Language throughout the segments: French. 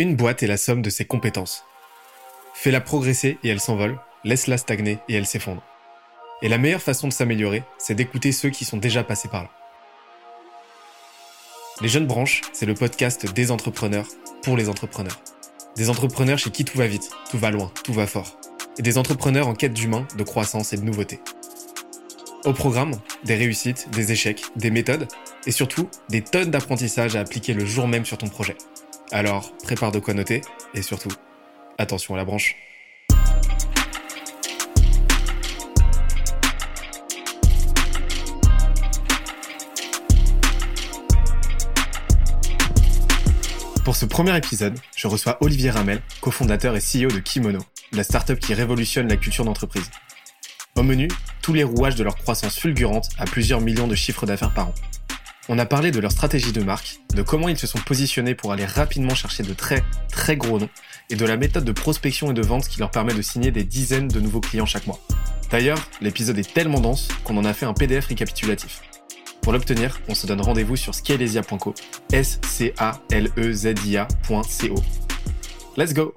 Une boîte est la somme de ses compétences. Fais-la progresser et elle s'envole, laisse-la stagner et elle s'effondre. Et la meilleure façon de s'améliorer, c'est d'écouter ceux qui sont déjà passés par là. Les Jeunes Branches, c'est le podcast des entrepreneurs pour les entrepreneurs. Des entrepreneurs chez qui tout va vite, tout va loin, tout va fort. Et des entrepreneurs en quête d'humain, de croissance et de nouveautés. Au programme, des réussites, des échecs, des méthodes et surtout des tonnes d'apprentissages à appliquer le jour même sur ton projet. Alors, prépare de quoi noter et surtout, attention à la branche. Pour ce premier épisode, je reçois Olivier Ramel, cofondateur et CEO de Kimono, la startup qui révolutionne la culture d'entreprise. Au menu, tous les rouages de leur croissance fulgurante à plusieurs millions de chiffres d'affaires par an. On a parlé de leur stratégie de marque, de comment ils se sont positionnés pour aller rapidement chercher de très très gros noms, et de la méthode de prospection et de vente qui leur permet de signer des dizaines de nouveaux clients chaque mois. D'ailleurs, l'épisode est tellement dense qu'on en a fait un PDF récapitulatif. Pour l'obtenir, on se donne rendez-vous sur scalesia.co, s c a l e z i a.co. Let's go.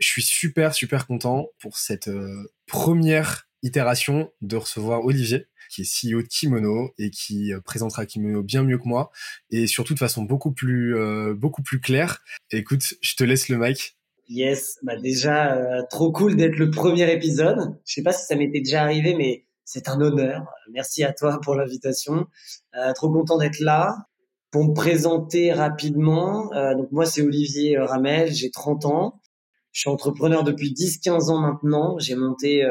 Je suis super super content pour cette euh, première itération de recevoir Olivier, qui est CEO de Kimono et qui euh, présentera Kimono bien mieux que moi et surtout de façon beaucoup plus euh, beaucoup plus claire. Écoute, je te laisse le mic. Yes, bah déjà euh, trop cool d'être le premier épisode. Je sais pas si ça m'était déjà arrivé, mais c'est un honneur. Merci à toi pour l'invitation. trop content d'être là. Pour me présenter rapidement, donc moi c'est Olivier Ramel, j'ai 30 ans. Je suis entrepreneur depuis 10-15 ans maintenant. J'ai monté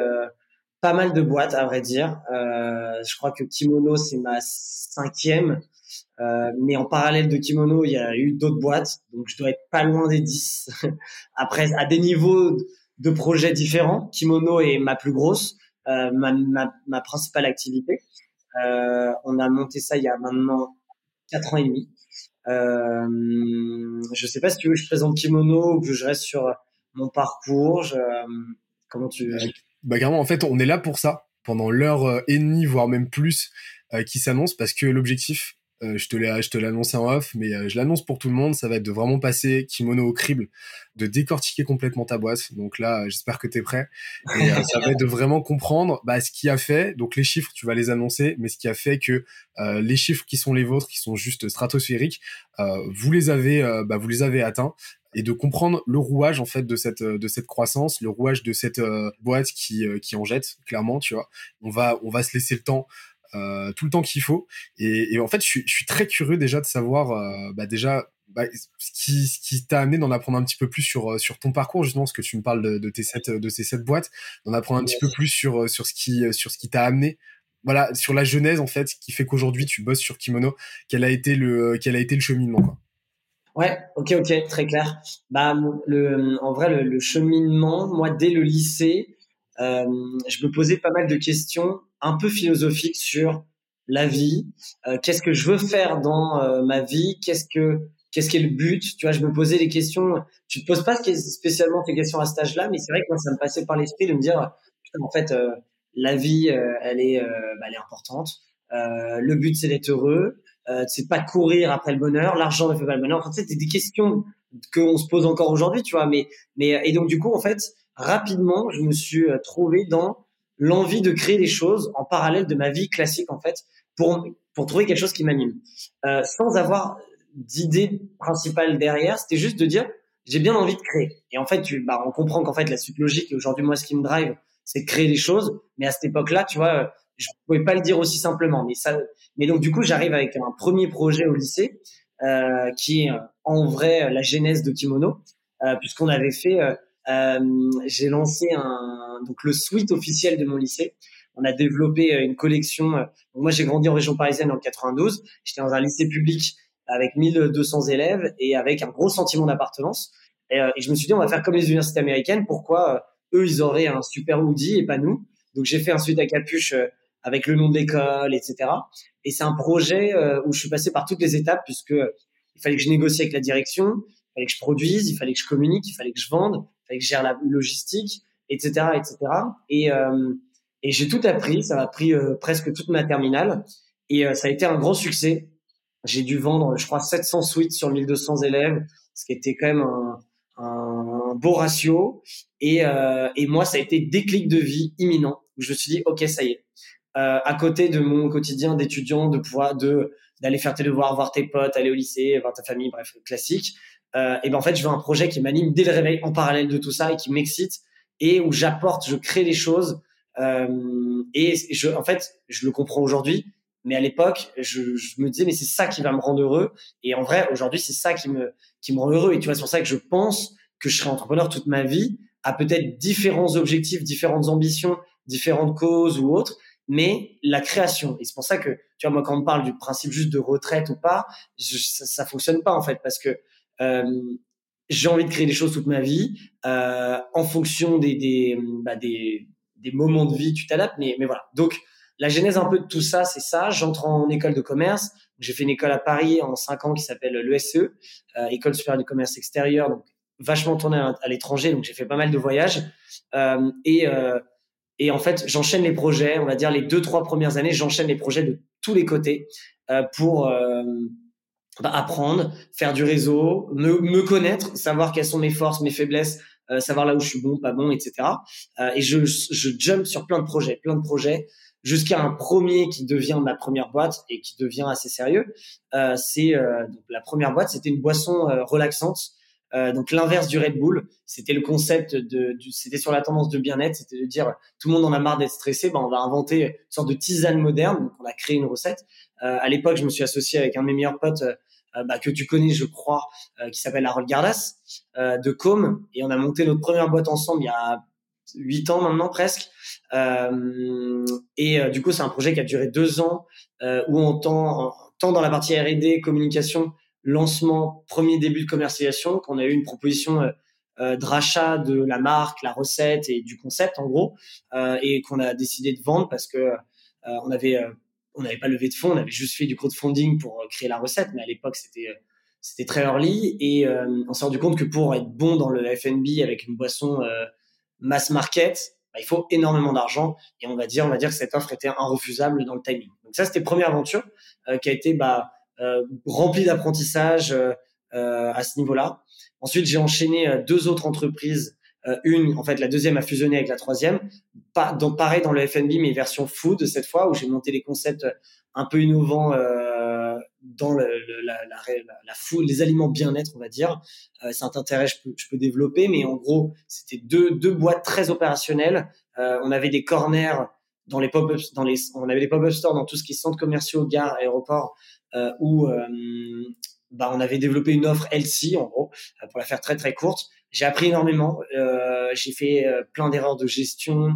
pas mal de boîtes, à vrai dire. Euh, je crois que Kimono, c'est ma cinquième. Euh, mais en parallèle de Kimono, il y a eu d'autres boîtes. Donc, je dois être pas loin des 10. Après, à des niveaux de projets différents. Kimono est ma plus grosse, euh, ma, ma, ma, principale activité. Euh, on a monté ça il y a maintenant 4 ans et demi. Euh, je sais pas si tu veux que je présente Kimono ou que je reste sur mon parcours. Je, comment tu veux? Bah carrément, en fait, on est là pour ça, pendant l'heure euh, et demie, voire même plus, euh, qui s'annonce, parce que l'objectif, euh, je te l'ai, je te l'ai annoncé en off, mais je l'annonce pour tout le monde, ça va être de vraiment passer kimono au crible, de décortiquer complètement ta boîte. Donc là, j'espère que tu es prêt. Et ça va être de vraiment comprendre bah, ce qui a fait, donc les chiffres, tu vas les annoncer, mais ce qui a fait que les chiffres qui sont les vôtres, qui sont juste stratosphériques, vous les avez, bah, vous les avez atteints et de comprendre le rouage en fait de cette euh, de cette croissance, le rouage de cette euh, boîte qui euh, qui en jette clairement, tu vois. On va on va se laisser le temps euh, tout le temps qu'il faut et, et, en fait je suis, je suis très curieux déjà de savoir bah déjà bah, ce qui ce qui t'a amené d'en apprendre un petit peu plus sur sur ton parcours justement parce que tu me parles de, de tes sept de ces sept boîtes d'en apprendre un petit peu plus sur sur ce qui sur ce qui t'a amené voilà sur la genèse en fait qui fait qu'aujourd'hui tu bosses sur Kimono quel a été le quel a été le cheminement quoi? Ouais, ok, ok, très clair. Bah, le, en vrai, le, cheminement, moi, dès le lycée, euh, je me posais pas mal de questions un peu philosophiques sur la vie. Euh, qu'est-ce que je veux faire dans euh, ma vie? Qu'est-ce que qu'est-ce qui est le but? Tu vois, je me posais des questions. Tu te poses pas spécialement ces questions à cet âge-là, mais c'est vrai que moi, ça me passait par l'esprit de me dire, en fait, euh, la vie, euh, elle est, bah, elle est importante. le but, c'est d'être heureux euh, c'est pas courir après le bonheur, l'argent ne fait pas le bonheur. En fait, c'est des questions qu'on se pose encore aujourd'hui, tu vois. Mais, mais et donc du coup, en fait, rapidement, je me suis euh, trouvé dans l'envie de créer des choses en parallèle de ma vie classique, en fait, pour pour trouver quelque chose qui m'anime, euh, sans avoir d'idée principale derrière. C'était juste de dire, j'ai bien envie de créer. Et en fait, tu, bah, on comprend qu'en fait, la suite logique, aujourd'hui, moi, ce qui me drive, c'est de créer des choses. Mais à cette époque-là, tu vois, je pouvais pas le dire aussi simplement. Mais ça, mais donc du coup, j'arrive avec un premier projet au lycée euh, qui est euh, en vrai euh, la genèse de Kimono, euh, puisqu'on avait fait. Euh, euh, j'ai lancé un donc le suite officiel de mon lycée. On a développé une collection. moi, j'ai grandi en région parisienne en 92. J'étais dans un lycée public avec 1200 élèves et avec un gros sentiment d'appartenance. Et, et, je me suis dit, on va faire comme les universités américaines. Pourquoi eux, ils auraient un super hoodie et pas nous? Donc, j'ai fait un suite à capuche avec le nom de l'école, etc. Et c'est un projet euh, où je suis passé par toutes les étapes puisque il fallait que je négocie avec la direction, il fallait que je produise, il fallait que je communique, il fallait que je vende, il fallait que je gère la logistique, etc., etc. Et, euh, et j'ai tout appris. Ça m'a pris euh, presque toute ma terminale et ça a été un grand succès. J'ai dû vendre, je crois, 700 suites sur 1200 élèves. ce qui était quand même un, un beau ratio. Et, euh, et moi, ça a été déclic de vie imminent. Où je me suis dit, ok, ça y est. Euh, à côté de mon quotidien d'étudiant, de pouvoir de d'aller faire tes devoirs, voir tes potes, aller au lycée, voir ta famille, bref, classique. Euh, et ben en fait, je veux un projet qui m'anime dès le réveil, en parallèle de tout ça, et qui m'excite, et où j'apporte, je crée des choses. Euh, et je, en fait, je le comprends aujourd'hui, mais à l'époque, je, je, me disais, mais c'est ça qui va me rendre heureux. Et en vrai, aujourd'hui, c'est ça qui me, qui me rend heureux. Et tu vois, c'est pour ça que je pense que je serai entrepreneur toute ma vie, à peut-être différents objectifs, différentes ambitions, différentes causes ou autres, mais la création. Et c'est pour ça que, tu vois, moi, quand on parle du principe juste de retraite ou pas, ça, ça fonctionne pas, en fait, parce que euh, j'ai envie de créer des choses toute ma vie, euh, en fonction des, des, bah, des, des moments de vie, tu t'adaptes, mais, mais voilà. Donc, la genèse un peu de tout ça, c'est ça. J'entre en école de commerce. J'ai fait une école à Paris en cinq ans qui s'appelle l'ESCE, euh, École supérieure du commerce extérieur, donc vachement tourné à, l'étranger. Donc j'ai fait pas mal de voyages. Euh, et, euh, et en fait, j'enchaîne les projets. On va dire les deux trois premières années, j'enchaîne les projets de tous les côtés euh, pour euh, bah, apprendre, faire du réseau, me, me connaître, savoir quelles sont mes forces, mes faiblesses, euh, savoir là où je suis bon, pas bon, etc. Euh, et je, je jump sur plein de projets, plein de projets jusqu'à un premier qui devient ma première boîte et qui devient assez sérieux. Euh, c'est euh, la première boîte, c'était une boisson relaxante. Euh, donc l'inverse du Red Bull, c'était le concept de, c'était sur la tendance de bien-être, c'était de dire tout le monde en a marre d'être stressé, ben on va inventer une sorte de tisane moderne. Donc on a créé une recette. à l'époque, je me suis associé avec un de mes meilleurs potes. Bah, que tu connais, je crois, qui s'appelle Harold Gardas de Com, et on a monté notre première boîte ensemble il y a huit ans maintenant presque. Euh, et euh, du coup, c'est un projet qui a duré deux ans euh, où on tend, tant dans la partie R&D, communication, lancement, premier début de commercialisation, qu'on a eu une proposition euh, de rachat de la marque, la recette et du concept en gros, et qu'on a décidé de vendre parce que on avait on n'avait pas levé de fonds, on avait juste fait du crowdfunding pour créer la recette, mais à l'époque c'était c'était très early et on s'est rendu compte que pour être bon dans le F&B avec une boisson mass market, bah, il faut énormément d'argent et on va dire on va dire que cette offre était irrefusable dans le timing. Donc ça c'était première aventure euh, qui a été bah, euh, remplie d'apprentissage euh, euh à ce niveau-là. Ensuite j'ai enchaîné deux autres entreprises. une en fait la deuxième a fusionné avec la troisième. Pas dans pareil dans le F&B mais version food cette fois où j'ai monté des concepts un peu innovants dans le, la, la, la, food, les aliments bien-être, on va dire. Euh, ça t'intéresse, je peux, je peux développer, mais en gros, c'était deux, deux boîtes très opérationnelles. Euh, on avait des corners dans les pop-up, dans les, on avait des pop-up stores dans tout ce qui est centres commerciaux, gares, aéroports, euh, où euh, bah, on avait développé une offre LC, en gros, euh, pour la faire très très courte. J'ai appris énormément. Euh, j'ai fait euh, plein d'erreurs de gestion, euh,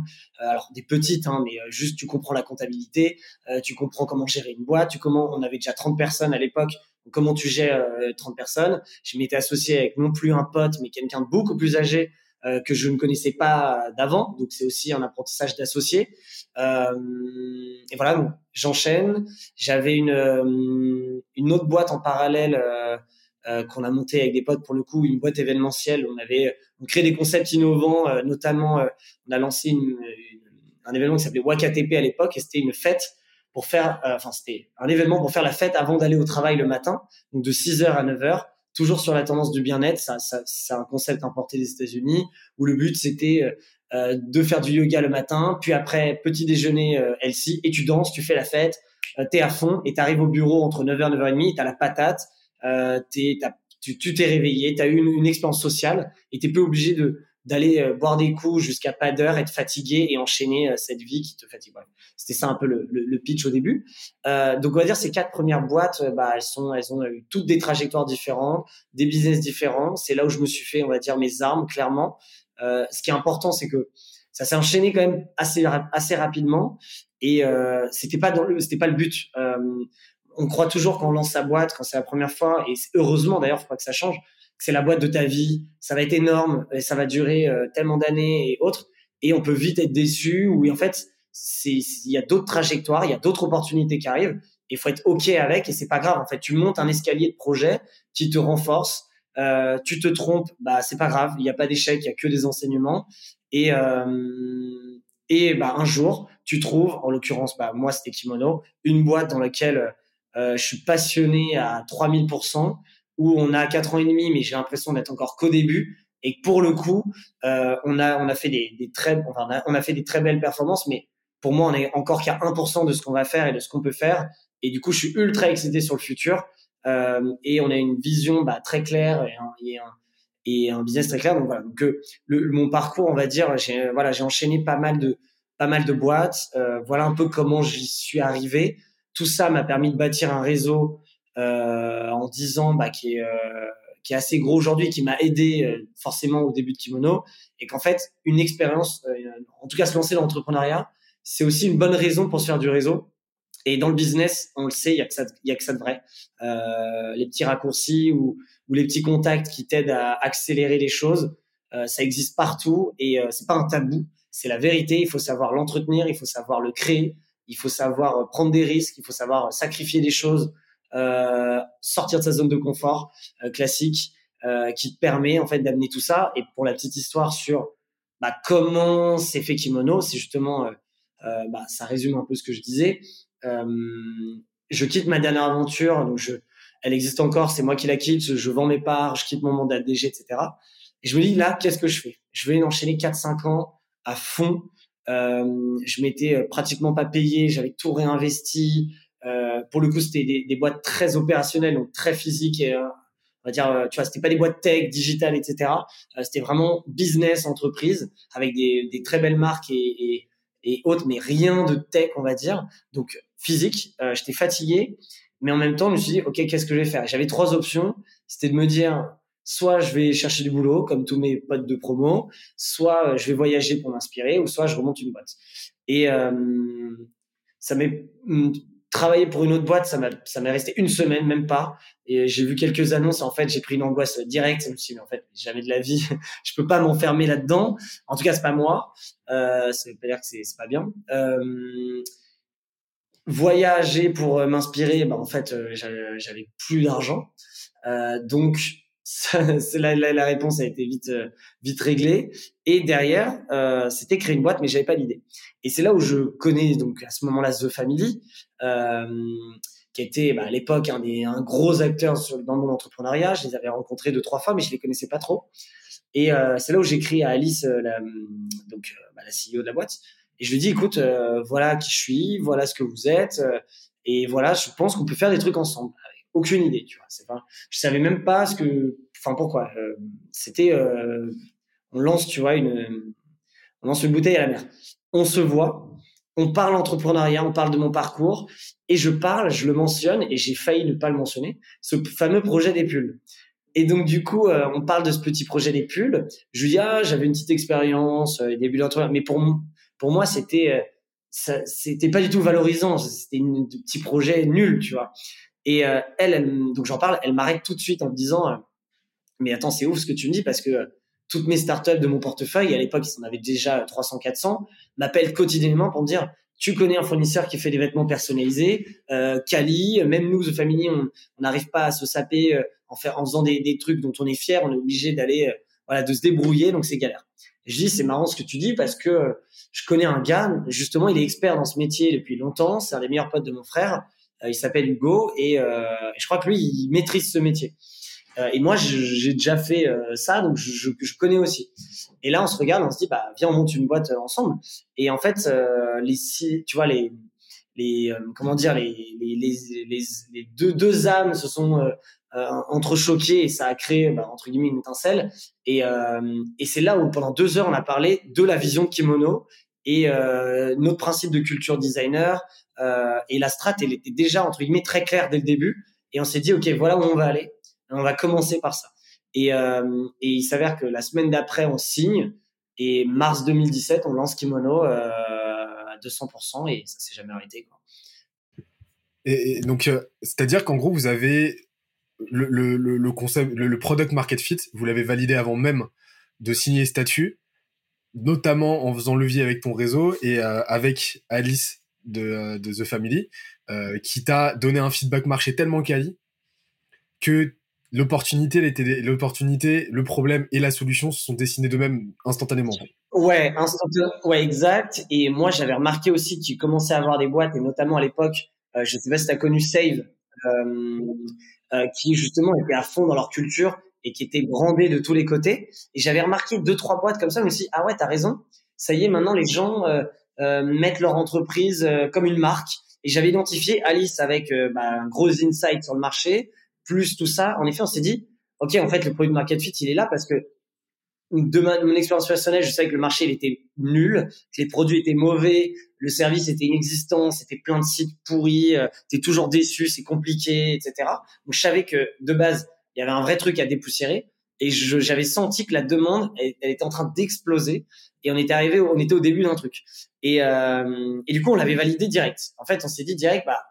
alors des petites, hein, mais juste tu comprends la comptabilité, tu comprends comment gérer une boîte, tu comment on avait déjà 30 personnes à l'époque, comment tu gères 30 personnes. Je m'étais associé avec non plus un pote, mais quelqu'un de beaucoup plus âgé que je ne connaissais pas d'avant. Donc c'est aussi un apprentissage d'associé. Euh, et voilà, j'enchaîne. J'avais une, une autre boîte en parallèle euh, qu'on a monté avec des potes pour le coup une boîte événementielle. On avait on crée des concepts innovants, euh, notamment euh, on a lancé une, un événement qui s'appelait WAKTP à l'époque et c'était une fête pour faire, enfin c'était un événement pour faire la fête avant d'aller au travail le matin, donc de 6h à 9h toujours sur la tendance du bien-être. Ça, ça, c'est un concept importé des États-Unis où le but c'était euh, de faire du yoga le matin, puis après petit déjeuner euh, et tu danses, tu fais la fête, euh, t'es à fond et t'arrives au bureau entre 9h et 9h30, t'as la patate, euh, tu t'es réveillé, tu as eu une, une expérience sociale et tu plus obligé de d'aller euh, boire des coups jusqu'à pas d'heure, être fatigué et enchaîner euh, cette vie qui te fatigue. C'était ça un peu le, le, pitch au début. Euh, donc on va dire ces quatre premières boîtes, euh, bah elles sont, elles ont eu toutes des trajectoires différentes, des business différents. C'est là où je me suis fait, on va dire, mes armes clairement. Euh, ce qui est important, c'est que ça s'est enchaîné quand même assez assez rapidement et euh, c'était pas dans le, c'était pas le but. On croit toujours quand on lance sa boîte, quand c'est la première fois, et heureusement d'ailleurs, faut pas que ça change, c'est la boîte de ta vie, ça va être énorme, et ça va durer euh, tellement d'années et autres, et on peut vite être déçu, ou en fait, il y a d'autres trajectoires, il y a d'autres opportunités qui arrivent, et faut être ok avec, et c'est pas grave. En fait, tu montes un escalier de projet qui te renforce. Euh, tu te trompes, bah c'est pas grave, il n'y a pas d'échec, il y a que des enseignements. Et euh, et bah un jour, tu trouves, en l'occurrence, bah moi c'était Kimono, une boîte dans laquelle euh, je suis passionné à 3000%. Où on a quatre ans et demi, mais j'ai l'impression d'être encore qu'au début. Et pour le coup, euh, on a on a fait des, des très on, a, on a fait des très belles performances, mais pour moi, on est encore qu'à 1% de ce qu'on va faire et de ce qu'on peut faire. Et du coup, je suis ultra excité sur le futur. Euh, et on a une vision bah, très claire et un, et, un, et un, business très clair. Donc voilà. Donc euh, le, mon parcours, on va dire, j'ai voilà, j'ai enchaîné pas mal de pas mal de boîtes. Euh, voilà un peu comment j'y suis arrivé. Tout ça m'a permis de bâtir un réseau en 10 ans bah, qui est euh, qui est assez gros aujourd'hui, qui m'a aidé euh, forcément au début de Kimono, et qu'en fait, une expérience, en tout cas se lancer dans l'entrepreneuriat, c'est aussi une bonne raison pour se faire du réseau. Et dans le business, on le sait, il y a que ça, il y a que ça de vrai. Euh, les petits raccourcis ou, ou les petits contacts qui t'aident à accélérer les choses, euh, ça existe partout et euh, c'est pas un tabou. C'est la vérité. Il faut savoir l'entretenir, il faut savoir le créer, il faut savoir euh, prendre des risques, il faut savoir sacrifier des choses, euh, sortir de sa zone de confort euh, classique, qui te permet en fait d'amener tout ça. Et pour la petite histoire sur bah, comment c'est fait Kimono, c'est justement euh, bah, ça résume un peu ce que je disais. Euh, je quitte ma dernière aventure, donc je, elle existe encore, c'est moi qui la quitte, je, vends mes parts, je quitte mon mandat de DG, etc. Et je me dis là, qu'est-ce que je fais? Je vais enchaîner 4-5 ans à fond. Euh, je m'étais euh, pratiquement pas payé, j'avais tout réinvesti. Euh, pour le coup, c'était des, boîtes très opérationnelles, donc très physiques et euh, on va dire, tu vois, c'était pas des boîtes tech, digitales, etc. c'était vraiment business, entreprise, avec des, très belles marques et, et, autres, mais rien de tech, on va dire. Donc physique, euh, j'étais fatigué, mais en même temps, je me suis dit, ok, qu'est-ce que je vais faire? J'avais trois options. C'était de me dire, soit je vais chercher du boulot, comme tous mes potes de promo, soit euh, je vais voyager pour m'inspirer, ou soit je remonte une boîte. Et euh, ça m'est hmm, travailler pour une autre boîte, ça m'est resté une semaine, même pas. Et j'ai vu quelques annonces. En fait, j'ai pris une angoisse directe. Je me suis dit, mais en fait, jamais de la vie, je peux pas m'enfermer là-dedans. En tout cas, c'est pas moi. Euh, ça veut pas dire que c'est, c'est pas bien. Euh, voyager pour euh, m'inspirer, bah, en fait, euh, j'avais, plus d'argent. Donc, la, réponse a été vite vite réglée et derrière c'était créer une boîte mais j'avais pas l'idée et c'est là où je connais donc à ce moment-là The Family qui était bah, à l'époque un des un gros acteur sur, dans le monde entrepreneuriat je les avais rencontrés deux trois fois mais je les connaissais pas trop et euh, c'est là où j'écris à Alice euh, la, donc bah, la CEO de la boîte et je lui dis écoute voilà qui je suis voilà ce que vous êtes et voilà je pense qu'on peut faire des trucs ensemble aucune idée, tu vois. Pas, je savais même pas ce que, enfin pourquoi. Euh, c'était, euh, on lance, tu vois, une, on lance une bouteille à la mer. On se voit, on parle entrepreneuriat, on parle de mon parcours, et je parle, je le mentionne, et j'ai failli ne pas le mentionner, ce fameux projet des pulls. Et donc du coup, euh, on parle de ce petit projet des pulls. Je lui dis ah, j'avais une petite expérience, euh, début d'entrepreneuriat, mais pour pour moi c'était euh, c'était pas du tout valorisant, c'était un petit projet nul, tu vois. Et euh, elle, elle, donc j'en parle, elle m'arrête tout de suite en me disant, euh, mais attends, c'est ouf ce que tu me dis parce que toutes mes startups de mon portefeuille, à l'époque, ils en avaient déjà 300, 400, m'appellent quotidiennement pour me dire, tu connais un fournisseur qui fait des vêtements personnalisés, euh, Cali, même nous, The Family, on n'arrive pas à se saper en, faire, en faisant des, des, trucs dont on est fier, on est obligé d'aller, voilà, de se débrouiller, donc c'est galère. Et je dis, c'est marrant ce que tu dis parce que je connais un gars, justement, il est expert dans ce métier depuis longtemps, c'est un des meilleurs potes de mon frère, euh, il s'appelle Hugo et, euh, je crois que lui, il maîtrise ce métier. Euh, et moi, j'ai déjà fait ça, donc je, connais aussi. Et là, on se regarde, on se dit, bah, viens, on monte une boîte ensemble. Et en fait, les tu vois, les, les comment dire, les, les, les, les, deux, deux âmes se sont euh, entrechoquées et ça a créé, bah, entre guillemets, une étincelle. Et, euh, et c'est là où, pendant deux heures, on a parlé de la vision kimono et euh, notre principe de culture designer euh, et la strat elle était déjà entre guillemets très claire dès le début et on s'est dit ok voilà où on va aller on va commencer par ça et, euh, et il s'avère que la semaine d'après on signe et mars 2017 on lance Kimono euh, à 200% et ça s'est jamais arrêté quoi. Et, donc euh, c'est à dire qu'en gros vous avez le, le, le concept le, product market fit vous l'avez validé avant même de signer statut notamment en faisant levier avec ton réseau et avec Alice de, de The Family, qui t'a donné un feedback marché tellement quali que l'opportunité, l'opportunité, le problème et la solution se sont dessinés de même instantanément. Ouais, instantanément. Ouais, exact. Et moi, j'avais remarqué aussi que tu commençais à avoir des boîtes, et notamment à l'époque, euh, je sais pas si tu as connu Save, euh, qui justement étaient à fond dans leur culture et qui étaient brandés de tous les côtés. Et j'avais remarqué deux trois boîtes comme ça. Je me suis dit, ah ouais, t'as raison. Ça y est, maintenant les gens mettent leur entreprise comme une marque. Et j'avais identifié Alice avec bah, un gros insight sur le marché, plus tout ça. En effet, on s'est dit, ok, en fait, le produit market fit, il est là parce que de mon expérience personnelle, je savais que le marché il était nul, que les produits étaient mauvais, le service était inexistant, c'était plein de sites pourris, euh, t'es toujours déçu, c'est compliqué, etc. Donc je savais que de base il y avait un vrai truc à dépoussiérer et j'avais senti que la demande elle, était en train d'exploser et on était arrivé, on était au début d'un truc et, euh, et du coup on l'avait validé direct. En fait on s'est dit direct bah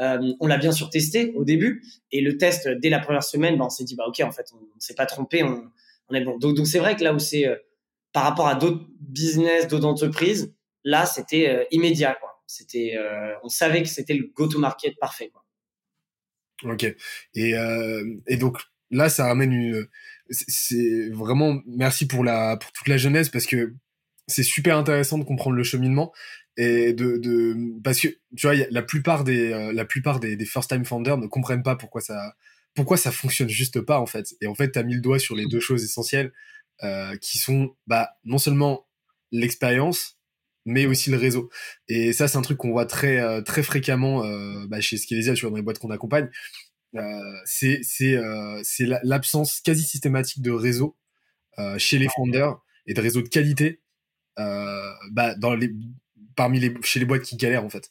euh, on l'a bien sûr testé au début et le test dès la première semaine, bah, on s'est dit bah ok en fait on, on s'est pas trompé, on est bon. Donc, c'est vrai que là où c'est euh, par rapport à d'autres business, d'autres entreprises, là c'était euh, immédiat. Quoi. C'était, euh, on savait que c'était le go-to-market parfait. Ok. Et, et donc là, ça ramène une. C'est vraiment merci pour la pour toute la jeunesse parce que c'est super intéressant de comprendre le cheminement et de, de parce que tu vois la plupart des la plupart des, des first time founders ne comprennent pas pourquoi ça pourquoi ça fonctionne juste pas en fait Et en fait, tu as mis le doigt sur les deux choses essentielles euh, qui sont bah, non seulement l'expérience, mais aussi le réseau. Et ça, c'est un truc qu'on voit très euh, très fréquemment euh, bah, chez Skelesia, tu vois, dans les boîtes qu'on accompagne. c'est c'est c'est l'absence quasi systématique de réseau chez les founders et de réseau de qualité bah, dans les parmi les chez les boîtes qui galèrent en fait.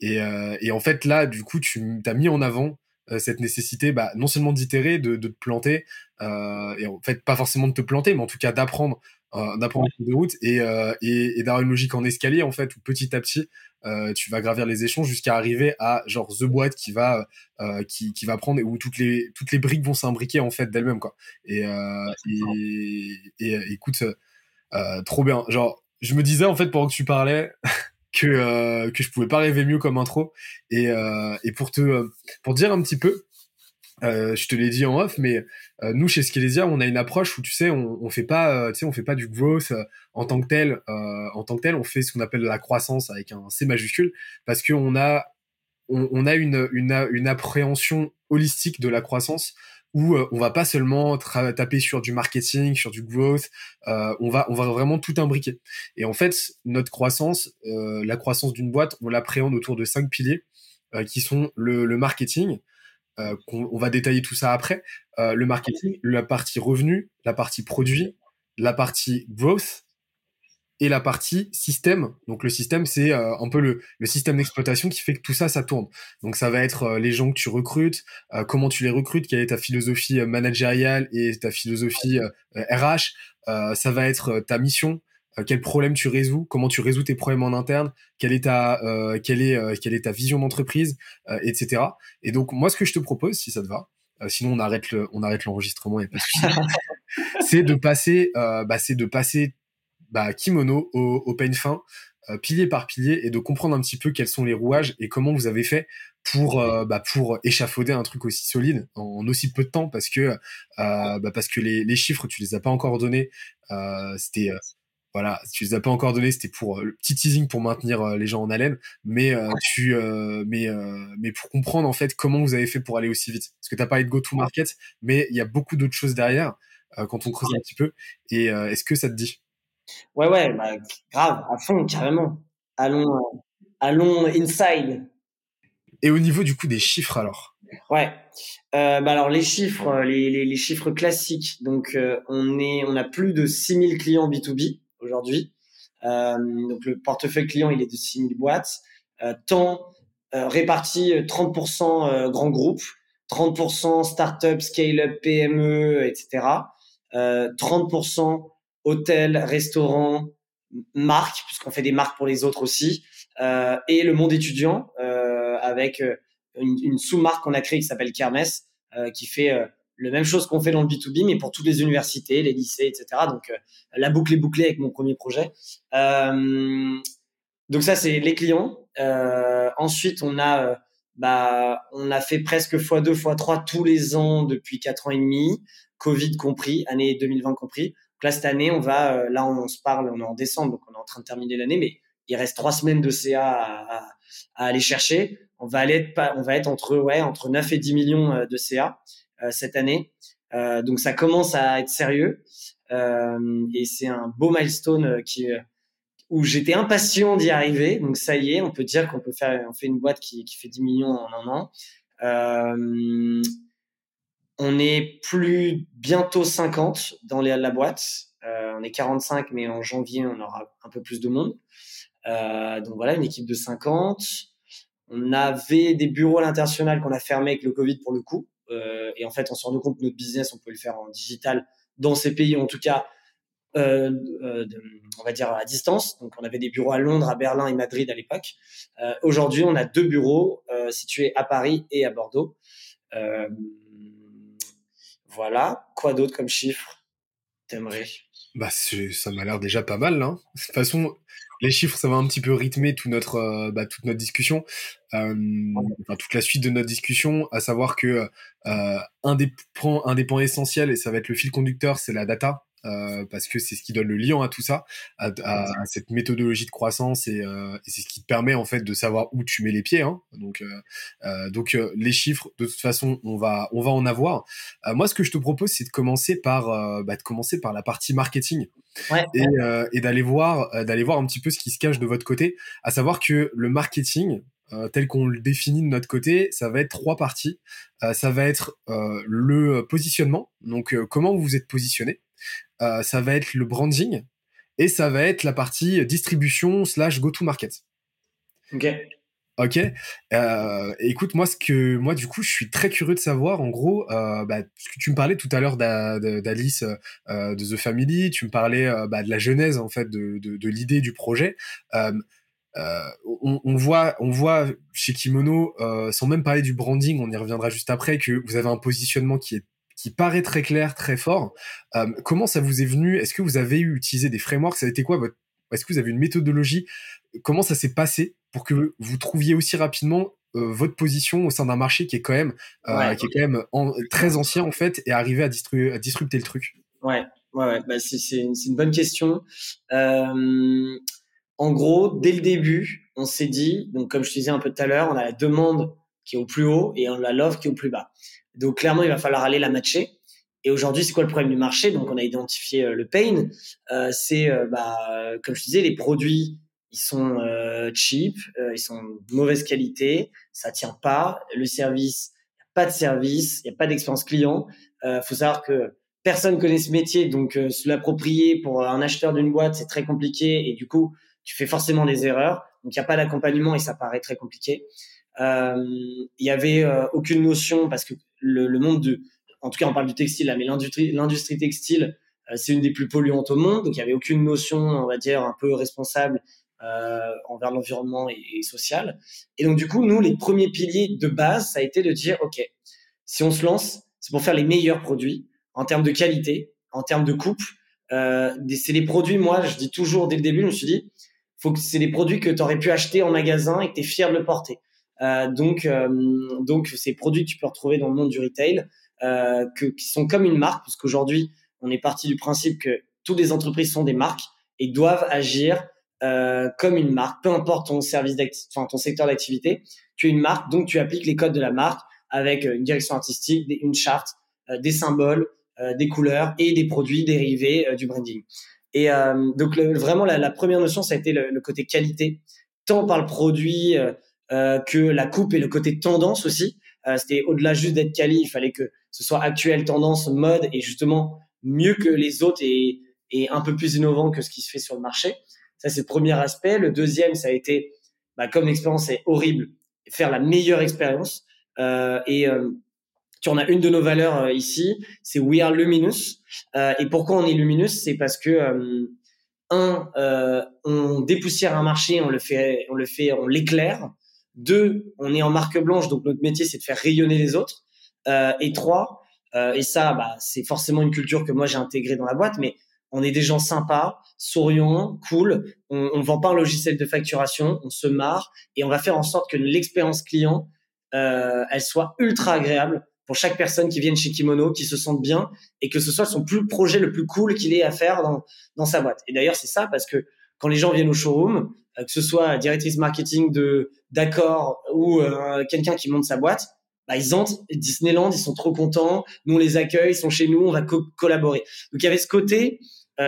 Et, et en fait là, du coup, tu t'as mis en avant euh, cette nécessité bah, non seulement d'itérer, de, de, te planter, euh, et en fait pas forcément de te planter, mais en tout cas d'apprendre euh, d'apprendre de route et, euh, et, et d'avoir une logique en escalier en fait où petit à petit euh, tu vas gravir les échelons jusqu'à arriver à genre the boîte qui va euh, qui, qui va prendre et où toutes les toutes les briques vont s'imbriquer en fait d'elles-mêmes quoi. Et, et, et, écoute trop bien. Genre je me disais en fait pendant que tu parlais que euh, que je pouvais pas rêver mieux comme intro et euh, et pour te pour dire un petit peu euh, je te l'ai dit en off, mais euh, nous chez Skelesia, on a une approche où tu sais, on, on fait pas, euh, tu sais, on fait pas du growth en tant que tel. en tant que tel, on fait ce qu'on appelle la croissance avec un C majuscule, parce qu'on a, on, on, a une, une, une appréhension holistique de la croissance où euh, on va pas seulement taper sur du marketing, sur du growth, euh, on va on va vraiment tout imbriquer. Et en fait, notre croissance, euh, la croissance d'une boîte, on l'appréhende autour de cinq piliers qui sont le, le marketing. on, va détailler tout ça après. le marketing, la partie revenu, la partie produit, la partie growth et la partie système. Donc le système, c'est euh, un peu le, le système d'exploitation qui fait que tout ça, ça tourne. Donc ça va être euh, les gens que tu recrutes, euh, comment tu les recrutes, quelle est ta philosophie managériale et ta philosophie RH. ça va être ta mission, quel problème tu résous, comment tu résous tes problèmes en interne, quelle est ta, quelle est, quelle est ta vision d'entreprise, etc. Et donc moi, ce que je te propose, si ça te va, sinon on arrête le, on arrête l'enregistrement, et pas c'est de passer, bah, c'est de passer bah, kimono au, au peigne fin, euh, pilier par pilier, et de comprendre un petit peu quels sont les rouages et comment vous avez fait pour euh, bah, pour échafauder un truc aussi solide en, aussi peu de temps parce que euh, bah, parce que les, les, chiffres tu les as pas encore donnés. C'était voilà tu les as pas encore donnés c'était pour le petit teasing pour maintenir les gens en haleine. Mais tu mais mais pour comprendre en fait comment vous avez fait pour aller aussi vite. Parce que t'as parlé de go to market mais il y a beaucoup d'autres choses derrière quand on creuse un petit peu. Et est-ce que ça te dit? Ouais, ouais, bah, grave, à fond, carrément. Allons, euh, allons inside. Et au niveau du coup des chiffres alors? Ouais. Euh, bah alors les chiffres, euh, les, les, les chiffres classiques. Donc euh, on est, on a plus de 6000 clients B2B aujourd'hui. Donc le portefeuille client il est de 6000 boîtes. tant réparti 30% grands groupes, 30% start-up, scale-up, PME, etc. 30% hôtel, restaurant, marque, puisqu'on fait des marques pour les autres aussi, euh, et le monde étudiant euh, avec euh, une, sous-marque qu'on a créée qui s'appelle Kermes, qui fait le même chose qu'on fait dans le B2B, mais pour toutes les universités, les lycées, etc. Donc la boucle est bouclée avec mon premier projet. donc ça, c'est les clients. ensuite, on a bah, on a fait presque x2, x3 tous les ans depuis quatre ans et demi, Covid compris, année 2020 compris. Donc là, cette année, on va, euh, là, on, se parle, on est en décembre, donc on est en train de terminer l'année, mais il reste trois semaines de CA à, aller chercher. on va aller on va être entre ouais entre 9 et 10 millions de CA cette année. donc ça commence à être sérieux et c'est un beau milestone qui où j'étais impatient d'y arriver. Donc ça y est, on peut dire qu'on peut faire, on fait une boîte qui, qui fait 10 millions en un an. On est plus bientôt 50 dans les, la boîte. Euh, on est 45, mais en janvier, on aura un peu plus de monde. Euh, donc voilà, une équipe de 50. On avait des bureaux à l'international qu'on a fermés avec le Covid pour le coup. Euh, et en fait, on s'est rendu compte que notre business, on peut le faire en digital dans ces pays, en tout cas euh, de, on va dire à distance. Donc on avait des bureaux à Londres, à Berlin et Madrid à l'époque. Aujourd'hui, on a deux bureaux situés à Paris et à Bordeaux. Voilà. Quoi d'autre comme chiffre t'aimerais? Bah, ça m'a l'air déjà pas mal. Hein. De toute façon, les chiffres, ça va un petit peu rythmer tout notre, bah, toute notre discussion, enfin, toute la suite de notre discussion, à savoir que un, des points, un des points essentiels, et ça va être le fil conducteur, c'est la data. Euh, parce que c'est ce qui donne le lien à tout ça, à, cette méthodologie de croissance euh, et, c'est ce qui te permet en fait de savoir où tu mets les pieds. Hein. Donc, euh, donc les chiffres, de toute façon, on va, on va en avoir. moi, ce que je te propose, c'est de commencer par, bah, de commencer par la partie marketing et, d'aller voir, d'aller voir un petit peu ce qui se cache de votre côté, à savoir que le marketing, tel qu'on le définit de notre côté, ça va être trois parties. ça va être le positionnement, donc comment vous vous êtes positionné. Euh, ça va être le branding et ça va être la partie distribution slash go-to-market. Ok. Ok. Euh, écoute, moi, ce que moi, du coup, je suis très curieux de savoir, en gros, euh, bah, ce que tu me parlais tout à l'heure d'Alice de The Family, tu me parlais bah, de la genèse en fait de, de, l'idée du projet. on, on, voit, on voit chez Kimono, sans même parler du branding, on y reviendra juste après, que vous avez un positionnement qui est qui paraît très clair, très fort. Euh, comment ça vous est venu? Est-ce que vous avez utilisé des frameworks? Ça a été quoi votre Est-ce que vous avez une méthodologie? Comment ça s'est passé pour que vous trouviez aussi rapidement euh, votre position au sein d'un marché qui est quand même, euh, qui est quand même très ancien en fait et arriver à, à disrupter le truc? Ouais, ouais, ouais. Bah, c'est une, une, bonne question. en gros, dès le début, on s'est dit, donc comme je te disais un peu tout à l'heure, on a la demande qui est au plus haut et on a l'offre qui est au plus bas. Donc clairement, il va falloir aller la matcher. Et aujourd'hui, c'est quoi le problème du marché? Donc on a identifié euh, le pain. Euh, c'est, euh, bah, comme je disais, les produits, ils sont cheap, ils sont de mauvaise qualité, ça tient pas. Le service, il a pas de service, il n'y a pas d'expérience client. Il faut savoir que personne connaît ce métier, donc se l'approprier pour un acheteur d'une boîte, c'est très compliqué. Et du coup, tu fais forcément des erreurs. Donc il n'y a pas d'accompagnement et ça paraît très compliqué. Il y avait aucune notion parce que le, monde de, en tout cas on parle du textile là, mais l'industrie, textile, euh, c'est une des plus polluantes au monde, donc il y avait aucune notion, on va dire, un peu responsable euh, envers l'environnement et, social. Et donc du coup, nous, les premiers piliers de base, ça a été de dire, ok, si on se lance, c'est pour faire les meilleurs produits en termes de qualité, en termes de coupe. Euh, c'est les produits, moi, je dis toujours dès le début, je me suis dit, faut que c'est des produits que tu aurais pu acheter en magasin et que tu es fier de le porter. Euh, donc, euh, donc ces produits que tu peux retrouver dans le monde du retail, euh, que, qui sont comme une marque, parce qu'aujourd'hui, on est parti du principe que toutes les entreprises sont des marques et doivent agir euh, comme une marque, peu importe ton service enfin, ton secteur d'activité, tu es une marque, donc tu appliques les codes de la marque avec une direction artistique, une charte, des symboles, des couleurs et des produits dérivés du branding. Et donc vraiment la, première notion, ça a été le, le côté qualité, tant par le produit, que la coupe et le côté tendance aussi. Euh, C'était au-delà juste d'être quali, il fallait que ce soit actuel, tendance, mode et justement mieux que les autres et, et un peu plus innovant que ce qui se fait sur le marché. Ça, c'est le premier aspect. Le deuxième, ça a été, bah, comme l'expérience est horrible, faire la meilleure expérience. Euh, et euh, tu en as une de nos valeurs euh, ici, c'est We Are Luminous. Euh, et pourquoi on est luminous? C'est parce que un, on dépoussière un marché, on le fait, on le fait, on l'éclaire. Deux, on est en marque blanche, donc notre métier, c'est de faire rayonner les autres. Euh, et trois, euh, et ça, bah, c'est forcément une culture que moi j'ai intégrée dans la boîte, mais on est des gens sympas, souriants, cool. On, on vend pas un logiciel de facturation, on se marre et on va faire en sorte que l'expérience client, euh, elle soit ultra agréable pour chaque personne qui vienne chez Kimono, qui se sente bien et que ce soit son plus projet le plus cool qu'il ait à faire dans, dans sa boîte. Et d'ailleurs, c'est ça parce que quand les gens viennent au showroom, que ce soit directrice marketing de d'accord ou quelqu'un qui monte sa boîte, bah, ils entrent Disneyland, ils sont trop contents, nous on les accueille, ils sont chez nous, on va collaborer. Donc il y avait ce côté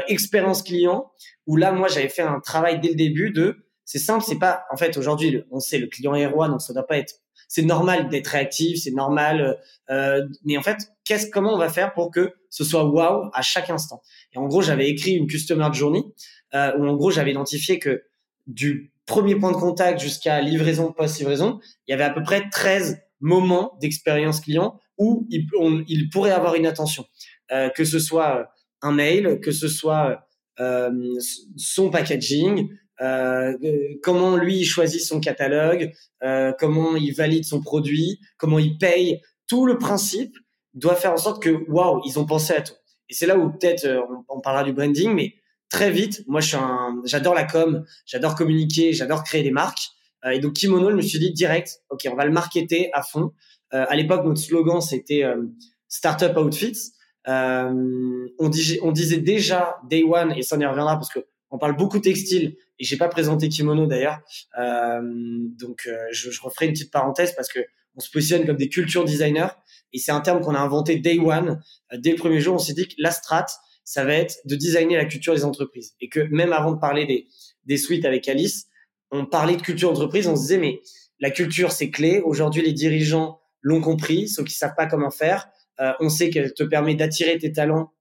expérience client où là moi j'avais fait un travail dès le début de c'est simple, c'est pas en fait aujourd'hui on sait le client est roi donc ça doit pas être c'est normal d'être réactif, c'est normal euh, mais en fait qu'est-ce comment on va faire pour que ce soit wow à chaque instant? Et en gros, j'avais écrit une customer journey euh, où en gros j'avais identifié que du premier point de contact jusqu'à livraison post-livraison, il y avait à peu près 13 moments d'expérience client où il, pourrait avoir une attention, euh, que ce soit un mail, que ce soit euh, son packaging, euh, comment lui choisit son catalogue, euh, comment il valide son produit, comment il paye. Tout le principe doit faire en sorte que waouh, ils ont pensé à tout. Et c'est là où peut-être euh, on, parlera du branding, mais très vite, moi je suis un, j'adore la com, j'adore communiquer, j'adore créer des marques. Euh, et donc Kimono, je me suis dit direct, ok, on va le marketer à fond. Euh, à l'époque, notre slogan c'était Startup Outfits. on, on disait déjà Day One, et ça y reviendra parce que on parle beaucoup textile et j'ai pas présenté kimono d'ailleurs. Euh, donc euh, je, je, referai une petite parenthèse parce que on se positionne comme des culture designers et c'est un terme qu'on a inventé day one. Euh, dès le premier jour, on s'est dit que la strat, ça va être de designer la culture des entreprises et que même avant de parler des des suites avec Alice, on parlait de culture d'entreprise, on se disait mais la culture c'est clé. Aujourd'hui, les dirigeants l'ont compris, sauf qu'ils savent pas comment faire. Euh, on sait qu'elle te permet d'attirer tes talents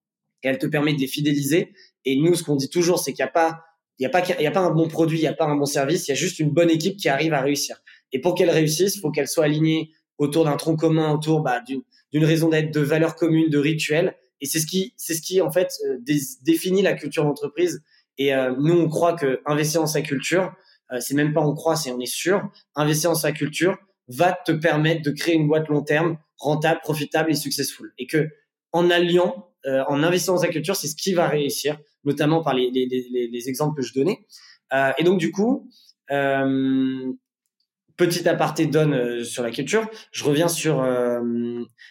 et elle te permet de les fidéliser. Et nous, ce qu'on dit toujours, c'est qu'il n'y a pas, il y a pas, il a pas un bon produit, il n'y a pas un bon service, il y a juste une bonne équipe qui arrive à réussir. Et pour qu'elle réussisse, il faut qu'elle soit alignée autour d'un tronc commun, autour bah, d'une raison d'être, de valeurs communes, de rituels. Et c'est ce qui, c'est ce qui en fait euh, définit la culture d'entreprise. Et euh, nous, on croit que investir dans sa culture, euh, c'est même pas on croit, c'est on est sûr. Investir dans sa culture va te permettre de créer une boîte long terme, rentable, profitable et successful. Et que en alliant euh, en investissant dans sa culture, c'est ce qui va réussir, notamment par les, les, les, les exemples que je donnais. Euh, et donc du coup, euh, petit aparté donne sur la culture. Je reviens sur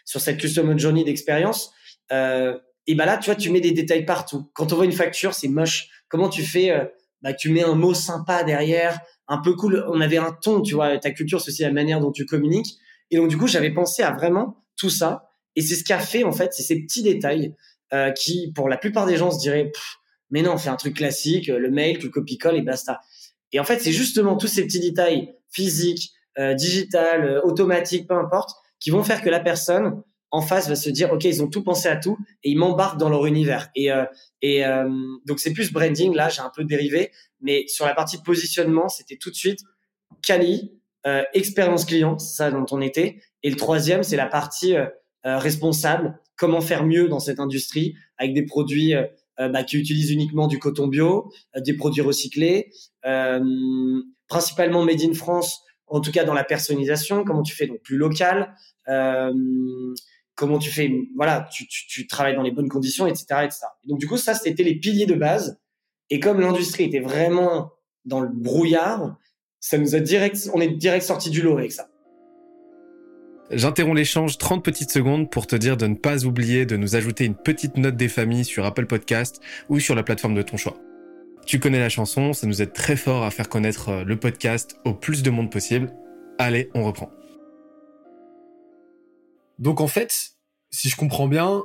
sur cette custom journey d'expérience. Et bah là, tu vois, tu mets des détails partout. Quand on voit une facture, c'est moche. Comment tu fais Bah, tu mets un mot sympa derrière, un peu cool. On avait un ton, tu vois. Ta culture, c'est aussi la manière dont tu communiques. Et donc du coup, j'avais pensé à vraiment tout ça et c'est ce qu'a fait, en fait, c'est ces petits détails euh, qui, pour la plupart des gens, se diraient, mais non, on fait un truc classique, le mail, tu copie-colle et basta. Et en fait, c'est justement tous ces petits détails physiques, euh, digital, euh, automatiques, peu importe, qui vont faire que la personne en face va se dire, OK, ils ont tout pensé à tout et ils m'embarquent dans leur univers. Et, euh, et euh, donc, c'est plus branding, là, j'ai un peu dérivé, mais sur la partie positionnement, c'était tout de suite Cali, euh, expérience client, ça dont on était. Et le troisième, c'est la partie responsable, comment faire mieux dans cette industrie avec des produits bah, qui utilisent uniquement du coton bio, des produits recyclés, principalement made in France, en tout cas dans la personnalisation, comment tu fais donc plus local, comment tu fais, voilà, tu, tu, travailles dans les bonnes conditions, etc., etc. donc du coup, ça, c'était les piliers de base. Et comme l'industrie était vraiment dans le brouillard, ça nous a direct, on est direct sorti du lot avec ça. J'interromps l'échange 30 petites secondes pour te dire de ne pas oublier de nous ajouter une petite note des familles sur Apple Podcast ou sur la plateforme de ton choix. Tu connais la chanson, ça nous aide très fort à faire connaître euh, le podcast au plus de monde possible. Allez, on reprend. Donc en fait, si je comprends bien,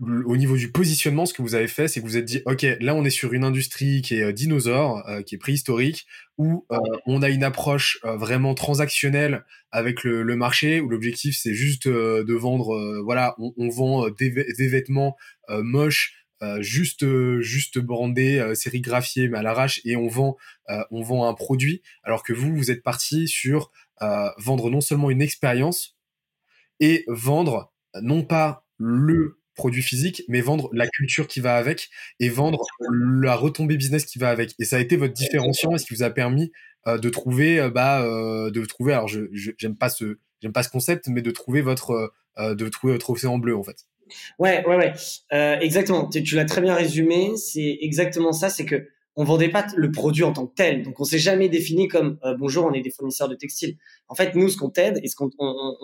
au niveau du positionnement, ce que vous avez fait, c'est que vous êtes dit, ok, là on est sur une industrie qui est euh, dinosaure, euh, qui est préhistorique, où euh, on a une approche vraiment transactionnelle avec le, marché, où l'objectif c'est juste de vendre, voilà, on, vend des, vêtements moches, juste juste brandés, sérigraphiés mais à l'arrache, et on vend on vend un produit, alors que vous vous êtes parti sur vendre non seulement une expérience et vendre non pas le produit physique, mais vendre la culture qui va avec et vendre la retombée business qui va avec. Et ça a été votre différenciant ce qui vous a permis euh, de trouver, euh, bah, euh, de trouver. Alors, je j'aime pas ce, j'aime pas ce concept, mais de trouver votre, de trouver votre océan bleu en fait. Ouais, ouais, ouais, exactement. Tu l'as très bien résumé. C'est exactement ça. C'est que on vendait pas le produit en tant que tel. Donc, on s'est jamais défini comme bonjour, on est des fournisseurs de textiles. En fait, nous, ce qu'on t'aide et qu'on on,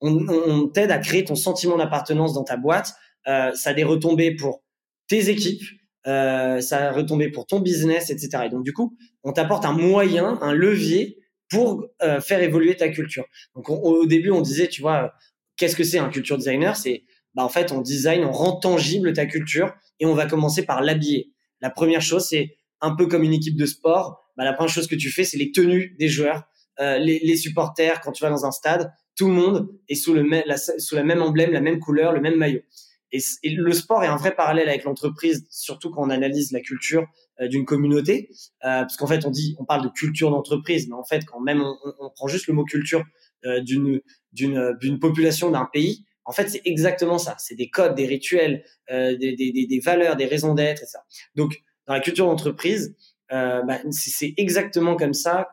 on, t'aide à créer ton sentiment d'appartenance dans ta boîte euh, ça a des retombées pour tes équipes, euh, ça va retomber pour ton business, etc. Et donc du coup, on t'apporte un moyen, un levier pour euh, faire évoluer ta culture. Donc au début, on disait, tu vois, qu'est-ce que c'est un culture designer? C'est bah, en fait, on design, on rend tangible ta culture et on va commencer par l'habiller. La première chose, c'est un peu comme une équipe de sport. Bah, la première chose que tu fais, c'est les tenues des joueurs, euh, les, les, supporters. Quand tu vas dans un stade, tout le monde est sous le la, sous la même emblème, la même couleur, le même maillot. Et, le sport est un vrai parallèle avec l'entreprise, surtout quand on analyse la culture euh, d'une communauté, euh, parce qu'en fait on dit, on parle de culture d'entreprise, mais en fait quand même on, on, prend juste le mot culture euh, d'une d'une d'une population d'un pays, en fait c'est exactement ça. C'est des codes, des rituels, euh, des, des, des, valeurs, des raisons d'être et ça. Donc dans la culture d'entreprise, euh, bah, c'est exactement comme ça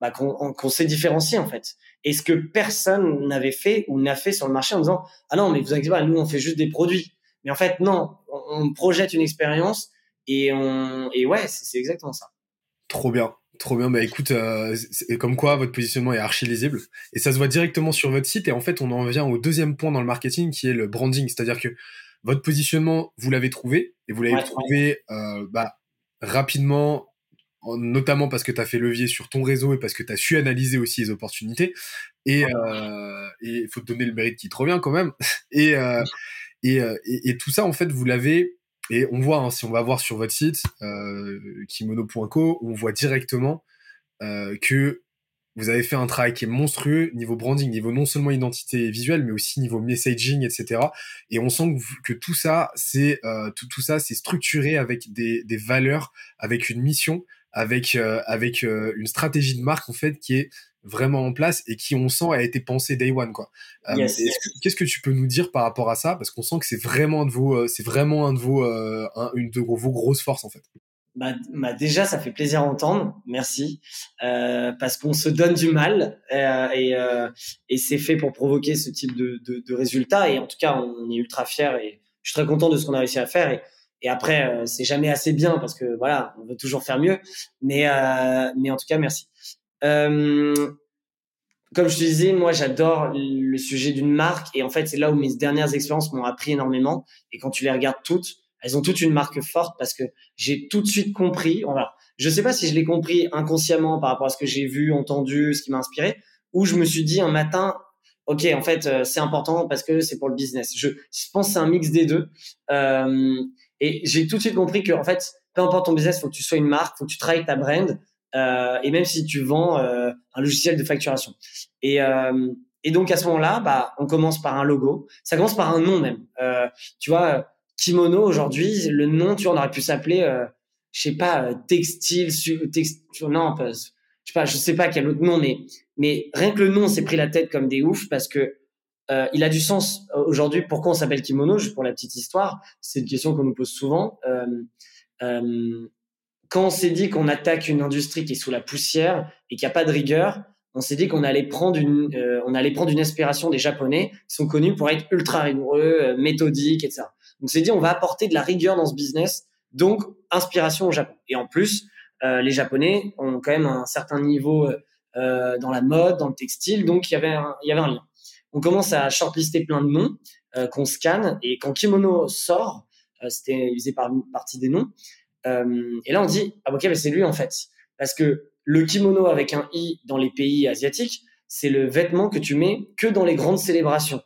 bah, qu'on s'est différencié en fait. Et ce que personne n'avait fait ou n'a fait sur le marché en disant ah non mais vous inquiétez pas nous on fait juste des produits. Mais en fait non, on, projette une expérience et on et ouais c'est exactement ça. Trop bien. Trop bien, bah écoute, euh, comme quoi votre positionnement est archi lisible et ça se voit directement sur votre site et en fait on en vient au deuxième point dans le marketing qui est le branding, c'est-à-dire que votre positionnement vous l'avez trouvé et vous l'avez trouvé Euh, bah, rapidement notamment parce que tu as fait levier sur ton réseau et parce que tu as su analyser aussi les opportunités. Et euh, il faut te donner le mérite qui te revient quand même. Et, euh, euh, et, et, tout ça, en fait, vous l'avez. Et on voit, hein, si on va voir sur votre site, kimono.co, on voit directement que vous avez fait un travail qui est monstrueux niveau branding, niveau non seulement identité visuelle, mais aussi niveau messaging, etc. Et on sent que, tout ça, c'est tout, tout, ça, c'est structuré avec des, des valeurs, avec une mission, avec euh, avec euh, une stratégie de marque en fait qui est vraiment en place et qui on sent a été pensé day one quoi. Euh, qu'est-ce que tu peux nous dire par rapport à ça? Parce qu'on sent que c'est vraiment un de vos c'est vraiment un de vos une de vos grosses forces en fait. Bah, bah, déjà ça fait plaisir à entendre merci euh, parce qu'on se donne du mal euh, et, euh, et c'est fait pour provoquer ce type de, de, de résultats et en tout cas on est ultra fiers et je suis très content de ce qu'on a réussi à faire et et après, euh, c'est jamais assez bien parce que voilà, on veut toujours faire mieux. Mais euh, mais en tout cas, merci. Euh, comme je te disais, moi, j'adore le sujet d'une marque et en fait, c'est là où mes dernières expériences m'ont appris énormément. Et quand tu les regardes toutes, elles ont toutes une marque forte parce que j'ai tout de suite compris. Je sais pas si je l'ai compris inconsciemment par rapport à ce que j'ai vu, entendu, ce qui m'a inspiré, ou je me suis dit un matin, ok, en fait, euh, c'est important parce que c'est pour le business. Je, pense que c'est un mix des deux. Euh, et j'ai tout de suite compris que, en fait, peu importe ton business, faut que tu sois une marque, faut que tu travailles ta brand, euh, et même si tu vends un logiciel de facturation. Et, et donc à ce moment-là, bah, on commence par un logo. Ça commence par un nom même. Tu vois, kimono aujourd'hui, le nom, tu vois, on aurait pu s'appeler, euh, je sais pas, euh, textile, textile, non, je sais pas, je sais pas quel autre nom, mais mais rien que le nom, s'est pris la tête comme des oufs parce que euh, il a du sens euh, aujourd'hui. Pourquoi on s'appelle kimono Pour la petite histoire, c'est une question qu'on nous pose souvent. Euh, euh, quand on s'est dit qu'on attaque une industrie qui est sous la poussière et qui a pas de rigueur, on s'est dit qu'on allait prendre une, euh, on allait prendre une inspiration des Japonais qui sont connus pour être ultra rigoureux, méthodiques, etc. On s'est dit on va apporter de la rigueur dans ce business, donc inspiration au Japon. Et en plus, les Japonais ont quand même un certain niveau dans la mode, dans le textile, donc il y avait il y avait un lien on commence à shortlister plein de noms euh, qu'on scanne et quand Kimono sort, euh, c'était il faisait partie des noms. Euh, et là on dit ah ok mais c'est lui en fait parce que le kimono avec un i dans les pays asiatiques c'est le vêtement que tu mets que dans les grandes célébrations.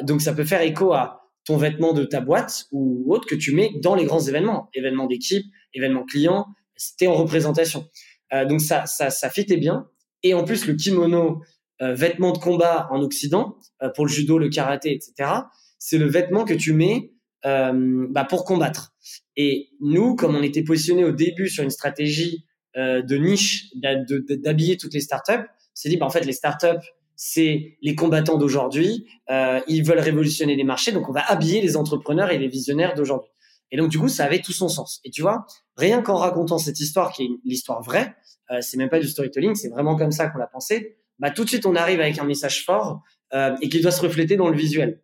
donc ça peut faire écho à ton vêtement de ta boîte ou autre que tu mets dans les grands événements, événements d'équipe, événements clients, c'était en représentation. donc ça, ça, ça fitait bien. Et en plus, le kimono euh, vêtements de combat en Occident, euh, pour le judo, le karaté, etc., c'est le vêtement que tu mets euh, bah, pour combattre. Et nous, comme on était positionné au début sur une stratégie de niche, d'habiller toutes les startups, c'est dit, bah, en fait, les startups, c'est les combattants d'aujourd'hui, ils veulent révolutionner les marchés, donc on va habiller les entrepreneurs et les visionnaires d'aujourd'hui. Et donc, du coup, ça avait tout son sens. Et tu vois, rien qu'en racontant cette histoire, qui est l'histoire vraie, c'est même pas du storytelling, c'est vraiment comme ça qu'on l'a pensé, bah, tout de suite, on arrive avec un message fort euh, et qui doit se refléter dans le visuel.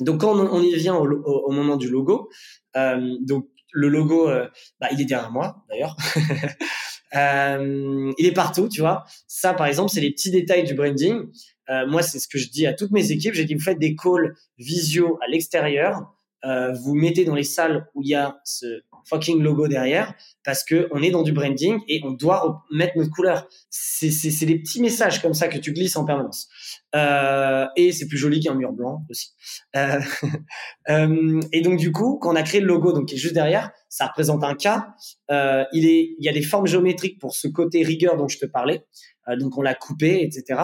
Donc, quand on, y vient au, moment du logo, euh, donc le logo, euh, bah, il est derrière moi, d'ailleurs. euh, il est partout, tu vois. Ça, par exemple, c'est les petits détails du branding. Euh, moi, c'est ce que je dis à toutes mes équipes. J'ai dit, vous faites des calls visio à l'extérieur. euh, vous mettez dans les salles où il y a ce fucking logo derrière parce que on est dans du branding et on doit mettre notre couleur. C'est des petits messages comme ça que tu glisses en permanence. Euh, et c'est plus joli qu'un mur blanc aussi. Euh, euh, et donc du coup, quand on a créé le logo, donc qui est juste derrière, ça représente un cas. Euh, il est, il y a des formes géométriques pour ce côté rigueur dont je te parlais. Euh, donc on l'a coupé, etc.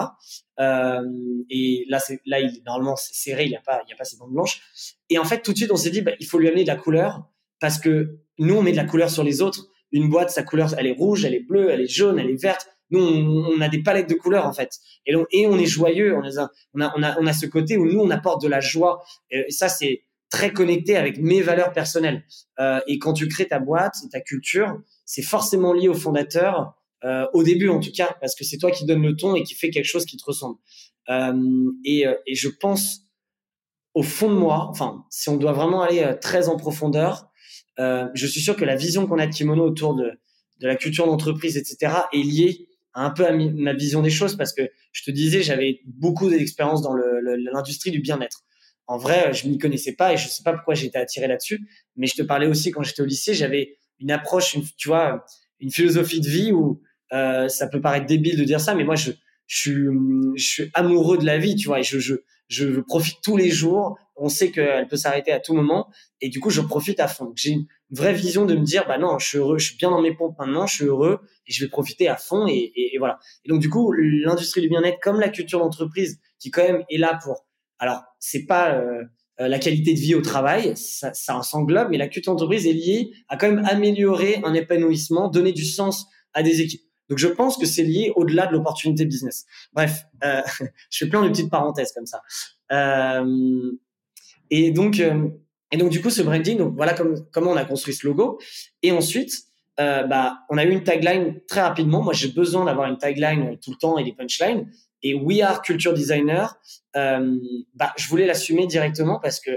Euh, et là, c'est là, il, normalement, c'est serré, il n'y a pas, a pas ces bandes blanches. Et en fait, tout de suite, on s'est dit, bah, il faut lui amener de la couleur parce que nous, on met de la couleur sur les autres. Une boîte, sa couleur, elle est rouge, elle est bleue, elle est jaune, elle est verte. Nous, on, a des palettes de couleurs en fait, et, on, on est joyeux. On a, on a, on a, on a ce côté où nous, on apporte de la joie. Et ça, c'est très connecté avec mes valeurs personnelles. Euh, et quand tu crées ta boîte, ta culture, c'est forcément lié au fondateur, euh, au début en tout cas, parce que c'est toi qui donne le ton et qui fait quelque chose qui te ressemble. Euh, et, euh, et, je pense au fond de moi, enfin, si on doit vraiment aller euh, très en profondeur, euh, je suis sûr que la vision qu'on a de Kimono autour de, de la culture d'entreprise, etc., est liée un peu à ma vision des choses parce que je te disais, j'avais beaucoup d'expérience dans l'industrie du bien-être. En vrai, je m'y connaissais pas et je sais pas pourquoi été attiré là-dessus. Mais je te parlais aussi quand j'étais au lycée, j'avais une approche, une, tu vois, une philosophie de vie où euh, ça peut paraître débile de dire ça, mais moi je, je suis, je suis amoureux de la vie, tu vois, et je, je, je profite tous les jours. On sait qu'elle peut s'arrêter à tout moment, et du coup, je profite à fond. J'ai une vraie vision de me dire, bah non, je suis heureux, je suis bien dans mes pompes maintenant, je suis heureux, et je vais profiter à fond, et, et, voilà. Et donc, du coup, l'industrie du bien-être, comme la culture d'entreprise, qui quand même est là pour, alors, c'est pas euh, euh la qualité de vie au travail, ça, ça s'englobe, mais la culture d'entreprise est liée à quand même améliorer un épanouissement, donner du sens à des équipes. Donc je pense que c'est lié au-delà de l'opportunité business. Bref, euh, je fais plein de petites parenthèses comme ça. Euh, et donc euh, et donc du coup ce branding, donc voilà comme, comment on a construit ce logo. Et ensuite, euh, bah on a eu une tagline très rapidement. Moi j'ai besoin d'avoir une tagline tout le temps et des punchlines. Et We Are Culture Designer, euh, bah je voulais l'assumer directement parce que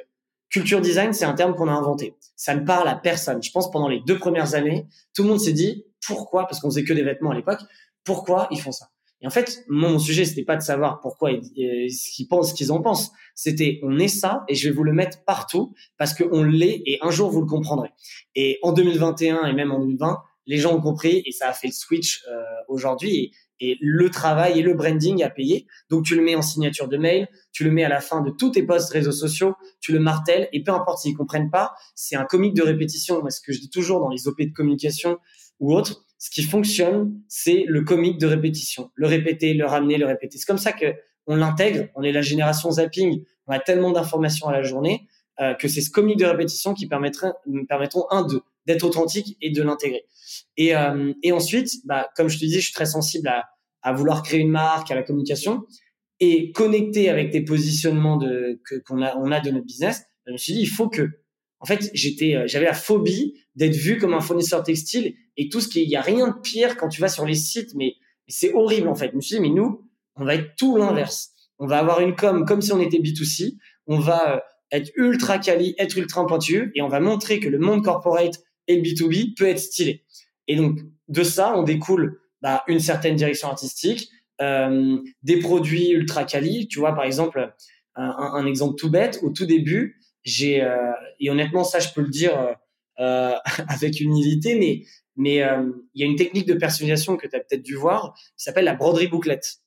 culture design c'est un terme qu'on a inventé. Ça ne parle à personne. Je pense pendant les deux premières années, tout le monde s'est dit pourquoi, parce qu'on faisait que des vêtements à l'époque, pourquoi ils font ça? Et en fait, mon sujet, c'était pas de savoir pourquoi ils, pensent, ce qu'ils en pensent. C'était, on est ça et je vais vous le mettre partout parce qu'on l'est et un jour vous le comprendrez. Et en 2021 et même en 2020, les gens ont compris et ça a fait le switch euh, aujourd'hui et, le travail et le branding a payé. Donc tu le mets en signature de mail, tu le mets à la fin de tous tes posts réseaux sociaux, tu le martèles et peu importe s'ils comprennent pas, c'est un comique de répétition. Moi, ce que je dis toujours dans les OP de communication, ou autre, ce qui fonctionne, c'est le comique de répétition. Le répéter, le ramener, le répéter. C'est comme ça que on l'intègre. On est la génération zapping. On a tellement d'informations à la journée euh, que c'est ce comique de répétition qui permettrait, permettront un de d'être authentique et de l'intégrer. Et, euh, et ensuite, bah, comme je te dis, je suis très sensible à, à vouloir créer une marque, à la communication et connecter avec des positionnements de qu'on a on a de notre business. Je me suis dit, il faut que en fait, j'étais, euh, j'avais la phobie d'être vu comme un fournisseur textile et tout ce qui, il y a rien de pire quand tu vas sur les sites, mais, c'est horrible en fait. Je me suis dit, mais nous, on va être tout l'inverse. On va avoir une com comme si on était B2C. On va euh, être ultra quali, être ultra pointu et on va montrer que le monde corporate et le B2B peut être stylé. Et donc, de ça, on découle bah, une certaine direction artistique, euh, des produits ultra quali. Tu vois, par exemple, un, exemple tout bête, au tout début, j'ai euh, et honnêtement ça je peux le dire euh, avec humilité, mais mais il y a une technique de personnalisation que tu as peut-être dû voir qui s'appelle la broderie bouclette.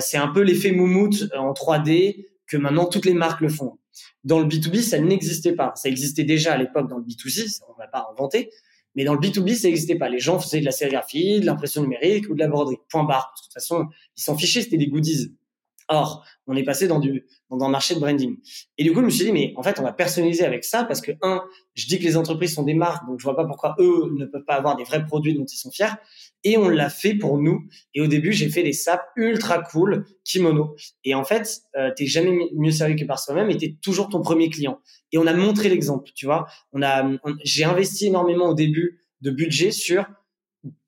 c'est un peu l'effet moumoute en 3D que maintenant toutes les marques le font. Dans le B2B, ça n'existait pas. Ça existait déjà à l'époque dans le B2C, on va pas inventer, mais dans le B2B, ça n'existait pas. Les gens faisaient de la sérigraphie, de l'impression numérique ou de la broderie. Point barre. De toute façon, ils s'en fichaient, c'était des goodies. Or, on est passé dans du dans un marché de branding. Et du coup, je me suis dit, mais en fait, on va personnaliser avec ça parce que un, je dis que les entreprises sont des marques, donc je vois pas pourquoi eux ne peuvent pas avoir des vrais produits dont ils sont fiers. Et on l'a fait pour nous. Et au début, j'ai fait des sapes ultra cool, kimono. Et en fait, euh, t'es jamais mieux servi que par soi-même et t'es toujours ton premier client. Et on a montré l'exemple, tu vois. On a, j'ai investi énormément au début de budget sur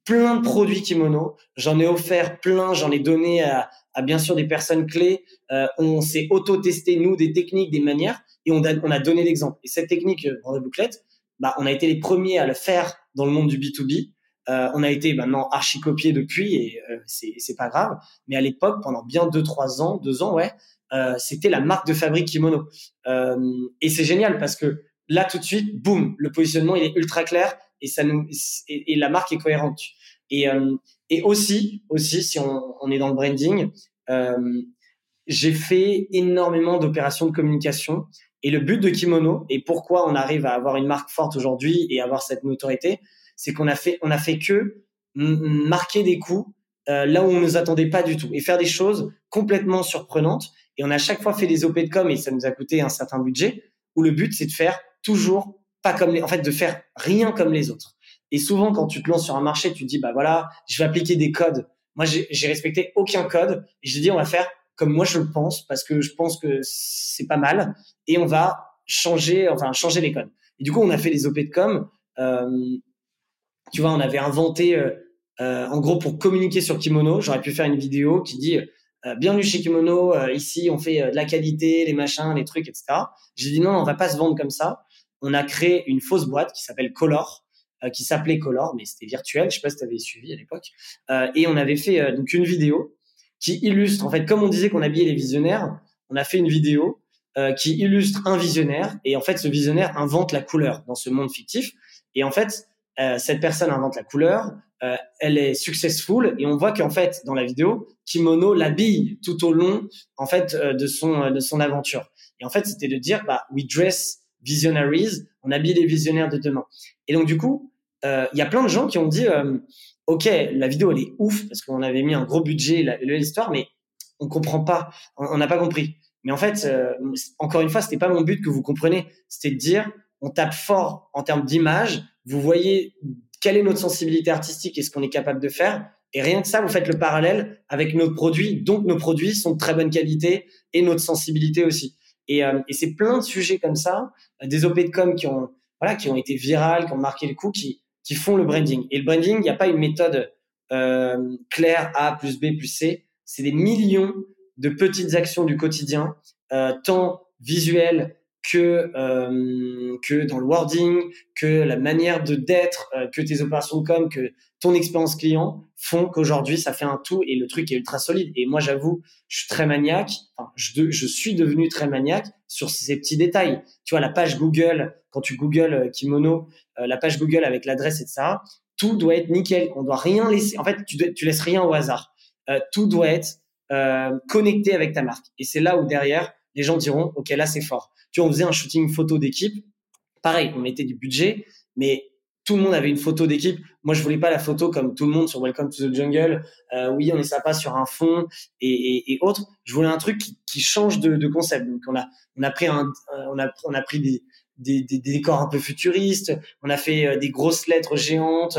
plein de produits kimono. J'en ai offert plein, j'en ai donné à, à bien sûr des personnes clés. Euh, on s'est auto-testé, nous, des techniques, des manières, et on a, on a donné l'exemple. Et cette technique, euh, en bouclette, bah, on a été les premiers à le faire dans le monde du B2B. Euh, on a été maintenant archi copié depuis, et euh, c'est pas grave. Mais à l'époque, pendant bien deux, trois ans, deux ans, ouais, euh, c'était la marque de fabrique kimono. Euh, et c'est génial parce que là tout de suite, boum, le positionnement il est ultra clair et ça nous et, la marque est cohérente. Et euh, et aussi aussi si on, on est dans le branding, euh, j'ai fait énormément d'opérations de communication et le but de Kimono et pourquoi on arrive à avoir une marque forte aujourd'hui et avoir cette notoriété, c'est qu'on a fait on a fait que marquer des coups euh, là où on ne nous attendait pas du tout et faire des choses complètement surprenantes. Et on a chaque fois fait des OP de com et ça nous a coûté un certain budget où le but c'est de faire toujours pas comme les, en fait, de faire rien comme les autres. Et souvent, quand tu te lances sur un marché, tu te dis, bah voilà, je vais appliquer des codes. Moi, j'ai respecté aucun code et j'ai dit, on va faire comme moi je le pense parce que je pense que c'est pas mal et on va changer, enfin, changer les codes. Et du coup, on a fait des OP de com. Euh, tu vois, on avait inventé, euh, euh, en gros, pour communiquer sur Kimono, j'aurais pu faire une vidéo qui dit, euh, bienvenue chez Kimono, euh, ici on fait euh, de la qualité, les machins, les trucs, etc. J'ai dit non, on va pas se vendre comme ça. On a créé une fausse boîte qui s'appelle Color, qui s'appelait Color, mais c'était virtuel. Je sais pas si tu avais suivi à l'époque. et on avait fait donc une vidéo qui illustre, en fait, comme on disait qu'on habillait les visionnaires, on a fait une vidéo qui illustre un visionnaire. Et en fait, ce visionnaire invente la couleur dans ce monde fictif. Et en fait, cette personne invente la couleur. Euh, elle est successful et on voit qu'en fait dans la vidéo Kimono l'habille tout au long en fait euh, de son euh, de son aventure et en fait c'était de dire bah we dress visionaries on habille les visionnaires de demain et donc du coup il y a plein de gens qui ont dit ok la vidéo elle est ouf parce qu'on avait mis un gros budget l'histoire mais on comprend pas on n'a pas compris mais en fait encore une fois c'était pas mon but que vous compreniez c'était de dire on tape fort en termes d'image vous voyez quelle est notre sensibilité artistique et ce qu'on est capable de faire. Et rien que ça, vous faites le parallèle avec nos produits. Donc, nos produits sont de très bonne qualité et notre sensibilité aussi. Et, euh, et c'est plein de sujets comme ça, des OP de com qui ont, voilà, qui ont été virales, qui ont marqué le coup, qui, qui font le branding. Et le branding, il n'y a pas une méthode euh, claire A plus B plus C. C'est des millions de petites actions du quotidien, euh, tant visuelles que euh, que dans le wording, que la manière de d'être, euh, que tes opérations com, que ton expérience client font qu'aujourd'hui ça fait un tout et le truc est ultra solide. Et moi j'avoue, je suis très maniaque. Enfin, je, suis devenu très maniaque sur ces petits détails. Tu vois la page Google, quand tu googles euh, kimono, la page Google avec l'adresse et ça, tout doit être nickel. On doit rien laisser. En fait, tu, tu laisses rien au hasard. tout doit être connecté avec ta marque. Et c'est là où derrière les gens diront ok là c'est fort tu vois, on faisait un shooting photo d'équipe. Pareil, on mettait du budget, mais tout le monde avait une photo d'équipe. Moi, je voulais pas la photo comme tout le monde sur Welcome to the Jungle. Euh, oui, on est sympa sur un fond et, autres. Je voulais un truc qui, change de, concept. Donc, on a, on a pris euh, on a, on a pris des, des, des, décors un peu futuristes. On a fait euh, des grosses lettres géantes.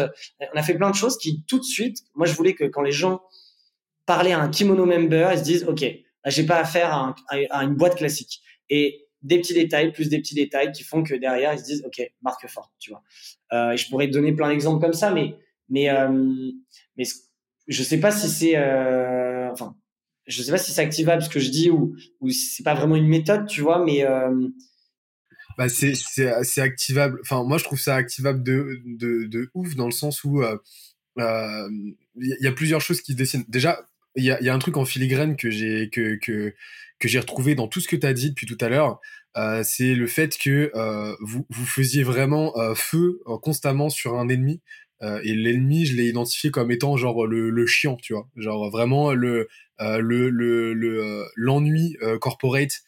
On a fait plein de choses qui, tout de suite, moi, je voulais que quand les gens parlaient à un kimono member, ils se disent, OK, j'ai pas affaire à, une boîte classique. Et des petits détails, plus des petits détails qui font que derrière, ils se disent, OK, marque forte, tu vois. Euh, je pourrais te donner plein d'exemples comme ça, mais, mais, euh, mais je sais pas si c'est, euh, enfin, je sais pas si c'est activable ce que je dis ou, ou c'est pas vraiment une méthode, tu vois, mais, bah c'est, c'est, c'est activable. Enfin, moi, je trouve ça activable de, de, ouf dans le sens où, il y a plusieurs choses qui se dessinent. Déjà, il y a, y a, un truc en filigrane que j'ai que, que, que j'ai retrouvé dans tout ce que tu as dit depuis tout à l'heure, euh, c'est le fait que euh, vous, vous faisiez vraiment euh, feu euh, constamment sur un ennemi. Euh, et l'ennemi, je l'ai identifié comme étant genre le, le chiant, tu vois, genre vraiment le le le l'ennui corporate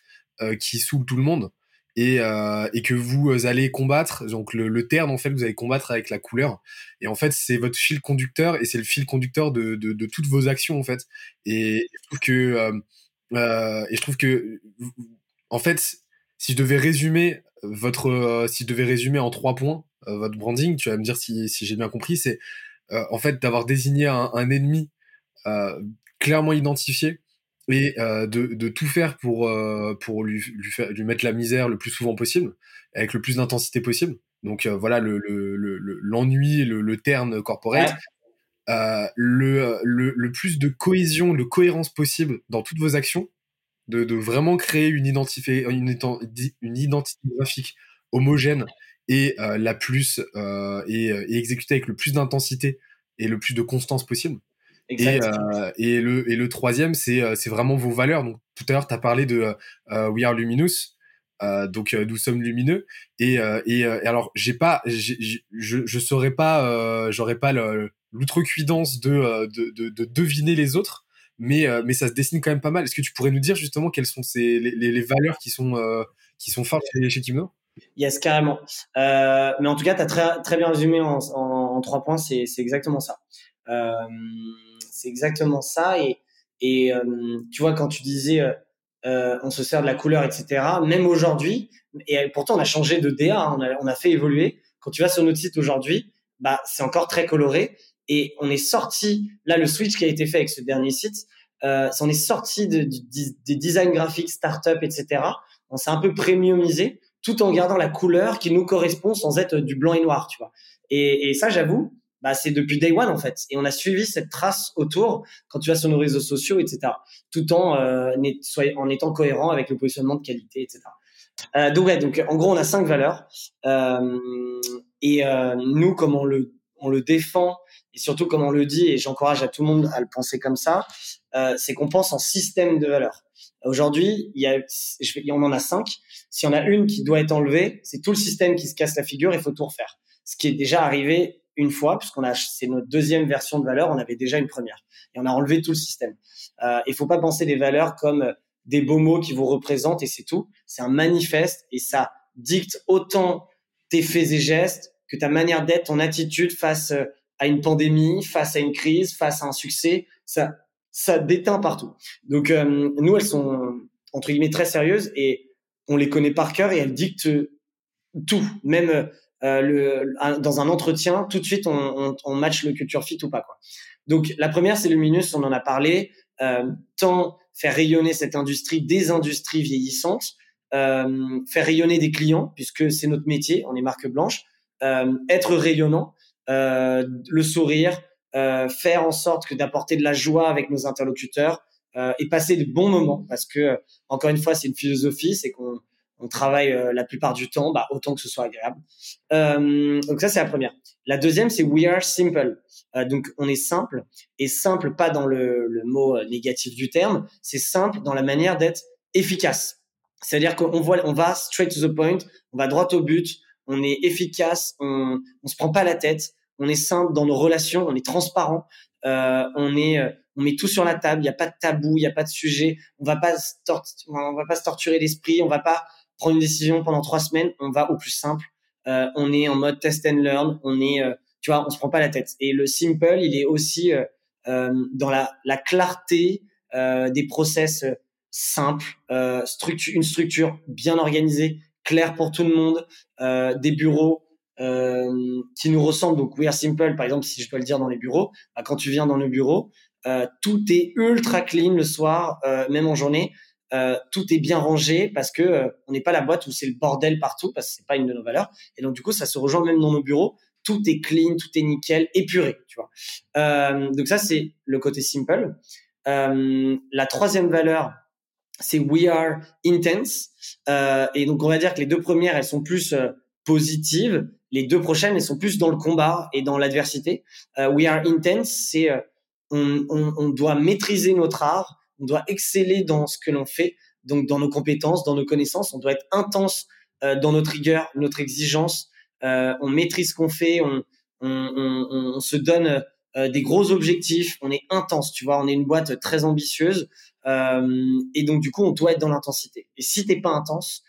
qui saoule tout le monde et, euh, et que vous allez combattre. Donc le, le terme en fait, vous allez combattre avec la couleur. Et en fait, c'est votre fil conducteur et c'est le fil conducteur de, de, de, toutes vos actions en fait. Et je trouve que euh, euh, et je trouve que en fait, si je devais résumer votre, euh, si je devais résumer en trois points euh, votre branding, tu vas me dire si, si j'ai bien compris, c'est en fait d'avoir désigné un, un ennemi clairement identifié et euh, de, de, tout faire pour, euh, pour lui, lui, faire, lui mettre la misère le plus souvent possible, avec le plus d'intensité possible. Donc euh, voilà l'ennui, le, le, le, le, le, terne corporate. Ouais. le, le, le, plus de cohésion, de cohérence possible dans toutes vos actions, de, de vraiment créer une identité, une, une identité graphique homogène et la plus et, et exécutée avec le plus d'intensité et le plus de constance possible. Et, euh, et, le, et le troisième, c'est, euh, c'est vraiment vos valeurs. Donc, tout à l'heure, tu as parlé de euh, We Are Luminous. Euh, donc nous sommes lumineux et, et, alors j'ai pas je je saurais pas j'aurais pas l'outrecuidance de, de, de, de deviner les autres mais mais ça se dessine quand même pas mal est-ce que tu pourrais nous dire justement quelles sont ces les, les, valeurs qui sont qui sont fortes chez, chez Kimno Yes, carrément. Euh, mais en tout cas, tu as très, très bien résumé en, en, en trois points, c'est exactement ça. Euh, c'est exactement ça. Et, euh, tu vois, quand tu disais euh, euh, on se sert de la couleur, etc., même aujourd'hui, et pourtant on a changé de DA, hein, on, a, fait évoluer. Quand tu vas sur notre site aujourd'hui, bah, c'est encore très coloré. Et on est sorti, là, le switch qui a été fait avec ce dernier site, on est sorti de, des design graphiques, startup, etc. On s'est un peu premiumisé tout en gardant la couleur qui nous correspond sans être du blanc et noir, tu vois. Et ça, j'avoue, bah, c'est depuis day one en fait. Et on a suivi cette trace autour quand tu vas sur nos réseaux sociaux, etc. Tout en, euh, en étant cohérent avec le positionnement de qualité, etc. Euh, donc, en gros, on a cinq valeurs. Euh, et euh, nous, comme on le, défend et surtout comme on le dit, et j'encourage à tout le monde à le penser comme ça, c'est qu'on pense en système de valeurs. Aujourd'hui, il y a, on en a cinq. S'il y en a une qui doit être enlevée, c'est tout le système qui se casse la figure. Il faut tout refaire. Ce qui est déjà arrivé une fois, puisqu'on a, c'est notre deuxième version de valeur. On avait déjà une première et on a enlevé tout le système. Euh, il faut pas penser des valeurs comme des beaux mots qui vous représentent et c'est tout. C'est un manifeste et ça dicte autant tes faits et gestes que ta manière d'être, ton attitude face à une pandémie, face à une crise, face à un succès. Ça, ça déteint partout. Donc euh, nous, elles sont entre guillemets très sérieuses et on les connaît par cœur et elles dictent tout, même euh, le, dans un entretien, tout de suite on, on, on, match le culture fit ou pas quoi. Donc la première c'est Luminous, on en a parlé, euh, tant faire rayonner cette industrie, des industries vieillissantes, euh, faire rayonner des clients puisque c'est notre métier, on est marque blanche, euh, être rayonnant, euh, le sourire, euh, faire en sorte que d'apporter de la joie avec nos interlocuteurs et passer de bons moments parce que encore une fois c'est une philosophie c'est qu'on on travaille euh, la plupart du temps bah, autant que ce soit agréable euh, donc ça c'est la première la deuxième c'est we are simple donc on est simple et simple pas dans le, le mot négatif du terme c'est simple dans la manière d'être efficace c'est-à-dire qu'on voit on va straight to the point on va droit au but on est efficace on on se prend pas la tête on est simple dans nos relations, on est transparent, euh, on est, euh, on met tout sur la table. Il n'y a pas de tabou, il n'y a pas de sujet. On va pas, on va pas se torturer l'esprit. On va pas prendre une décision pendant trois semaines. On va au plus simple. Euh, on est en mode test and learn. On est, tu vois, on se prend pas la tête. Et le simple, il est aussi dans la, la clarté des process simples, structure, une structure bien organisée, claire pour tout le monde, des bureaux euh, qui nous ressemble. Donc, We Are Simple, par exemple, si je dois le dire dans les bureaux, bah, quand tu viens dans bureaux, euh, tout est ultra clean le soir, euh, même en journée. Euh, tout est bien rangé parce que euh, on n'est pas la boîte où c'est le bordel partout parce que c'est pas une de nos valeurs. Et donc du coup, ça se rejoint même dans nos bureaux. Tout est clean, tout est nickel, épuré, tu vois. Euh, donc ça, c'est le côté simple. la troisième valeur, c'est we are intense. et donc on va dire que les deux premières, elles sont plus positives les deux prochaines, elles sont plus dans le combat et dans l'adversité. Euh, we are intense, c'est euh, on, on, on, doit maîtriser notre art, on doit exceller dans ce que l'on fait, donc dans nos compétences, dans nos connaissances, on doit être intense euh, dans notre rigueur, notre exigence. Euh, on maîtrise ce qu'on fait, on, on, on, se donne euh, des gros objectifs, on est intense, tu vois, on est une boîte très ambitieuse et donc du coup on doit être dans l'intensité. Et si t'es pas intense,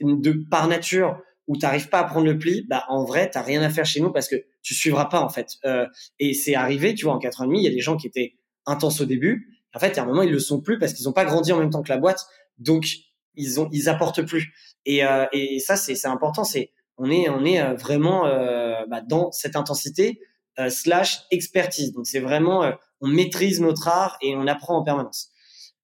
de par nature où t'arrives pas à prendre le pli, bah en vrai t'as rien à faire chez nous parce que tu suivras pas en fait. Euh, et c'est arrivé, tu vois, en quatre ans et demi, il y a des gens qui étaient intenses au début. En fait, à un moment ils le sont plus parce qu'ils ont pas grandi en même temps que la boîte, donc ils ont ils apportent plus. Et, euh, et ça c'est c'est important, c'est on est on est euh, vraiment euh, bah, dans cette intensité euh, slash expertise. Donc c'est vraiment on maîtrise notre art et on apprend en permanence.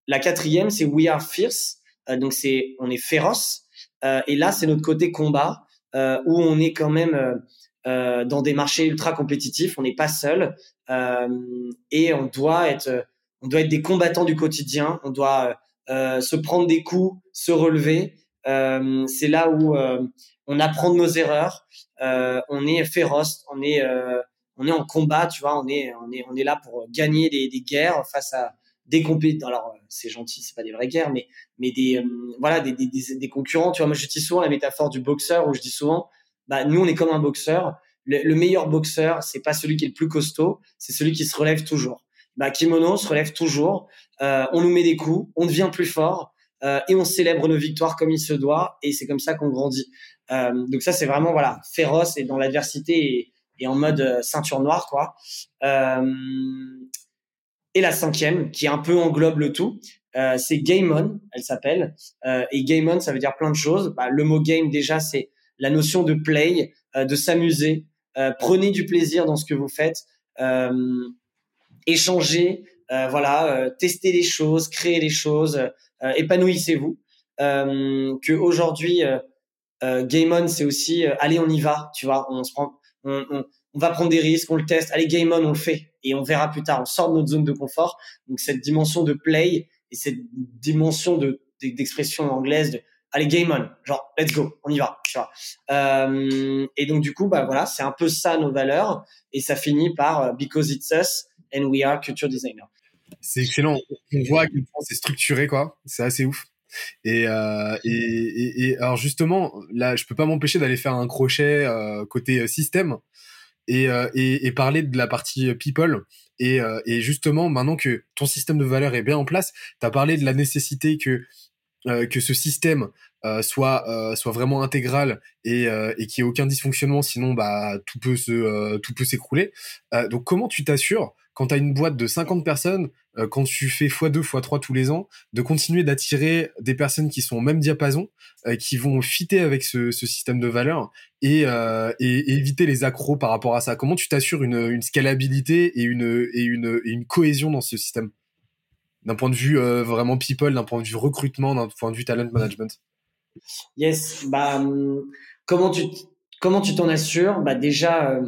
La quatrième c'est we are fierce, donc c'est on est féroce. Euh, et là, c'est notre côté combat euh, où on est quand même euh, dans des marchés ultra compétitifs. On n'est pas seul et on doit être, on doit être des combattants du quotidien. On doit se prendre des coups, se relever. c'est là où on apprend de nos erreurs. on est féroce, on est on est en combat, tu vois, on est, on est, on est là pour gagner des, des guerres face à des compétitions. Alors c'est gentil, c'est pas des vraies guerres, mais mais des voilà des, des, des, concurrents. Tu vois, moi je dis souvent la métaphore du boxeur où je dis souvent, bah nous on est comme un boxeur. Le, meilleur boxeur, c'est pas celui qui est le plus costaud, c'est celui qui se relève toujours. Bah Kimono se relève toujours. Euh, on nous met des coups, on devient plus fort euh, et on célèbre nos victoires comme il se doit. Et c'est comme ça qu'on grandit. Euh, donc ça c'est vraiment voilà féroce et dans l'adversité et, en mode ceinture noire quoi. et la cinquième qui un peu englobe le tout, euh, c'est Game On, elle s'appelle. Euh, et Game On, ça veut dire plein de choses. Bah, le mot game, déjà, c'est la notion de play, euh, de s'amuser. Euh, prenez du plaisir dans ce que vous faites. Euh, échangez, voilà, testez les choses, créez les choses, épanouissez-vous. que aujourd'hui, Game On, c'est aussi allez, on y va. Tu vois, on se prend, on, on, on va prendre des risques, on le teste. Allez, Game On, on le fait et on verra plus tard. On sort de notre zone de confort. Donc cette dimension de play et cette dimension de d'expression anglaise de allez game on genre let's go on y va tu vois euh, et donc du coup bah voilà c'est un peu ça nos valeurs et ça finit par euh, because it's us and we are culture designer. C'est excellent. On voit que c'est structuré quoi. C'est assez ouf. Et, euh, et, et, et, alors justement là je peux pas m'empêcher d'aller faire un crochet euh, côté système et, euh, et, parler de la partie people. Euh, et, justement, maintenant que ton système de valeurs est bien en place, tu as parlé de la nécessité que, euh, que ce système euh, soit, soit vraiment intégral et, et qu'il n'y ait aucun dysfonctionnement, sinon bah, tout peut se tout peut s'écrouler. donc comment tu t'assures quand tu as une boîte de 50 personnes, quand tu fais x2, x3 tous les ans, de continuer d'attirer des personnes qui sont au même diapason, qui vont fitter avec ce, système de valeurs et, euh, et, éviter les accros par rapport à ça. Comment tu t'assures une, scalabilité et une, et, une, cohésion dans ce système? D'un point de vue euh, vraiment people, d'un point de vue recrutement, d'un point de vue talent management. Yes, bah, hum, comment tu comment tu t'en assures? Bah Déjà,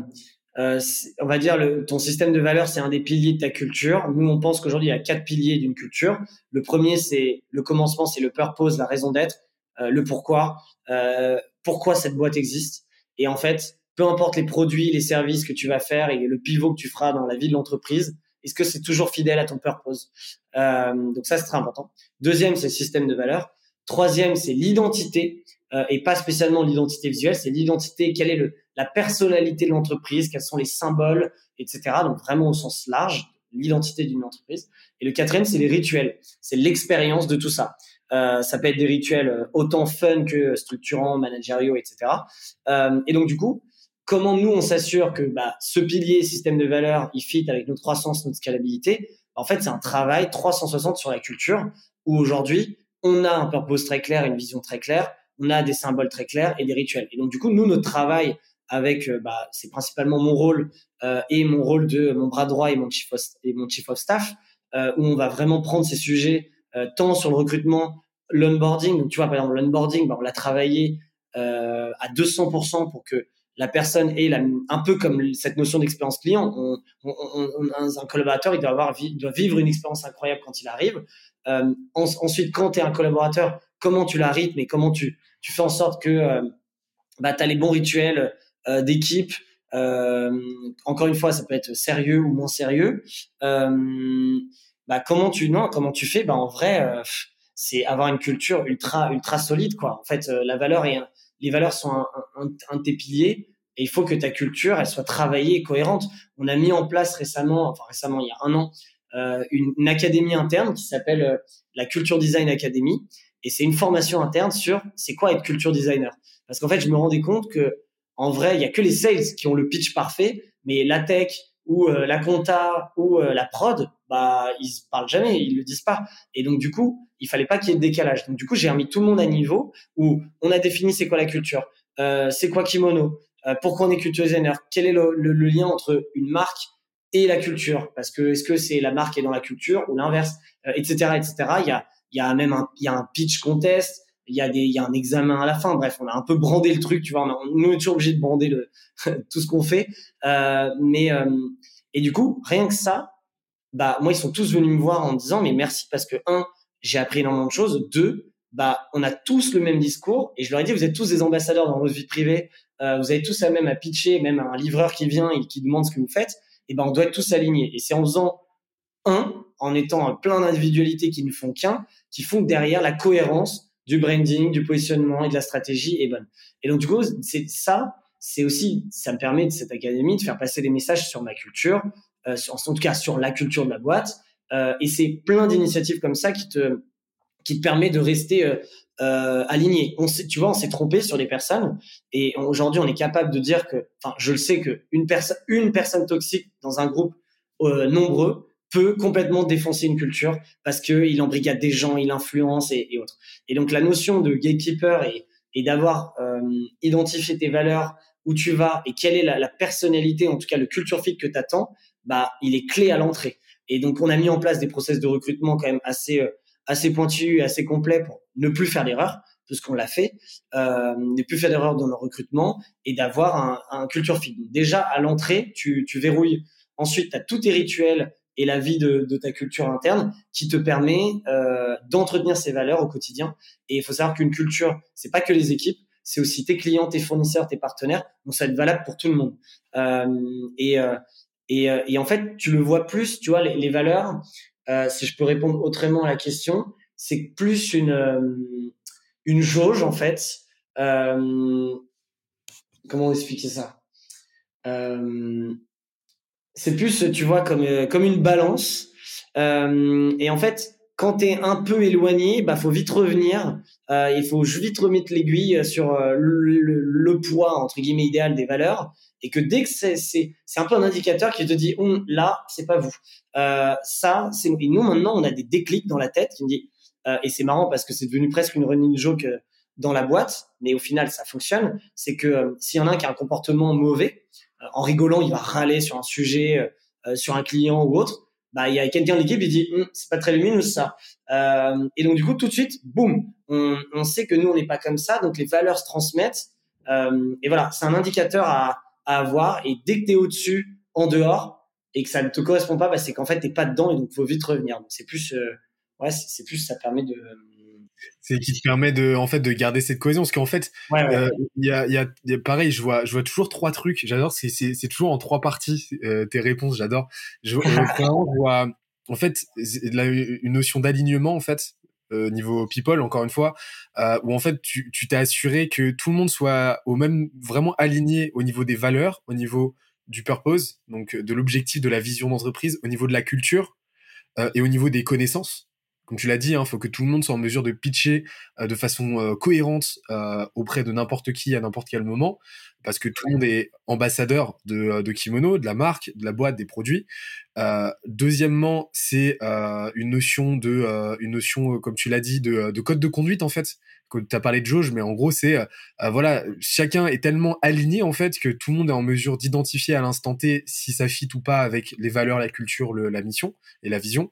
euh, on va dire le, ton système de valeurs, c'est un des piliers de ta culture. Nous, on pense qu'aujourd'hui, il y a quatre piliers d'une culture. Le premier, c'est le commencement, c'est le purpose, la raison d'être, euh, le pourquoi, euh, pourquoi cette boîte existe. Et en fait, peu importe les produits, les services que tu vas faire et le pivot que tu feras dans la vie de l'entreprise, est-ce que c'est toujours fidèle à ton purpose? Euh, Donc ça, c'est très important. Deuxième, c'est le système de valeurs. Troisième, c'est l'identité euh, et pas spécialement l'identité visuelle, c'est l'identité. Quelle est le, la personnalité de l'entreprise Quels sont les symboles, etc. Donc vraiment au sens large, l'identité d'une entreprise. Et le quatrième, c'est les rituels. C'est l'expérience de tout ça. Euh, ça peut être des rituels euh, autant fun que structurants, managériaux, etc. Euh, et donc du coup, comment nous on s'assure que bah, ce pilier système de valeurs, il fit avec notre croissance, notre scalabilité? En fait, c'est un travail 360 sur la culture où aujourd'hui on a un purpose très clair, une vision très claire, on a des symboles très clairs et des rituels. Et donc du coup, nous notre travail avec, bah, c'est principalement mon rôle euh, et mon rôle de mon bras droit et mon chief of, et mon chief of staff, euh, où on va vraiment prendre ces sujets euh, tant sur le recrutement, l'onboarding. Tu vois, par exemple, l'onboarding, bah, on l'a travaillé euh, à 200% pour que la personne ait la, un peu comme cette notion d'expérience client. Un collaborateur, il doit, avoir, doit vivre une expérience incroyable quand il arrive. Euh, ensuite, quand tu es un collaborateur, comment tu la rythmes et comment tu, tu fais en sorte que euh, bah, tu as les bons rituels euh, d'équipe. Euh, encore une fois, ça peut être sérieux ou moins sérieux. Euh, bah, comment tu non comment tu fais? Bah en vrai euh, c'est avoir une culture ultra ultra solide quoi en fait euh, la valeur et les valeurs sont un, un, un, tes piliers et il faut que ta culture elle soit travaillée et cohérente on a mis en place récemment enfin récemment il y a un an euh, une, une, académie interne qui s'appelle euh, la Culture Design Academy et c'est une formation interne sur c'est quoi être culture designer parce qu'en fait je me rendais compte que en vrai il y a que les sales qui ont le pitch parfait mais la tech ou euh, la compta ou la prod bah ils parlent jamais, ils le disent pas. Et donc du coup, il fallait pas qu'il y ait de décalage. Donc du coup, j'ai remis tout le monde à niveau où on a défini c'est quoi la culture, euh, c'est quoi kimono, euh, pourquoi on est culture designer, quel est le, le, lien entre une marque et la culture, parce que est-ce que c'est la marque est dans la culture ou l'inverse, etc., euh, etc. Il y a y a même un y a un pitch contest, il y a des il y a un examen à la fin. Bref, on a un peu brandé le truc, tu vois. On, nous on est toujours obligé de brander le tout ce qu'on fait, euh, mais et du coup, rien que ça, bah moi ils sont tous venus me voir en me disant mais merci parce que un j'ai appris énormément de choses. Deux bah on a tous le même discours. Et je leur ai dit vous êtes tous des ambassadeurs dans votre vie privée. Euh, vous avez tous la même à pitcher même un livreur qui vient et qui demande ce que vous faites. Et ben on doit être tous alignés. Et c'est en faisant un en étant plein d'individualités qui ne font qu'un, qui font derrière la cohérence du branding, du positionnement et de la stratégie est bonne. Et donc du coup, c'est ça, c'est aussi, ça me permet de cette académie de faire passer des messages sur ma culture, euh, en tout cas sur la culture de la boîte. Euh, et c'est plein d'initiatives comme ça qui te qui te permet de rester euh, euh aligné. On tu vois, on s'est trompé sur les personnes et aujourd'hui on est capable de dire que, enfin, je le sais que une personne, une personne toxique dans un groupe euh, nombreux peut complètement défoncer une culture parce que il embrigade des gens, il influence et, et autres. Et donc la notion de gatekeeper et, et d'avoir euh, identifié tes valeurs, où tu vas et quelle est la, la personnalité, en tout cas le culture fit que tu attends, bah il est clé à l'entrée. Et donc on a mis en place des process de recrutement quand même assez euh, assez pointus, assez complets pour ne plus faire d'erreurs, parce qu'on l'a fait, euh, ne plus faire d'erreurs dans le recrutement et d'avoir un, un, culture fit. Déjà à l'entrée, tu, tu verrouilles. Ensuite, tu tous tes rituels et la vie de, de, ta culture interne qui te permet euh, d'entretenir ces valeurs au quotidien. Et il faut savoir qu'une culture, c'est pas que les équipes, c'est aussi tes clients, tes fournisseurs, tes partenaires. Donc ça va être valable pour tout le monde. Euh, et, euh, et, euh, et, en fait, tu le vois plus, tu vois, les, valeurs. Euh, si je peux répondre autrement à la question, c'est plus une euh, une jauge en fait. comment expliquer ça? C'est plus, tu vois, comme comme une balance. et en fait, quand tu es un peu éloigné, bah faut vite revenir. Euh, il faut vite remettre l'aiguille sur euh, le, le, le, poids entre guillemets idéal des valeurs et que dès que c'est c'est un peu un indicateur qui te dit hum, là c'est pas vous. Euh, ça c'est et nous maintenant on a des déclics dans la tête qui me dit euh, et c'est marrant parce que c'est devenu presque une running joke euh, dans la boîte, mais au final ça fonctionne. C'est que euh, s'il y en a un qui a un comportement mauvais, en rigolant il va râler sur un sujet, sur un client ou autre. Bah il y a quelqu'un de l'équipe qui dit hm, c'est pas très lumineux ça. Euh, et donc du coup tout de suite boum on, on sait que nous on n'est pas comme ça donc les valeurs se transmettent. Euh, et voilà c'est un indicateur à, à avoir. Et dès que tu es au-dessus en dehors et que ça ne te correspond pas bah, c'est qu'en fait t'es pas dedans et donc faut vite revenir. Donc c'est plus euh, ouais c'est plus ça permet de c'est qui te permet de en fait de garder cette cohésion. Parce qu'en fait il ouais, ouais. euh, y, a, y, a, y, a, pareil je vois je vois toujours trois trucs. J'adore c'est c'est toujours en trois parties euh, tes réponses j'adore. Je, je vois en fait la, une notion d'alignement en fait euh, niveau people encore une fois euh, où en fait tu tu t'es assuré que tout le monde soit au même vraiment aligné au niveau des valeurs au niveau du purpose donc de l'objectif de la vision d'entreprise au niveau de la culture euh, et au niveau des connaissances comme tu l'as dit, il hein, faut que tout le monde soit en mesure de pitcher euh, de façon euh, cohérente euh, auprès de n'importe qui à n'importe quel moment, parce que tout le monde est ambassadeur de, de kimono, de la marque, de la boîte, des produits. Deuxièmement, c'est une notion de, une notion, comme tu l'as dit, de, de, code de conduite en fait. Tu as parlé de jauge, mais en gros, c'est voilà, chacun est tellement aligné en fait que tout le monde est en mesure d'identifier à l'instant T si ça fit ou pas avec les valeurs, la culture, la mission et la vision.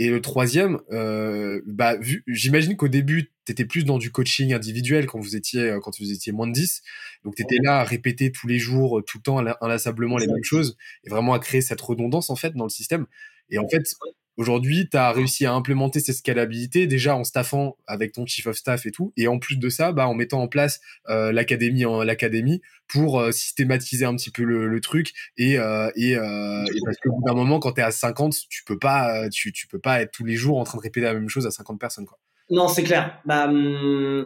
Et le troisième, euh, bah, j'imagine qu'au début, tu étais plus dans du coaching individuel quand vous étiez, euh, quand vous étiez moins de 10. Donc, tu étais là à répéter tous les jours, tout le temps, inlassablement les mêmes choses et vraiment à créer cette redondance, en fait, dans le système. Et en fait, Aujourd'hui, tu as réussi à implémenter cette scalabilité déjà en staffant avec ton chief of staff et tout, et en plus de ça, bah, en mettant en place euh, l'académie en l'académie pour euh, systématiser un petit peu le, le truc et euh, et, et, parce qu'au bout d'un moment, quand tu es à 50, tu peux pas tu, tu peux pas être tous les jours en train de répéter la même chose à 50 personnes quoi. Non, c'est clair. Bah, hum,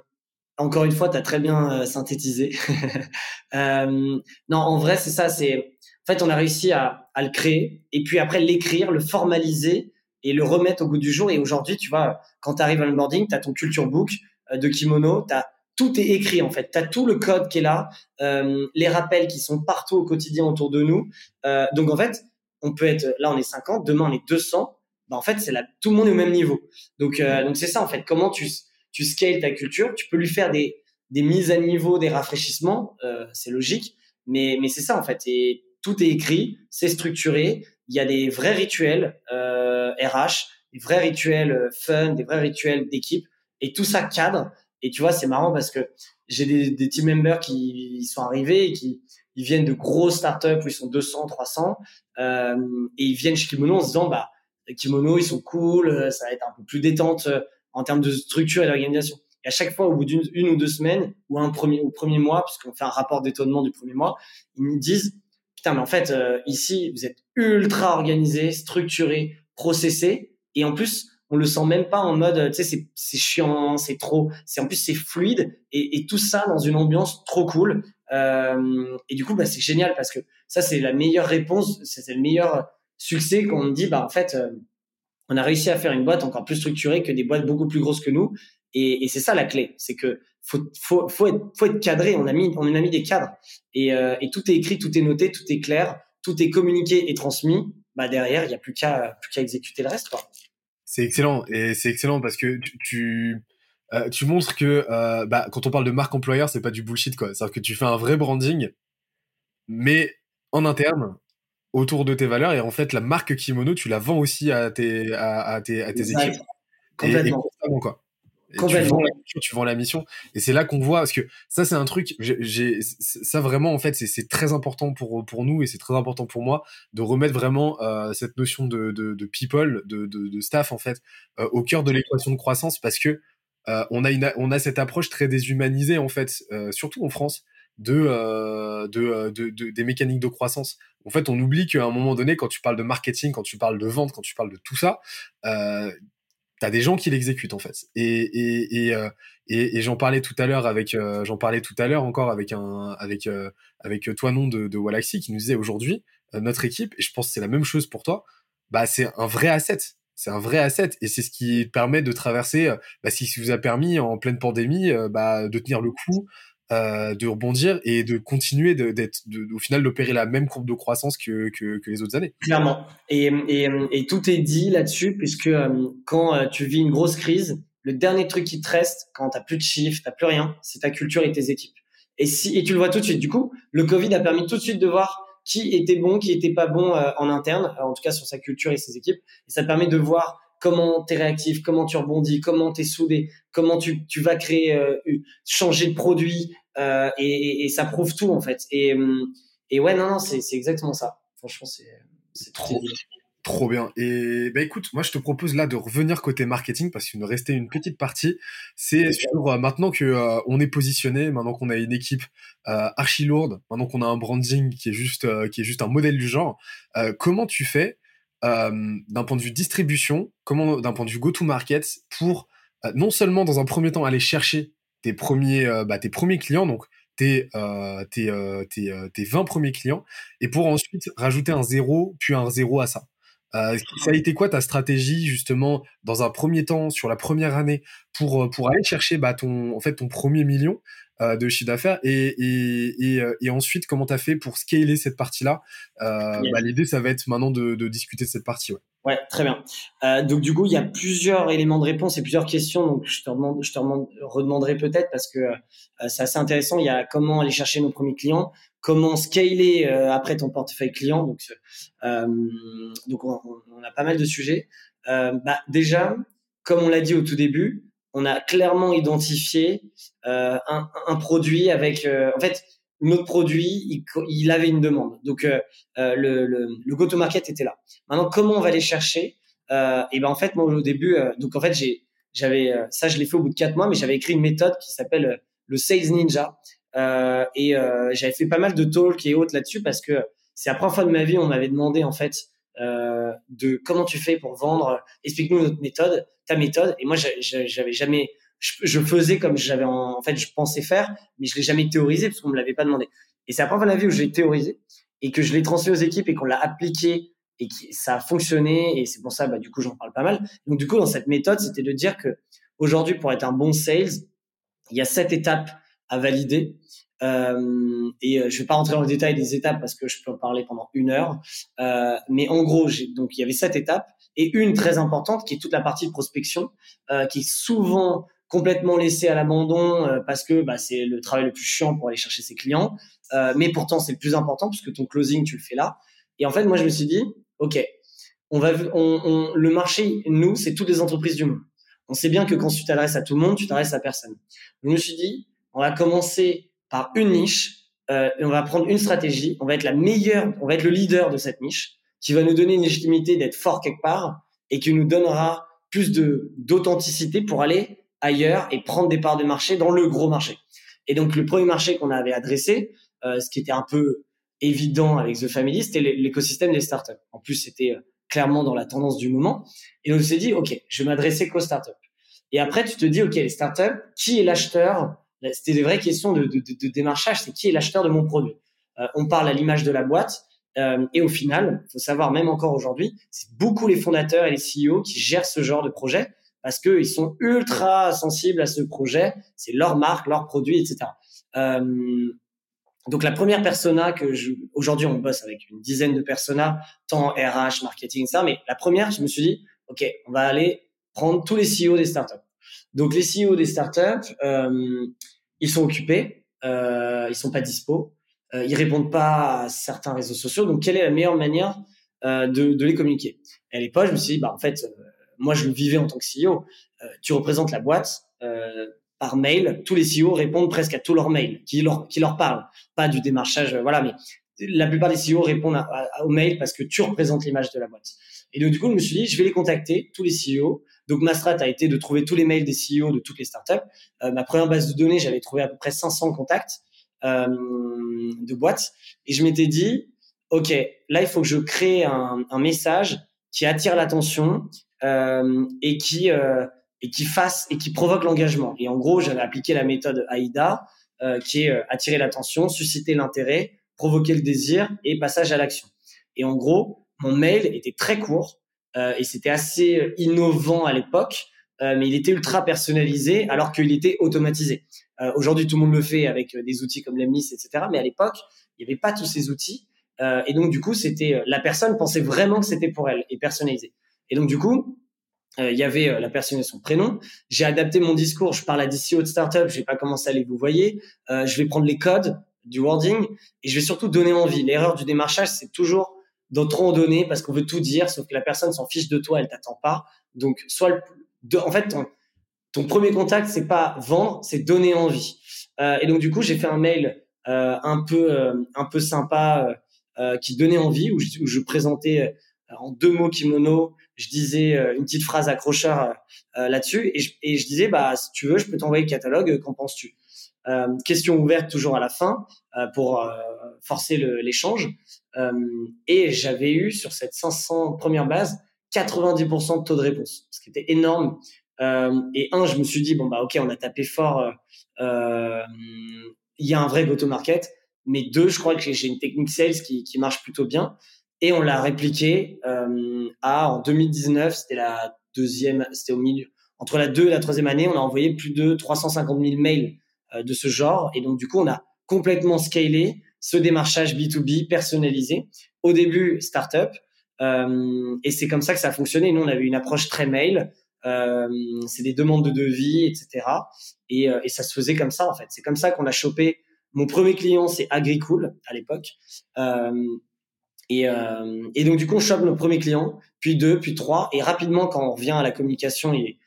encore une fois, tu as très bien synthétisé. non, en vrai, c'est ça. C'est en fait, on a réussi à, à le créer et puis après l'écrire, le formaliser et le remettre au goût du jour. Et aujourd'hui, tu vois, quand tu arrives à l'onboarding, tu as ton culture book euh, de kimono, as, tout est écrit en fait. Tu as tout le code qui est là, euh, les rappels qui sont partout au quotidien autour de nous. Euh, donc en fait, on peut être, là on est 50, demain on est 200. Bah, en fait, c'est là, tout le monde est au même niveau. Donc donc c'est ça en fait. Comment tu, tu scales ta culture Tu peux lui faire des, des mises à niveau, des rafraîchissements, c'est logique. Mais, mais c'est ça en fait. Et tout est écrit, c'est structuré il y a des vrais rituels euh, RH, des vrais rituels euh, fun, des vrais rituels d'équipe, et tout ça cadre. Et tu vois, c'est marrant parce que j'ai des, des, team members qui sont arrivés et qui ils viennent de grosses startups où ils sont 200, 300, euh, et ils viennent chez Kimono en se disant, bah, Kimono, ils sont cool, euh, ça va être un peu plus détente euh, en termes de structure et d'organisation. Et à chaque fois, au bout d'une une ou deux semaines, ou un premier, au premier mois, puisqu'on fait un rapport d'étonnement du premier mois, ils me disent, putain, mais en fait, euh, ici, vous êtes ultra organisé, structuré, processé. Et en plus on le sent même pas en mode tu sais c'est chiant c'est trop. C'est en plus c'est fluide. Et, et, tout ça dans une ambiance trop cool. Euh, et du coup bah c'est génial parce que ça c'est la meilleure réponse c'est le meilleur succès quand on dit bah en fait euh, on a réussi à faire une boîte encore plus structurée que des boîtes beaucoup plus grosses que nous. Et, et c'est ça la clé. C'est que faut, faut, faut, être, faut être cadré on a mis on a mis des cadres et, euh, et tout est écrit tout est noté tout est clair tout est communiqué et transmis bah derrière il y a plus qu'à plus qu'à exécuter le reste c'est excellent et c'est excellent parce que tu tu, euh, tu montres que euh, bah, quand on parle de marque employeur, c'est pas du bullshit quoi. C'est-à-dire que tu fais un vrai branding, mais en interne autour de tes valeurs et en fait la marque kimono tu la vends aussi à tes à, à tes, à tes équipes. Complètement. Et, quoi. Tu vends, mission, tu vends, la mission, et c'est là qu'on voit parce que ça c'est un truc. J'ai ça vraiment en fait c'est très important pour pour nous et c'est très important pour moi de remettre vraiment euh, cette notion de, de, de people, de, de, de, staff en fait euh, au cœur de l'équation de croissance parce que euh, on a une on a cette approche très déshumanisée en fait, euh, surtout en France de, euh, de, de, de, des mécaniques de croissance. En fait, on oublie qu'à un moment donné, quand tu parles de marketing, quand tu parles de vente, quand tu parles de tout ça, euh, t'as des gens qui l'exécutent en fait. Et et et, euh, et, et j'en parlais tout à l'heure avec euh, j'en parlais tout à l'heure encore avec un avec euh, avec toi non de, de Wallaxy qui nous disait aujourd'hui notre équipe et je pense que c'est la même chose pour toi. Bah c'est un vrai asset. C'est un vrai asset et c'est ce qui permet de traverser. Bah, ce qui vous a permis en pleine pandémie bah, de tenir le coup, euh, de rebondir et de continuer d'être, au final, d'opérer la même courbe de croissance que, les autres années. Clairement. Et, tout est dit là-dessus, puisque euh, quand euh, tu vis une grosse crise, le dernier truc qui te reste, quand t'as plus de chiffres, t'as plus rien, c'est ta culture et tes équipes. Et si, et tu le vois tout de suite. Du coup, le Covid a permis tout de suite de voir qui était bon, qui était pas bon en interne, en tout cas sur sa culture et ses équipes. Et ça permet de voir comment tu es réactif, comment tu rebondis, comment tu es soudé, comment tu, tu vas créer, euh, changer de produit, euh, et, et, ça prouve tout en fait. Et, et ouais, non, non, c'est exactement ça. Franchement, c'est trop, trop bien. Et bah écoute, moi je te propose là de revenir côté marketing parce qu'il nous restait une petite partie. C'est sur euh, maintenant que euh, on est positionné, maintenant qu'on a une équipe euh, archi lourde, maintenant qu'on a un branding qui est juste qui est juste un modèle du genre. comment tu fais d'un point de vue distribution, comment d'un point de vue go-to-market pour euh, non seulement dans un premier temps aller chercher tes premiers, euh, bah, premiers clients, donc tes, tes, tes, tes 20 premiers clients, et pour ensuite rajouter un zéro, puis un zéro à ça. Euh, ça a été quoi ta stratégie justement dans un premier temps sur la première année pour pour aller chercher bah, ton en fait ton premier million euh, de chiffre d'affaires et, et, et, euh, et, ensuite comment tu as fait pour scaler cette partie-là? Euh, bah, L'idée, ça va être maintenant de, de, discuter de cette partie. Ouais. Ouais, très bien. Euh, donc du coup, il y a plusieurs éléments de réponse et plusieurs questions. Donc je te, demande, je te redemanderai peut-être parce que euh, c'est assez intéressant. Il y a comment aller chercher nos premiers clients, comment scaler euh, après ton portefeuille client. Donc donc on, on, a pas mal de sujets. bah, déjà, comme on l'a dit au tout début, on a clairement identifié euh, un, un, produit avec, euh, en fait, notre produit, il, il, avait une demande. Donc euh, euh le, le, le go-to-market était là. Maintenant, comment on va les chercher euh, Et ben en fait, moi au début, donc en fait, j'ai, j'avais ça, je l'ai fait au bout de quatre mois, mais j'avais écrit une méthode qui s'appelle le Sales Ninja. et j'avais fait pas mal de talks et autres là-dessus parce que c'est la première fois de ma vie on m'avait demandé en fait euh, de comment tu fais pour vendre. Explique-nous notre méthode, ta méthode. Et moi, j'avais jamais, je, faisais comme j'avais en, fait, je pensais faire, mais je l'ai jamais théorisé parce qu'on me l'avait pas demandé. Et c'est de la vie où j'ai théorisé et que je l'ai transmis aux équipes et qu'on l'a appliqué et que ça a fonctionné. Et c'est pour ça, bah, du coup, j'en parle pas mal. Donc, du coup, dans cette méthode, c'était de dire que aujourd'hui, pour être un bon sales, il y a sept étapes à valider. Euh, et euh, je vais pas rentrer dans le détail des étapes parce que je peux en parler pendant une heure. Euh, mais en gros, donc il y avait sept étapes et une très importante qui est toute la partie de prospection, qui est souvent complètement laissée à l'abandon parce que bah, c'est le travail le plus chiant pour aller chercher ses clients. mais pourtant, c'est le plus important puisque ton closing, tu le fais là. Et en fait, moi, je me suis dit, ok, on va, on, on, le marché, nous, c'est toutes les entreprises du monde. On sait bien que quand tu t'adresses à tout le monde, tu t'adresses à personne. Je me suis dit, on va commencer par une niche. Euh, et on va prendre une stratégie. On va être la meilleure, on va être le leader de cette niche, qui va nous donner une légitimité d'être fort quelque part et qui nous donnera plus de d'authenticité pour aller ailleurs et prendre des parts de marché dans le gros marché. Et donc le premier marché qu'on avait adressé, euh, ce qui était un peu évident avec The Family, c'était l'écosystème des startups. En plus, c'était clairement dans la tendance du moment. Et on s'est dit, OK, je vais m'adresser qu'aux startups. Et après, tu te dis, OK, les startups, qui est l'acheteur C'était des vraies questions de, de, démarchage, c'est qui est l'acheteur de mon produit euh, On parle à l'image de la boîte. Euh, et au final, faut savoir, même encore aujourd'hui, c'est beaucoup les fondateurs et les CEO qui gèrent ce genre de projet parce qu'ils sont ultra sensibles à ce projet. C'est leur marque, leur produit, etc. Euh, donc la première persona que je, aujourd'hui on bosse avec une dizaine de personas, tant RH, marketing, ça, mais la première, je me suis dit, ok, on va aller prendre tous les CEO des startups. Donc les CEO des startups, ils sont occupés, euh, ils sont pas dispo, euh, ils répondent pas à certains réseaux sociaux. Donc quelle est la meilleure manière euh, de, les communiquer? À l'époque, je me suis dit, bah en fait, euh, moi je le vivais en tant que CEO. Euh, tu représentes la boîte par mail, tous les CEO répondent presque à tous leurs mails qui leur, qui leur parlent. Pas du démarchage, voilà, mais la plupart des CEO répondent aux mails parce que tu représentes l'image de la boîte. Et donc, du coup, je me suis dit, je vais les contacter, tous les CEO. Donc, ma strat a été de trouver tous les mails des CEO de toutes les startups. Euh, ma première base de données, j'avais trouvé à peu près 500 contacts euh, de boîtes. Et je m'étais dit, OK, là, il faut que je crée un, un message qui attire l'attention euh, et qui euh, et qui fasse et qui provoque l'engagement. Et en gros, j'avais appliqué la méthode AIDA, euh, qui est euh, attirer l'attention, susciter l'intérêt, provoquer le désir et passage à l'action. Et en gros, mon mail était très court et c'était assez innovant à l'époque, euh, mais il était ultra personnalisé alors qu'il était automatisé. Euh, Aujourd'hui, tout le monde le fait avec des outils comme Lemnis, etc. Mais à l'époque, il n'y avait pas tous ces outils. et donc, du coup, c'était la personne pensait vraiment que c'était pour elle et personnalisé. Et donc, du coup, euh, il y avait euh, la personne et son prénom. J'ai adapté mon discours. Je parle à des CEO de startup. Je vais pas commencer à les vous voyez. Euh, je vais prendre les codes du wording et je vais surtout donner envie. L'erreur du démarchage, c'est toujours d'en trop en donner parce qu'on veut tout dire, sauf que la personne s'en fiche de toi, elle t'attend pas. Donc, soit le, en fait, ton, premier contact, c'est pas vendre, c'est donner envie. Euh, et donc, du coup, j'ai fait un mail euh, un peu, euh, un peu sympa qui donnait envie où je, où je présentais en deux mots kimono je disais euh, une petite phrase accrocheur euh, euh, là-dessus et je, et je, disais bah si tu veux je peux t'envoyer le catalogue qu'en penses-tu? Euh, question ouverte toujours à la fin euh, pour forcer l'échange et j'avais eu sur cette 500 première base 90% de taux de réponse ce qui était énorme. Et un je me suis dit bon bah ok on a tapé fort il y a un vrai go-to-market. Mais deux je crois que j'ai une technique sales qui, marche plutôt bien. Et on l'a répliqué euh, à en 2019, c'était la deuxième, c'était au milieu entre la deux et la troisième année, on a envoyé plus de 350 000 mails euh, de ce genre. Et donc du coup on a complètement scalé ce démarchage B2B personnalisé. Au début startup euh, et c'est comme ça que ça a fonctionné. Nous on avait une approche très mail. Euh, c'est des demandes de devis, etc. Et, euh, et, ça se faisait comme ça en fait. C'est comme ça qu'on a chopé. Mon premier client, c'est Agricool à l'époque. Euh, et, euh, et, donc du coup, on chope nos premiers clients, puis deux, puis trois, et rapidement, quand on revient à la communication et,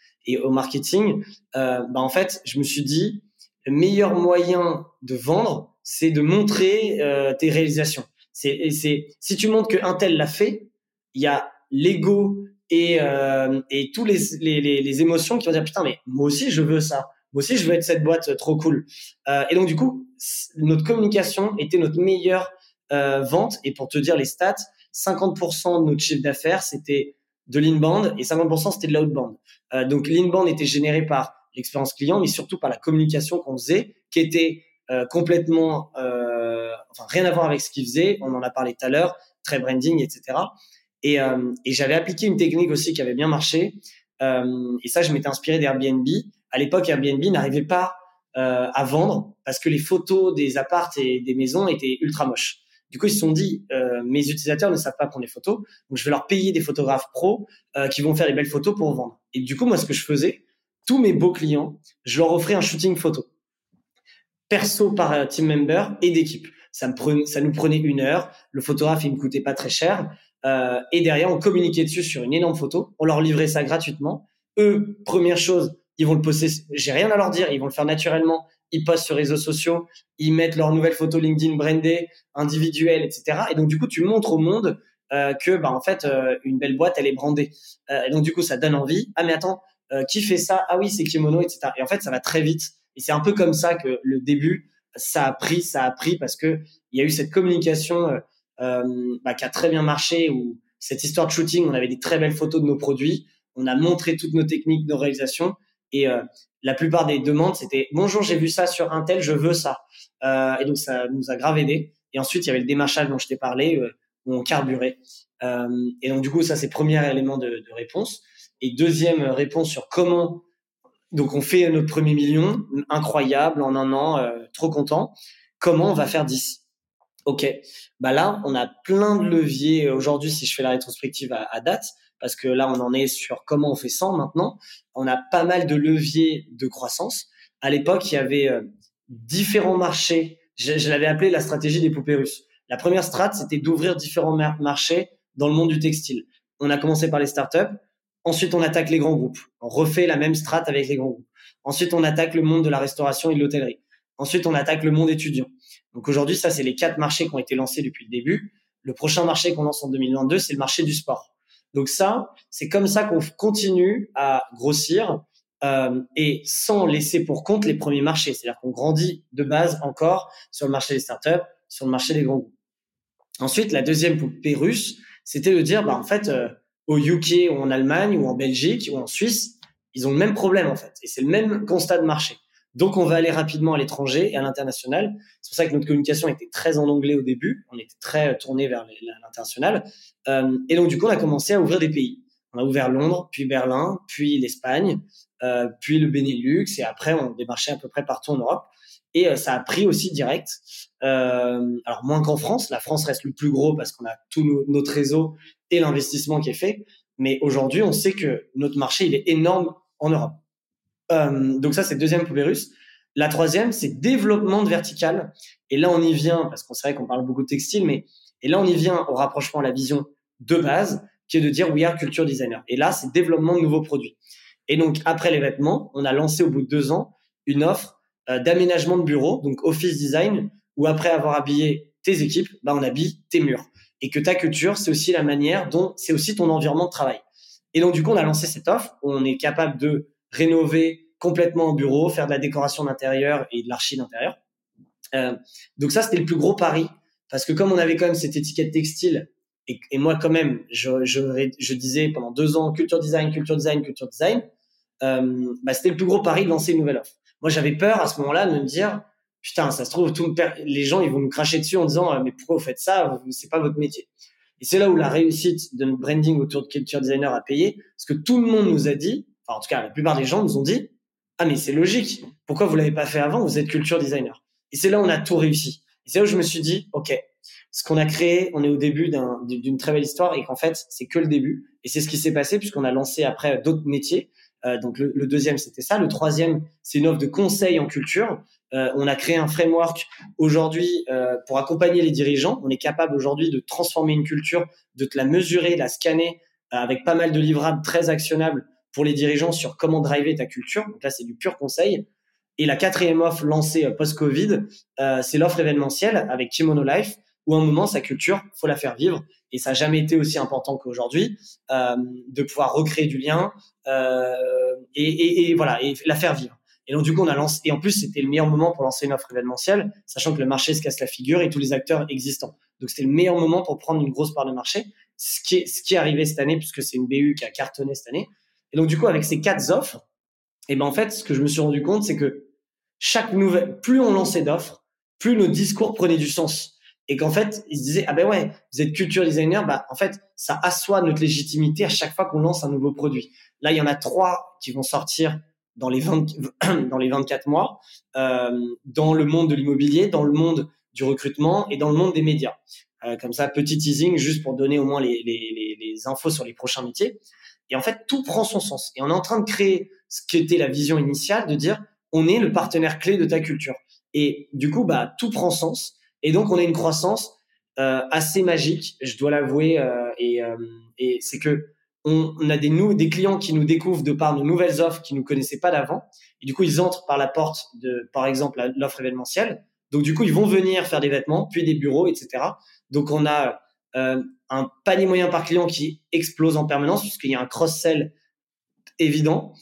au marketing, euh, bah en fait, je me suis dit, le meilleur moyen de vendre, c'est de montrer euh, tes réalisations. C'est, c'est si tu montres que un tel l'a fait, il y a l'ego et, euh, et tous les, les, les, les, émotions qui vont dire putain mais moi aussi je veux ça, moi aussi je veux être cette boîte trop cool. Euh, et donc du coup, notre communication était notre meilleur euh, vente. Et pour te dire les stats, 50% de notre chiffre d'affaires, c'était de l'inbound et 50% c'était de l'outbound. Euh, donc l'inbound était généré par l'expérience client, mais surtout par la communication qu'on faisait, qui était euh, complètement, euh, enfin rien à voir avec ce qu'ils faisaient. On en a parlé tout à l'heure, très branding, etc. Et, euh, et j'avais appliqué une technique aussi qui avait bien marché. Euh, et ça, je m'étais inspiré d'Airbnb. À l'époque, Airbnb n'arrivait pas à vendre parce que les photos des appartes et des maisons étaient ultra moches. Du coup, ils se sont dit, euh, mes utilisateurs ne savent pas prendre des photos, donc je vais leur payer des photographes pros euh, qui vont faire des belles photos pour vendre. Et du coup, moi, ce que je faisais, tous mes beaux clients, je leur offrais un shooting photo, perso par euh, team member et d'équipe. Ça, ça nous prenait une heure. Le photographe, il me coûtait pas très cher. Euh, et derrière, on communiquait dessus sur une énorme photo. On leur livrait ça gratuitement. Eux, première chose, ils vont le poster. J'ai rien à leur dire. Ils vont le faire naturellement ils postent sur les réseaux sociaux, ils mettent leurs nouvelles photos LinkedIn brandées, individuelles, etc. Et donc du coup, tu montres au monde euh, que, bah en fait, euh, une belle boîte, elle est brandée. Euh, et donc du coup, ça donne envie. Ah mais attends, euh, qui fait ça? Ah oui, c'est Kimono, etc. Et en fait, ça va très vite. Et c'est un peu comme ça que le début, ça a pris, ça a pris parce que il y a eu cette communication euh, bah, qui a très bien marché où cette histoire de shooting, on avait des très belles photos de nos produits, on a montré toutes nos techniques, nos réalisations, et euh, la plupart des demandes, c'était bonjour, j'ai vu ça sur Intel, je veux ça. Euh, et donc ça nous a grave aidé. Et ensuite, il y avait le démarchage dont je t'ai parlé, euh, où on carburait. Euh, et donc du coup, ça c'est premier élément de, de, réponse. Et deuxième réponse sur comment. Donc on fait notre premier million, incroyable en un an, euh, trop content. Comment on va faire 10 Ok, bah là on a plein de leviers aujourd'hui si je fais la rétrospective à, date parce que là, on en est sur comment on fait 100 maintenant. On a pas mal de leviers de croissance. À l'époque, il y avait euh, différents marchés. Je, l'avais appelé la stratégie des poupées russes. La première strat, c'était d'ouvrir différents marchés dans le monde du textile. On a commencé par les startups. Ensuite, on attaque les grands groupes. On refait la même strat avec les grands groupes. Ensuite, on attaque le monde de la restauration et de l'hôtellerie. Ensuite, on attaque le monde étudiant. Donc aujourd'hui, ça, c'est les quatre marchés qui ont été lancés depuis le début. Le prochain marché qu'on lance en 2022, c'est le marché du sport. Donc ça, c'est comme ça qu'on continue à grossir euh, et sans laisser pour compte les premiers marchés. C'est-à-dire qu'on grandit de base encore sur le marché des startups, sur le marché des grands groupes. Ensuite, la deuxième poupée russe, c'était de dire, bah, en fait, euh, au UK ou en Allemagne ou en Belgique ou en Suisse, ils ont le même problème en fait. Et c'est le même constat de marché. Donc, on va aller rapidement à l'étranger et à l'international. C'est pour ça que notre communication était très en anglais au début. On était très euh, tourné vers l'international. Euh, et donc, du coup, on a commencé à ouvrir des pays. On a ouvert Londres, puis Berlin, puis l'Espagne, euh, puis le Benelux, et après, on démarchait à peu près partout en Europe. Et ça a pris aussi direct. alors, moins qu'en France. La France reste le plus gros parce qu'on a tout notre réseau et l'investissement qui est fait. Mais aujourd'hui, on sait que notre marché, il est énorme en Europe. Euh, donc ça, c'est deuxième poupée. La troisième, c'est développement de vertical. Et là, on y vient, parce qu'on sait qu'on parle beaucoup de textile, mais et là, on y vient au rapprochement à la vision de base, qui est de dire we are culture designer. Et là, c'est développement de nouveaux produits. Et donc, après les vêtements, on a lancé au bout de deux ans une offre euh, d'aménagement de bureau, donc office design, où après avoir habillé tes équipes, bah, on habille tes murs. Et que ta culture, c'est aussi la manière dont, c'est aussi ton environnement de travail. Et donc, du coup, on a lancé cette offre on est capable de rénover complètement un bureau, faire de la décoration d'intérieur et de l'archi d'intérieur. Euh, donc ça, c'était le plus gros pari parce que comme on avait quand même cette étiquette textile et, moi quand même, je, disais pendant deux ans culture design, culture design, culture design, euh, bah, c'était le plus gros pari de lancer une nouvelle offre. Moi, j'avais peur à ce moment-là de me dire putain, ça se trouve, tout les gens ils vont nous cracher dessus en disant mais pourquoi vous faites ça? C'est pas votre métier. Et c'est là où la réussite de notre branding autour de culture designer a payé, parce que tout le monde nous a dit en tout cas, la plupart des gens nous ont dit Ah, mais c'est logique. Pourquoi vous l'avez pas fait avant? Vous êtes culture designer. Et c'est là où on a tout réussi. Et c'est là où je me suis dit Ok, ce qu'on a créé, on est au début d'une très belle histoire et qu'en fait, c'est que le début. Et c'est ce qui s'est passé puisqu'on a lancé après d'autres métiers. Euh, donc le, le deuxième, c'était ça. Le troisième, c'est une offre de conseil en culture. Euh, on a créé un framework aujourd'hui euh, pour accompagner les dirigeants. On est capable aujourd'hui de transformer une culture, de te la mesurer, de la scanner euh, avec pas mal de livrables très actionnables pour les dirigeants sur comment driver ta culture. Donc là, c'est du pur conseil. Et la quatrième offre lancée euh, post-Covid, euh, c'est l'offre événementielle avec Kimono Life, où un moment, sa culture, faut la faire vivre. Et ça n'a jamais été aussi important qu'aujourd'hui, euh, de pouvoir recréer du lien euh, et, et, et, voilà, et la faire vivre. Et donc, du coup, on a lancé, et en plus, c'était le meilleur moment pour lancer une offre événementielle, sachant que le marché se casse la figure et tous les acteurs existants. Donc, c'était le meilleur moment pour prendre une grosse part de marché, ce qui est, ce qui est arrivé cette année, puisque c'est une BU qui a cartonné cette année. Et donc, du coup, avec ces quatre offres, et eh ben, en fait, ce que je me suis rendu compte, c'est que chaque nouvelle, plus on lançait d'offres, plus nos discours prenaient du sens. Et qu'en fait, ils se disaient, ah ben ouais, vous êtes culture designer, bah, en fait, ça assoit notre légitimité à chaque fois qu'on lance un nouveau produit. Là, il y en a trois qui vont sortir dans les 20, dans les 24 mois, euh, dans le monde de l'immobilier, dans le monde du recrutement et dans le monde des médias. Euh, comme ça, petit teasing, juste pour donner au moins les, les, les, infos sur les prochains métiers. Et en fait, tout prend son sens. Et on est en train de créer ce qui était la vision initiale de dire on est le partenaire clé de ta culture. Et du coup, bah, tout prend sens. Et donc, on a une croissance euh, assez magique, je dois l'avouer. Euh, et, euh, et c'est que on, a des, clients qui nous découvrent de par nos nouvelles offres qui nous connaissaient pas d'avant. Et du coup, ils entrent par la porte de, par exemple, l'offre événementielle. Donc, du coup, ils vont venir faire des vêtements, puis des bureaux, etc. Donc, on a un panier moyen par client qui explose en permanence puisqu'il y a un cross-sell évident.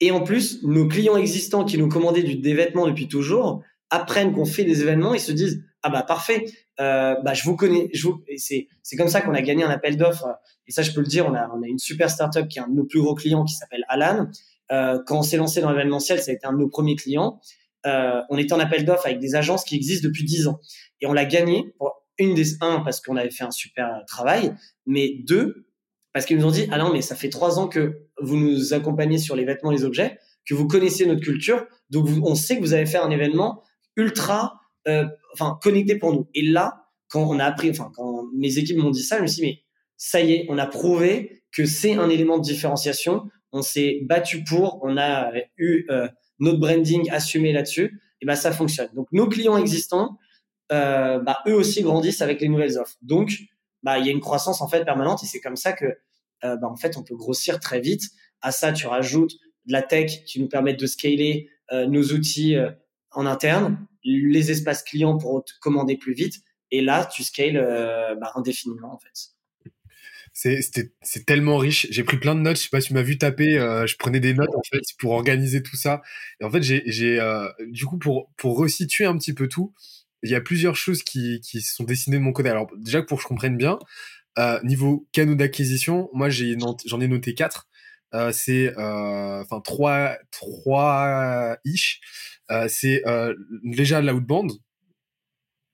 Et en plus, nos clients existants qui nous commandaient du, des vêtements depuis toujours apprennent qu'on fait des événements et se disent ah bah parfait, euh, bah, je vous connais, je vous, c'est, c'est comme ça qu'on a gagné un appel d'offres. Et ça, je peux le dire, on a, on a une super startup qui est un de nos plus gros clients qui s'appelle Alan. Euh, quand on s'est lancé dans l'événementiel, ça a été un de nos premiers clients. Euh, on était en appel d'offres avec des agences qui existent depuis 10 ans. Et on l'a gagné pour une des, un, parce qu'on avait fait un super travail, mais deux, parce qu'ils nous ont dit, ah non, mais ça fait trois ans que vous nous accompagnez sur les vêtements les objets, que vous connaissez notre culture, donc on sait que vous avez fait un événement ultra euh, enfin connecté pour nous. Et là, quand on a appris, enfin quand mes équipes m'ont dit ça, je me suis dit mais ça y est, on a prouvé que c'est un élément de différenciation. On s'est battu pour, on a eu euh, notre branding assumé là-dessus. Et ben ça fonctionne. Donc nos clients existants, euh, bah, eux aussi grandissent avec les nouvelles offres. Donc bah il y a une croissance en fait permanente et c'est comme ça que bah, en fait on peut grossir très vite. À ça tu rajoutes de la tech qui nous permet de scaler nos outils en interne les espaces clients pour commander plus vite. Et là, tu scales euh, bah, indéfiniment, en fait. C'est tellement riche. J'ai pris plein de notes. Je sais pas si tu m'as vu taper. Euh, je prenais des notes en fait pour organiser tout ça. Et en fait, j'ai euh, du coup pour pour resituer un petit peu tout. Il y a plusieurs choses qui qui sont dessinées de mon côté. Alors déjà pour que je comprenne bien, niveau canaux d'acquisition, moi j'ai j'en ai noté quatre. c'est enfin trois trois ish. Euh, c'est euh, déjà l'outbound.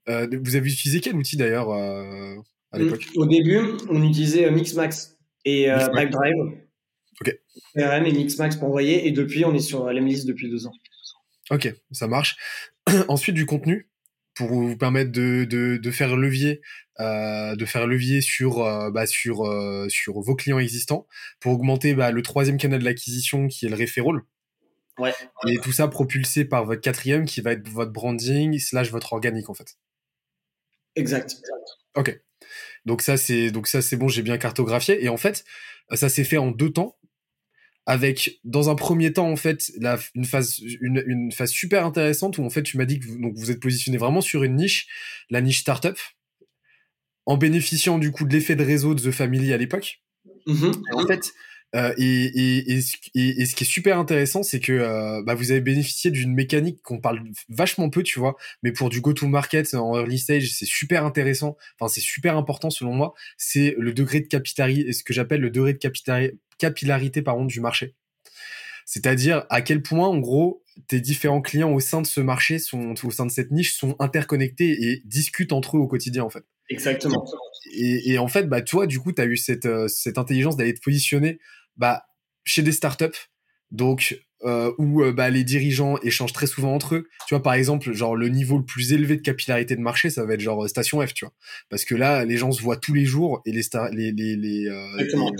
Euh, vous avez utilisé quel outil d'ailleurs à l'époque? Au début, on utilisait Mixmax et Backdrive. Ok. CRM et Mixmax pour envoyer. Et depuis, on est sur l'Emlist depuis deux ans. Ok, ça marche. Ensuite, du contenu pour vous permettre de, de, faire levier, de faire levier sur, bah, sur, sur vos clients existants, pour augmenter bah, le troisième canal de l'acquisition qui est le referral. Et tout ça propulsé par votre quatrième qui va être votre branding slash votre organique en fait. Exact. Ok. Donc ça c'est donc ça c'est bon, j'ai bien cartographié et en fait ça s'est fait en deux temps avec dans un premier temps en fait la, une phase une, une phase super intéressante où en fait tu m'as dit que vous, donc vous êtes positionné vraiment sur une niche, la niche startup, en bénéficiant du coup de l'effet de réseau de The Family à l'époque. Mm-hmm. En fait, euh, et, et, et, et, ce qui est super intéressant, c'est que euh, bah, vous avez bénéficié d'une mécanique qu'on parle vachement peu, tu vois, mais pour du go-to-market en early stage, c'est super intéressant. Enfin, c'est super important selon moi. C'est le degré de capillarité, ce que j'appelle le degré de capillarité, capillarité par du marché. C'est-à-dire à quel point, en gros, tes différents clients au sein de ce marché, sont, au sein de cette niche, sont interconnectés et discutent entre eux au quotidien, en fait. Exactement. Et, et en fait, bah, toi, du coup, tu as eu cette, euh, cette intelligence d'aller te positionner bah, chez des startups, donc euh, où euh, bah, les dirigeants échangent très souvent entre eux. Tu vois, par exemple, genre le niveau le plus élevé de capillarité de marché, ça va être genre Station F, tu vois, parce que là, les gens se voient tous les jours et les les les, les, euh,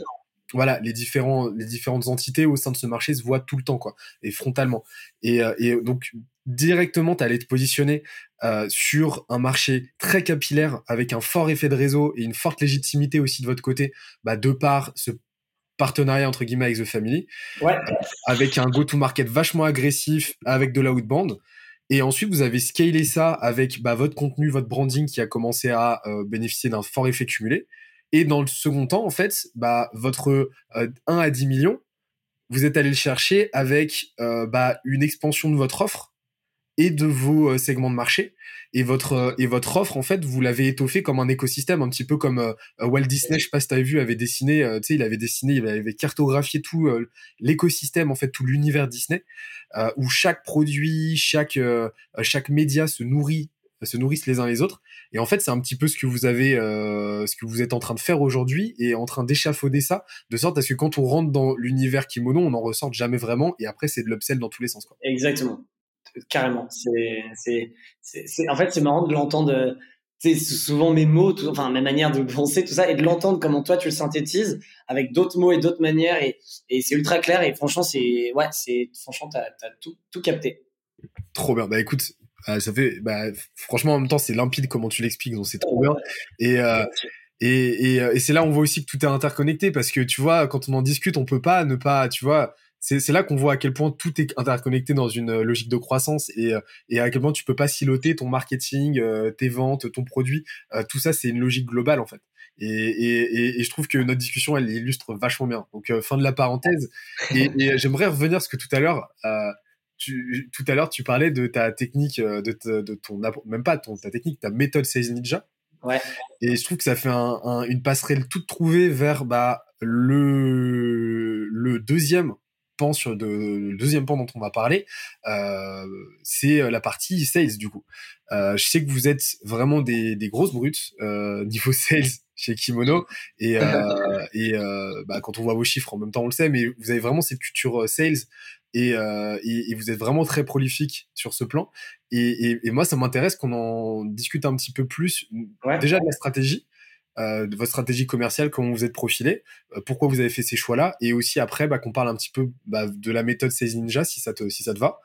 voilà, les différents les différentes entités au sein de ce marché se voient tout le temps, quoi, et frontalement. Et, et donc directement, tu allais te positionner sur un marché très capillaire avec un fort effet de réseau et une forte légitimité aussi de votre côté, bah, de par ce partenariat entre guillemets avec The Family, avec un go-to-market vachement agressif, avec de l'outbound. Et ensuite, vous avez scalé ça avec bah, votre contenu, votre branding qui a commencé à euh, bénéficier d'un fort effet cumulé. Et dans le second temps, en fait, bah, votre 1 euh, à 10 millions, vous êtes allé le chercher avec euh, bah, une expansion de votre offre et de vos segments de marché. Et votre euh, et votre offre en fait vous l'avez étoffé comme un écosystème un petit peu comme euh, Walt Disney je sais pas si vu avait dessiné euh, tu sais il avait dessiné il avait cartographié tout l'écosystème en fait tout l'univers Disney où chaque produit chaque chaque média se nourrit se nourrissent les uns les autres. Et en fait c'est un petit peu ce que vous avez ce que vous êtes en train de faire aujourd'hui et en train d'échafauder ça de sorte à ce que quand on rentre dans l'univers kimono on n'en ressort jamais vraiment et après c'est de l'upsell dans tous les sens quoi. exactement carrément. C'est, c'est, en fait, c'est marrant de l'entendre. C'est souvent mes mots, tout, enfin ma manière de penser, tout ça, et de l'entendre comment toi tu le synthétises avec d'autres mots et d'autres manières, et, et c'est ultra clair. Et franchement, c'est ouais, c'est franchement t'as as tout, tout capté. Trop bien. Bah écoute, euh, ça fait, bah, franchement, en même temps, c'est limpide comment tu l'expliques, donc c'est trop bien. Et, euh, et, et, euh, et c'est là on voit aussi que tout est interconnecté parce que tu vois, quand on en discute, on peut pas ne pas, tu vois, c'est là qu'on voit à quel point tout est interconnecté dans une euh, logique de croissance et, euh, et à quel point tu peux pas siloter ton marketing, euh, tes ventes, ton produit. tout ça, c'est une logique globale en fait. Et, et, et, je trouve que notre discussion, elle illustre vachement bien. Donc fin de la parenthèse. Et, j'aimerais revenir parce que tout à l'heure, tu, tout à l'heure, tu parlais de ta technique, de, de ton, même pas ton, ta technique, ta méthode Sales Ninja. Ouais. Et je trouve que ça fait un, une passerelle toute trouvée vers bah, le, le deuxième pan sur de, le deuxième pan dont on va parler, euh, c'est la partie sales du coup. Euh, je sais que vous êtes vraiment des, des grosses brutes euh, niveau sales chez Kimono et, euh, et euh, bah, quand on voit vos chiffres en même temps on le sait, mais vous avez vraiment cette culture sales et, et, et, vous êtes vraiment très prolifique sur ce plan. Et, et moi ça m'intéresse qu'on en discute un petit peu plus déjà de la stratégie euh, de votre stratégie commerciale, comment vous êtes profilé, euh, pourquoi vous avez fait ces choix-là, et aussi après bah, qu'on parle un petit peu bah, de la méthode Sales Ninja si ça te, si ça te va.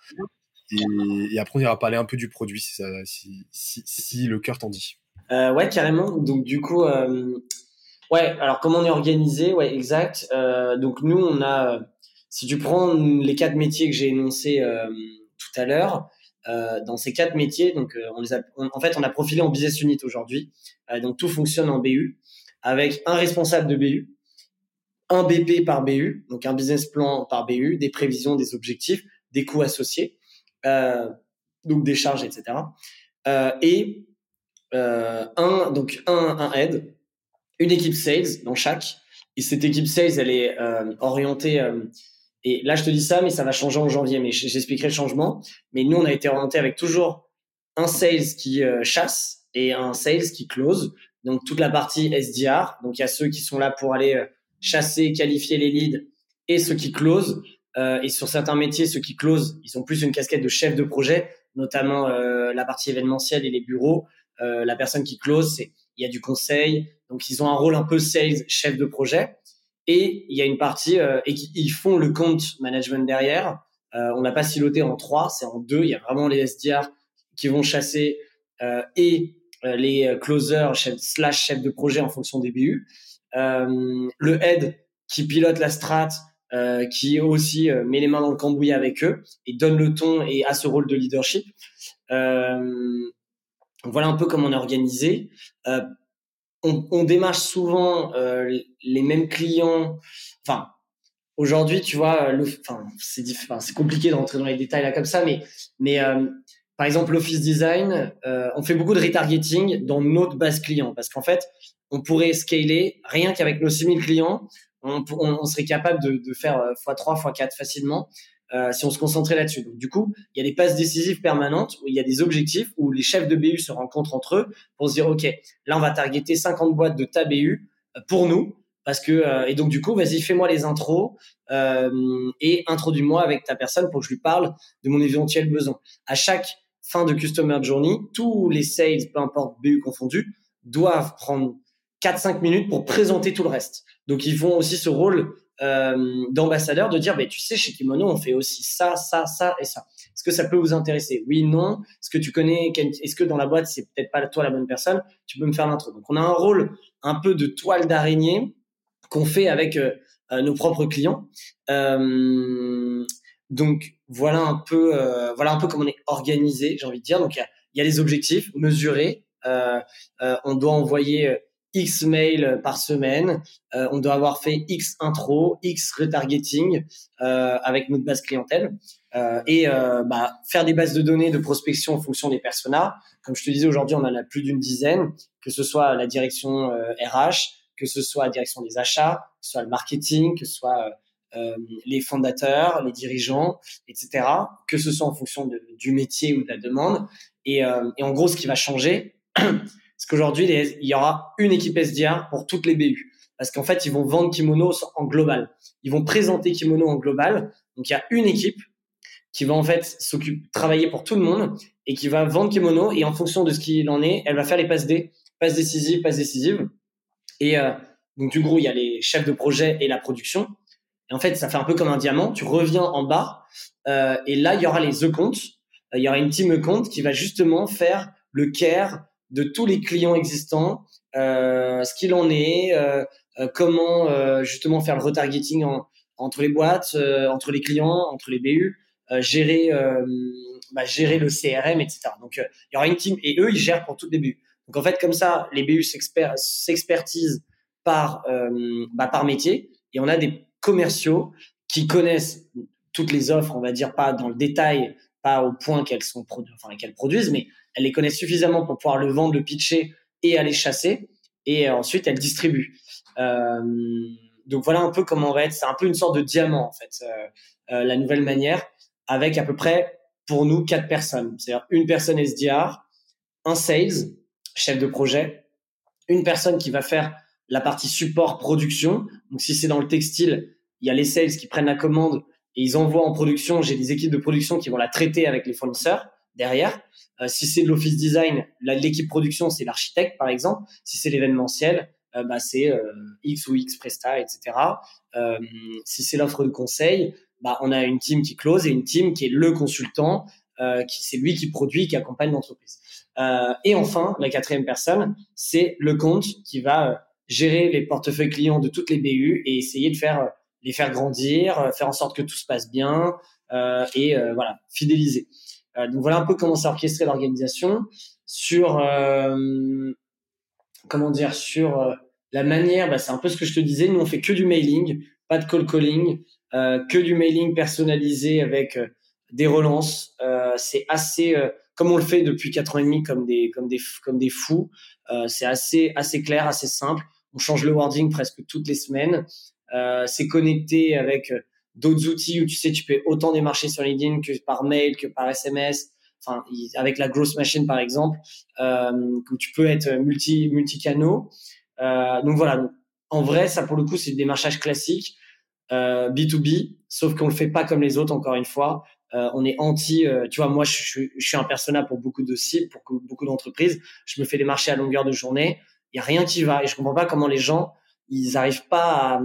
Et, après on ira parler un peu du produit si, si, le cœur t'en dit. Euh, ouais, carrément. Donc du coup, ouais. Alors comment on est organisé? Ouais, exact. donc nous, on a, si tu prends les quatre métiers que j'ai énoncés tout à l'heure, euh, dans ces quatre métiers. Donc, a, en fait, on a profilé en business unit aujourd'hui. Euh, donc tout fonctionne en BU avec un responsable de BU, un BP par BU, donc un business plan par BU, des prévisions, des objectifs, des coûts associés, euh, donc des charges, etc. Euh, et euh, un donc un, un aide, une équipe sales dans chaque. Et cette équipe sales, elle est euh, orientée. Et là, je te dis ça, mais ça va changer en janvier. Mais j'expliquerai le changement. Mais nous, on a été orienté avec toujours un sales qui chasse, et un sales qui close. Donc toute la partie SDR. Donc il y a ceux qui sont là pour aller euh, chasser, qualifier les leads et ceux qui closent. Euh, et sur certains métiers, ceux qui closent, ils ont plus une casquette de chef de projet, notamment euh, la partie événementielle et les bureaux. Euh, la personne qui close, il y a du conseil, donc ils ont un rôle un peu sales, chef de projet. Et il y a une partie euh, et ils font le compte management derrière. Euh, on n'a pas siloté en trois, c'est en deux. Il y a vraiment les SDR qui vont chasser et euh, les euh, closers slash chefs de projet en fonction des BU, euh, le head qui pilote la strat, qui aussi met les mains dans le cambouis avec eux et donne le ton et a ce rôle de leadership. voilà un peu comment on est organisé. On, on, démarche souvent les mêmes clients. Enfin, aujourd'hui, tu vois, enfin, c'est compliqué de rentrer dans les détails là comme ça, mais mais par exemple, l'Office Design, euh, on fait beaucoup de retargeting dans notre base client parce qu'en fait, on pourrait scaler rien qu'avec nos 6000 clients, on, on, serait capable de, de faire x3, euh, x4 facilement euh, si on se concentrait là-dessus. Donc, du coup, il y a des passes décisives permanentes où il y a des objectifs où les chefs de BU se rencontrent entre eux pour se dire, OK, là, on va targeter 50 boîtes de ta BU euh, pour nous. Parce que euh, et donc du coup, vas-y, fais-moi les intros euh, et introduis-moi avec ta personne pour que je lui parle de mon éventuel besoin. À chaque fin de Customer Journey, tous les sales, peu importe BU confondu, doivent prendre 4-5 minutes pour présenter tout le reste. Donc ils font aussi ce rôle euh, d'ambassadeur de dire, bah, tu sais, chez Kimono, on fait aussi ça, ça, ça et ça. Est-ce que ça peut vous intéresser? Oui, non. Est-ce que tu connais Est-ce que dans la boîte, c'est peut-être pas toi la bonne personne? Tu peux me faire l'intro. Donc on a un rôle un peu de toile d'araignée qu'on fait avec euh, euh nos propres clients. Euh, donc voilà un peu, voilà un peu comment on est organisé, j'ai envie de dire. Donc il y a, y a, les objectifs mesurés. On doit envoyer X mails par semaine. Euh, on doit avoir fait X intro, X retargeting avec notre base clientèle et bah, faire des bases de données de prospection en fonction des personas. Comme je te disais aujourd'hui, on en a plus d'une dizaine, que ce soit la direction RH, que ce soit la direction des achats, que ce soit le marketing, que ce soit euh, les fondateurs, les dirigeants, etc., que ce soit en fonction du métier ou de la demande. Et, euh, et en gros, ce qui va changer, c'est qu'aujourd'hui, il y aura une équipe SDR pour toutes les BU. Parce qu'en fait, ils vont vendre Kimono en global. Ils vont présenter Kimono en global. Donc, il y a une équipe qui va en fait s'occuper, travailler pour tout le monde et qui va vendre Kimono. Et en fonction de ce qu'il en est, elle va faire les passes D, passes décisives, passes décisives. Et euh, donc, du coup, il y a les chefs de projet et la production. Et en fait, ça fait un peu comme un diamant. Tu reviens en bas euh, et là, il y aura les e-comptes. Euh, il y aura une team e-compte qui va justement faire le care de tous les clients existants, euh, ce qu'il en est, euh, euh comment justement faire le retargeting en, entre les boîtes, entre les clients, entre les BU, gérer, bah, gérer le CRM, etc. Donc, il y aura une team et eux, ils gèrent pour toutes les BU. Donc, en fait, comme ça, les BU s'expertisent par, bah, par métier et on a des commerciaux qui connaissent toutes les offres, on va dire pas dans le détail, pas au point qu'elles sont enfin qu'elles produisent, mais elles les connaissent suffisamment pour pouvoir le vendre, le pitcher et aller chasser. Et ensuite, elles distribuent. Euh, donc voilà un peu comment on va être. C'est un peu une sorte de diamant en fait, euh, euh, la nouvelle manière, avec à peu près pour nous quatre personnes. C'est-à-dire une personne SDR, un sales, chef de projet, une personne qui va faire la partie support production. Donc si c'est dans le textile, il y a les sales qui prennent la commande et ils envoient en production. J'ai des équipes de production qui vont la traiter avec les fournisseurs derrière. Euh, si c'est de l'office design, l'équipe production, c'est l'architecte par exemple. Si c'est l'événementiel, euh, bah, c'est euh, X ou X Presta, etc. Euh, si c'est l'offre de conseil, bah, on a une team qui close et une team qui est le consultant, qui c'est lui qui produit, qui accompagne l'entreprise. et enfin, la quatrième personne, c'est le compte qui va gérer les portefeuilles clients de toutes les BU et essayer de faire les faire grandir, faire en sorte que tout se passe bien et voilà fidéliser. Donc voilà un peu comment c'est orchestré l'organisation sur comment dire sur la manière, bah, c'est un peu ce que je te disais. Nous, on fait que du mailing, pas de call calling, euh, que du mailing personnalisé avec euh, des relances. Euh, c'est assez, comme on le fait depuis quatre ans et demi, comme des, comme des, comme des fous. c'est assez, assez clair, assez simple. On change le wording presque toutes les semaines. c'est connecté avec d'autres outils où tu sais, tu peux autant démarcher sur LinkedIn que par mail, que par SMS. Enfin, avec la Gross Machine par exemple, où tu peux être multi multi canaux. Euh, donc voilà. en vrai, ça pour le coup, c'est du démarchage classique euh, B2B, sauf qu'on le fait pas comme les autres. Encore une fois, euh, on est anti. Euh, tu vois, moi, je, je, je, suis un persona pour beaucoup de sites, pour beaucoup d'entreprises. Je me fais des marchés à longueur de journée. Il y a rien qui va et je comprends pas comment les gens ils arrivent pas à,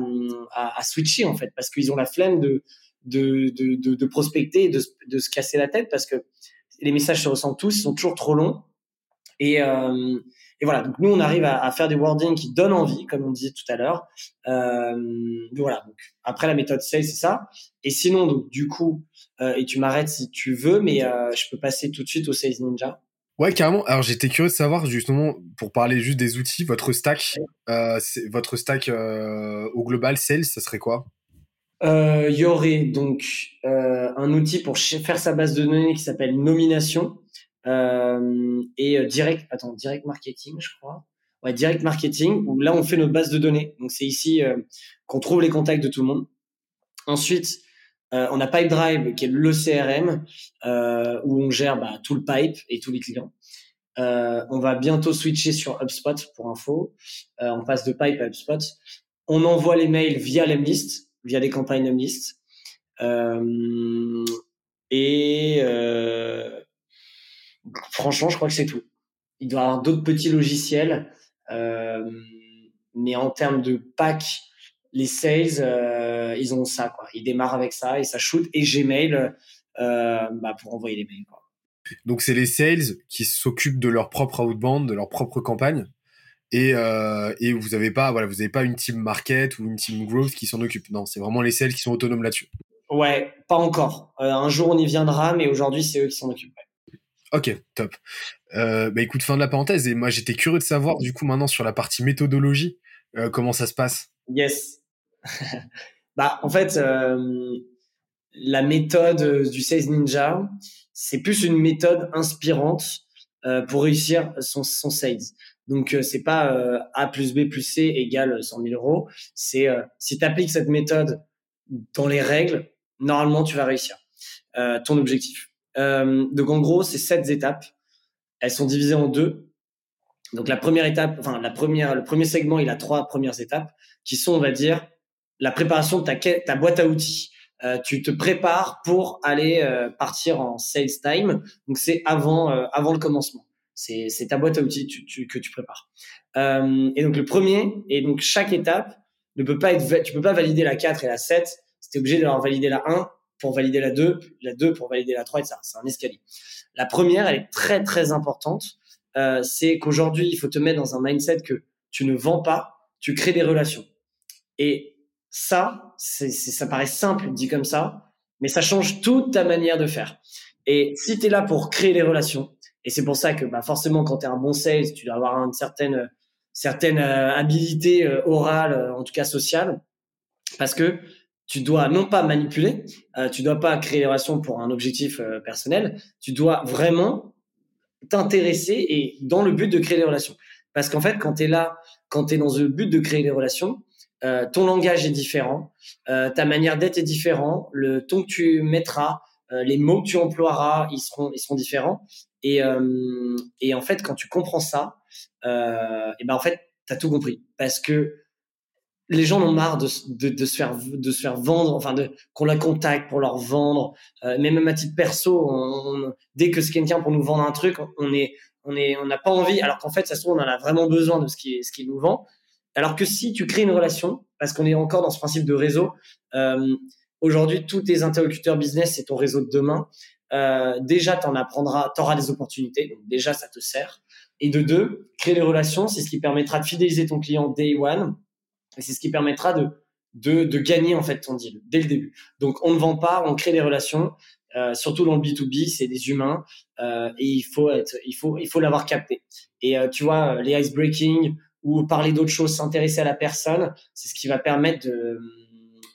à, à switcher en fait parce qu'ils ont la flemme de de, de, de, de prospecter de, de, se casser la tête parce que les messages se ressentent tous, ils sont toujours trop longs. Et, euh, et voilà, donc nous, on arrive à, à, faire des wordings qui donnent envie, comme on disait tout à l'heure. Euh, voilà, donc après la méthode sales, c'est ça. Et sinon, donc du coup, euh, et tu m'arrêtes si tu veux, mais euh, je peux passer tout de suite au Sales Ninja. Ouais, carrément. Alors j'étais curieux de savoir justement, pour parler juste des outils, votre stack, euh, votre stack euh, au global sales, ça serait quoi? Il euh, y aurait donc un outil pour faire sa base de données qui s'appelle Nomination. Et direct, attends, direct marketing, je crois. Ouais, direct marketing, où là, on fait notre base de données. Donc, c'est ici qu'on trouve les contacts de tout le monde. Ensuite, euh, on a Pipedrive, qui est le CRM, euh, où on gère bah, tout le pipe et tous les clients. on va bientôt switcher sur HubSpot pour info. on passe de pipe à HubSpot. On envoie les mails via l'Emlist, via des campagnes Emlist. et franchement, je crois que c'est tout. Il doit y avoir d'autres petits logiciels, euh, mais en termes de pack, les sales, euh, ils ont ça. Quoi. Ils démarrent avec ça et ça shoot. Et Gmail euh, bah, pour envoyer les mails. Quoi. Donc c'est les sales qui s'occupent de leur propre outbound, de leur propre campagne. Et, euh, et vous n'avez pas, voilà, vous avez pas une team market ou une team growth qui s'en occupe. Non, c'est vraiment les sales qui sont autonomes là-dessus. Ouais, pas encore. Euh, un jour on y viendra, mais aujourd'hui c'est eux qui s'en occupent. Ok, top. Euh, bah écoute, fin de la parenthèse. Et moi, j'étais curieux de savoir, du coup, maintenant sur la partie méthodologie, euh, comment ça se passe? Yes. bah, en fait, euh, la méthode du Sales Ninja, c'est plus une méthode inspirante euh, pour réussir son, son sales. Donc, euh, c'est pas euh, A plus B plus C égale 100 000 euros. C'est si tu appliques cette méthode dans les règles, normalement, tu vas réussir ton objectif. Euh, donc en gros, c'est sept étapes. Elles sont divisées en deux. Donc la première étape, enfin la première, le premier segment, il a trois premières étapes qui sont, on va dire, la préparation de ta, ta boîte à outils. Euh, tu te prépares pour aller euh, partir en sales time. Donc c'est avant, euh, avant le commencement. C'est, c'est ta boîte à outils tu, que tu prépares. Euh, et donc le premier, et donc chaque étape ne peut pas être, tu peux pas valider la 4 et la 7. C'était obligé de leur valider la 1 pour valider la 2, la 2 pour valider la 3, etc. C'est un escalier. La première, elle est très, très importante. Euh, c'est qu'aujourd'hui, il faut te mettre dans un mindset que tu ne vends pas, tu crées des relations. Et ça, c'est, ça paraît simple dit comme ça, mais ça change toute ta manière de faire. Et si tu es là pour créer des relations, et c'est pour ça que bah, forcément, quand tu es un bon sales, tu dois avoir une certaine, certaine euh, habilité euh, orale, euh, en tout cas sociale, parce que tu dois non pas manipuler, euh, tu dois pas créer des relations pour un objectif euh, personnel, tu dois vraiment t'intéresser et dans le but de créer des relations. Parce qu'en fait, quand tu es là, quand tu es dans le but de créer des relations, euh, ton langage est différent, euh, ta manière d'être est différent, le ton que tu mettras, euh, les mots que tu emploieras, ils seront, ils seront différents. Et, euh, et en fait, quand tu comprends ça, et ben en fait, tu as tout compris. Parce que les gens en ont marre de, de, se faire de se faire vendre, enfin de qu'on la contacte pour leur vendre. Euh, même à titre perso, on, dès que c'est quelqu'un pour nous vendre un truc, on est on est on n'a pas envie. Alors qu'en fait, ça se trouve, on en a vraiment besoin de ce qui ce qui nous vend. Alors que si tu crées une relation, parce qu'on est encore dans ce principe de réseau. Euh, Aujourd'hui, tous tes interlocuteurs business, c'est ton réseau de demain. Euh, déjà, tu en apprendras, tu auras des opportunités. Donc déjà, ça te sert. Et de deux, créer des relations, c'est ce qui permettra de fidéliser ton client day one et c'est ce qui permettra de, de, gagner en fait ton deal dès le début. Donc on ne vend pas, on crée des relations. Euh, surtout dans le B2B, c'est des humains et il faut être, il faut, il faut l'avoir capté. Et tu vois, les ice breaking ou parler d'autres choses, s'intéresser à la personne, c'est ce qui va permettre de,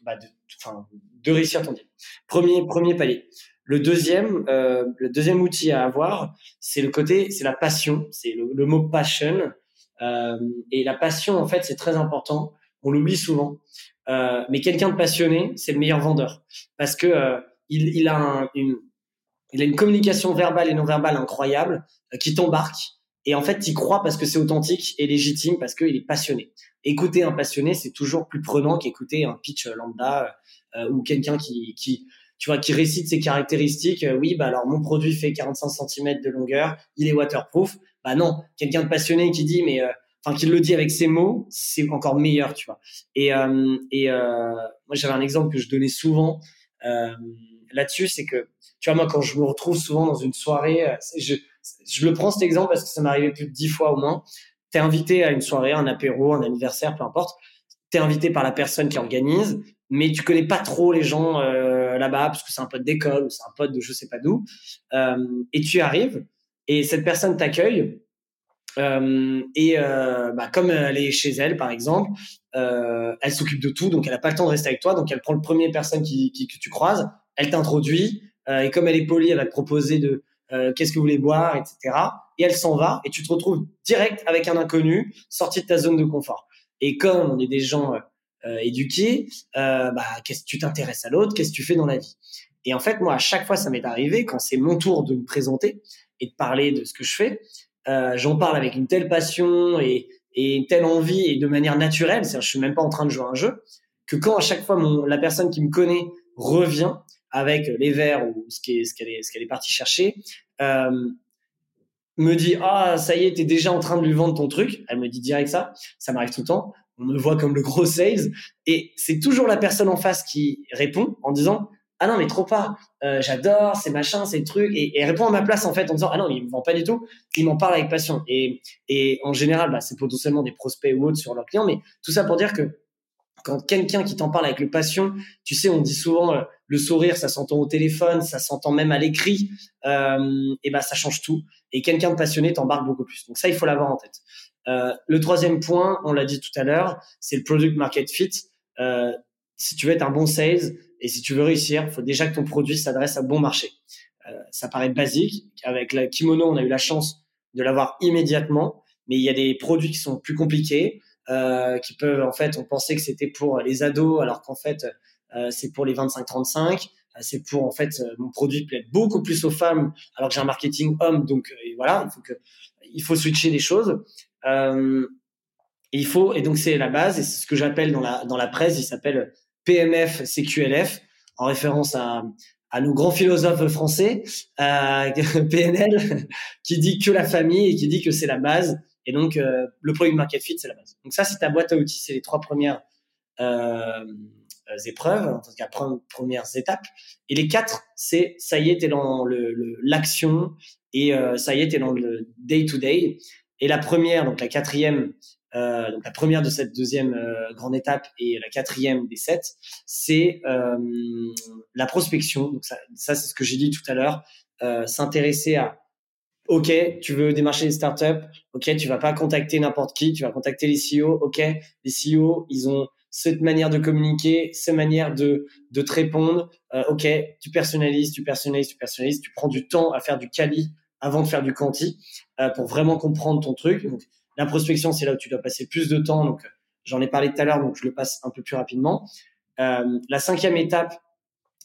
bah de, enfin, de réussir ton deal. Premier, premier palier. Le deuxième, euh, le deuxième outil à avoir, c'est le côté, c'est la passion, c'est le, le, mot passion. Euh, et la passion, en fait, c'est très important on l'oublie souvent. Euh, mais quelqu'un de passionné, c'est le meilleur vendeur parce que euh, il, il, a une, il a une communication verbale et non verbale incroyable euh, qui t'embarque. Et en fait, tu crois parce que c'est authentique et légitime parce qu'il est passionné. Écouter un passionné, c'est toujours plus prenant qu'écouter un pitch lambda euh, ou quelqu'un qui, qui, tu vois, qui récite ses caractéristiques. oui, bah alors mon produit fait 45 cm de longueur, il est waterproof. Bah non, quelqu'un de passionné qui dit mais enfin qu'il le dit avec ses mots, c'est encore meilleur, tu vois. Et, euh, et euh, moi j'avais un exemple que je donnais souvent euh, là-dessus, c'est que tu vois moi quand je me retrouve souvent dans une soirée, euh, je, je le prends cet exemple parce que ça m'est arrivé plus de dix fois au moins. T'es invité à une soirée, un apéro, un anniversaire, peu importe. T'es invité par la personne qui organise, mais tu connais pas trop les gens euh, là-bas parce que c'est un pote d'école ou c'est un pote de je sais pas d'où. Euh, et tu arrives et cette personne t'accueille euh, et bah, comme elle est chez elle, par exemple, elle s'occupe de tout, donc elle n'a pas le temps de rester avec toi. Donc elle prend le premier personne qui, qui que tu croises, elle t'introduit, et comme elle est polie, elle va te proposer de euh, qu'est-ce que vous voulez boire, etc. Et elle s'en va, et tu te retrouves direct avec un inconnu, sorti de ta zone de confort. Et comme on est des gens euh, éduqués, bah, qu'est-ce tu t'intéresses à l'autre, qu'est-ce que tu fais dans la vie? Et en fait, moi, à chaque fois, ça m'est arrivé quand c'est mon tour de me présenter et de parler de ce que je fais euh, j'en parle avec une telle passion et, et, une telle envie et de manière naturelle, c'est-à-dire je suis même pas en train de jouer un jeu, que quand à chaque fois mon, la personne qui me connaît revient avec les verres ou ce qu'elle est, partie chercher, euh, me dit ah ça y est t'es déjà en train de lui vendre ton truc elle me dit direct ça. Ça m'arrive tout le temps. On me voit comme le gros sales. Et c'est toujours la personne en face qui répond en disant ah non mais trop pas. Euh, j'adore c'est machin c'est le truc et, et répond à ma place en fait en disant ah non il me vend pas du tout. Il m'en parle avec passion et et en général bah, c'est potentiellement des prospects ou autres sur leurs clients. Mais tout ça pour dire que quand quelqu'un qui t'en parle avec le passion tu sais on dit souvent euh, le sourire ça s'entend au téléphone ça s'entend même à l'écrit euh, et bah ça change tout et quelqu'un de passionné t'embarque beaucoup plus donc ça il faut l'avoir en tête euh, le troisième point on l'a dit tout à l'heure c'est le product market fit euh, si tu veux être un bon sales et si tu veux réussir, il faut déjà que ton produit s'adresse à bon marché. Euh, ça paraît basique. Avec la kimono, on a eu la chance de l'avoir immédiatement, mais il y a des produits qui sont plus compliqués, euh, qui peuvent, en fait, on pensait que c'était pour les ados, alors qu'en fait, c'est pour les 25-35. Euh, c'est pour, en fait, euh, mon produit plaît beaucoup plus aux femmes, alors que j'ai un marketing homme. Donc, euh, voilà, il faut il faut switcher les choses. il faut, et donc c'est la base, et c'est ce que j'appelle dans la, dans la presse, il s'appelle PMF CQLF, en référence à, à nos grands philosophes français, euh, PNL, qui dit que la famille et qui dit que c'est la base. Et donc, euh, le product market fit, c'est la base. Donc ça, c'est ta boîte à outils, c'est les trois premières euh, épreuves, en tout cas premières étapes. Et les quatre, c'est ça y est, t'es dans l'action et euh, ça y est, t'es dans le day to day. Et la première, donc la quatrième, euh, donc la première de cette deuxième euh, grande étape et la quatrième des sept, c'est euh, la prospection. Donc ça, ça c'est ce que j'ai dit tout à l'heure, euh, s'intéresser à OK, tu veux démarcher des startups, OK, tu vas pas contacter n'importe qui, tu vas contacter les CEO, OK, les CEO, ils ont cette manière de communiquer, cette manière de, de te répondre. Euh, ok, tu personnalises, tu personnalises, tu personnalises, tu prends du temps à faire du quali avant de faire du quanti euh, pour vraiment comprendre ton truc. Donc, la prospection, c'est là où tu dois passer plus de temps. Donc, j'en ai parlé tout à l'heure, donc je le passe un peu plus rapidement. Euh, la cinquième étape,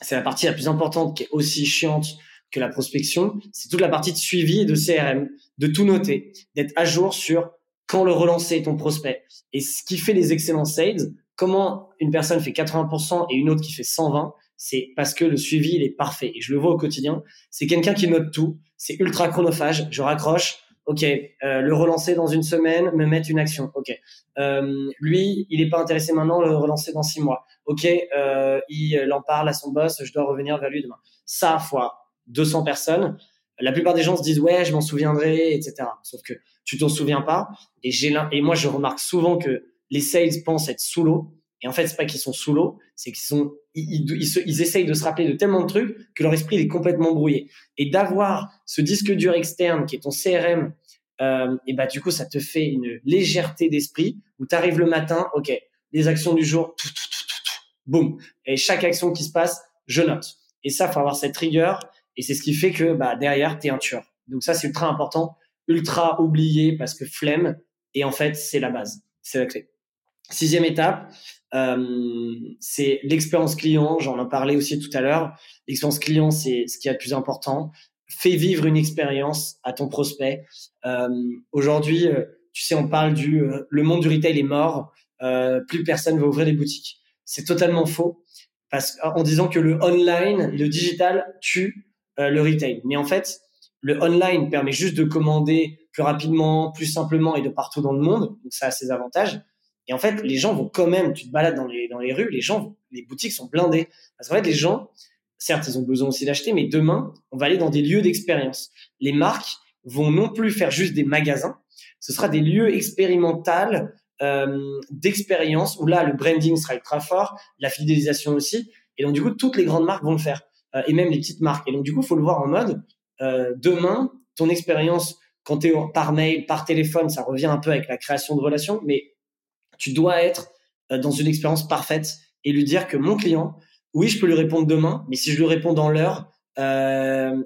c'est la partie la plus importante qui est aussi chiante que la prospection. C'est toute la partie de suivi et de CRM, de tout noter, d'être à jour sur quand le relancer ton prospect. Et ce qui fait les excellents sales, comment une personne fait 80% et une autre qui fait 120, c'est parce que le suivi, il est parfait. Et je le vois au quotidien. C'est quelqu'un qui note tout. C'est ultra chronophage. Je raccroche. OK, euh, le relancer dans une semaine, me mettre une action. OK. Euh, lui, il n'est pas intéressé maintenant, le relancer dans six mois. OK, euh, il en parle à son boss, je dois revenir vers lui demain. Ça, fois 200 personnes, la plupart des gens se disent ouais, je m'en souviendrai, etc. Sauf que tu t'en souviens pas. Et et moi je remarque souvent que les sales pensent être sous l'eau. Et en fait, c'est pas qu'ils sont sous l'eau, c'est qu'ils sont, ils, ils, ils, essayent de se rappeler de tellement de trucs que leur esprit est complètement brouillé. Et d'avoir ce disque dur externe qui est ton CRM, euh, et bah du coup, ça te fait une légèreté d'esprit où tu arrives le matin, ok, les actions du jour, tout, tout, tout, tout, boum. Et chaque action qui se passe, je note. Et ça, faut avoir cette rigueur et c'est ce qui fait que bah, derrière, tu es un tueur. Donc ça, c'est ultra important, ultra oublié parce que flemme. Et en fait, c'est la base, c'est la clé. Sixième étape, euh, c'est l'expérience client. J'en ai parlé aussi tout à l'heure. L'expérience client, c'est ce qui est le plus important. Fais vivre une expérience à ton prospect. Euh, Aujourd'hui, euh, tu sais, on parle du euh, le monde du retail est mort. Euh, plus personne va ouvrir des boutiques. C'est totalement faux parce en disant que le online, le digital tue le retail. Mais en fait, le online permet juste de commander plus rapidement, plus simplement et de partout dans le monde. Donc ça a ses avantages. Et en fait, les gens vont quand même, tu te balades dans les, dans les rues, les gens, les boutiques sont blindées. Parce qu'en fait, les gens, certes, ils ont besoin aussi d'acheter, mais demain, on va aller dans des lieux d'expérience. Les marques vont non plus faire juste des magasins, ce sera des lieux expérimentaux euh, d'expérience où là, le branding sera ultra fort, la fidélisation aussi. Et donc, du coup, toutes les grandes marques vont le faire. Euh, et même les petites marques. Et donc, du coup, il faut le voir en mode, euh, demain, ton expérience, quand tu es par mail, par téléphone, ça revient un peu avec la création de relations, mais tu dois être euh, dans une expérience parfaite et lui dire que mon client, oui, je peux lui répondre demain, mais si je lui réponds dans l'heure, euh,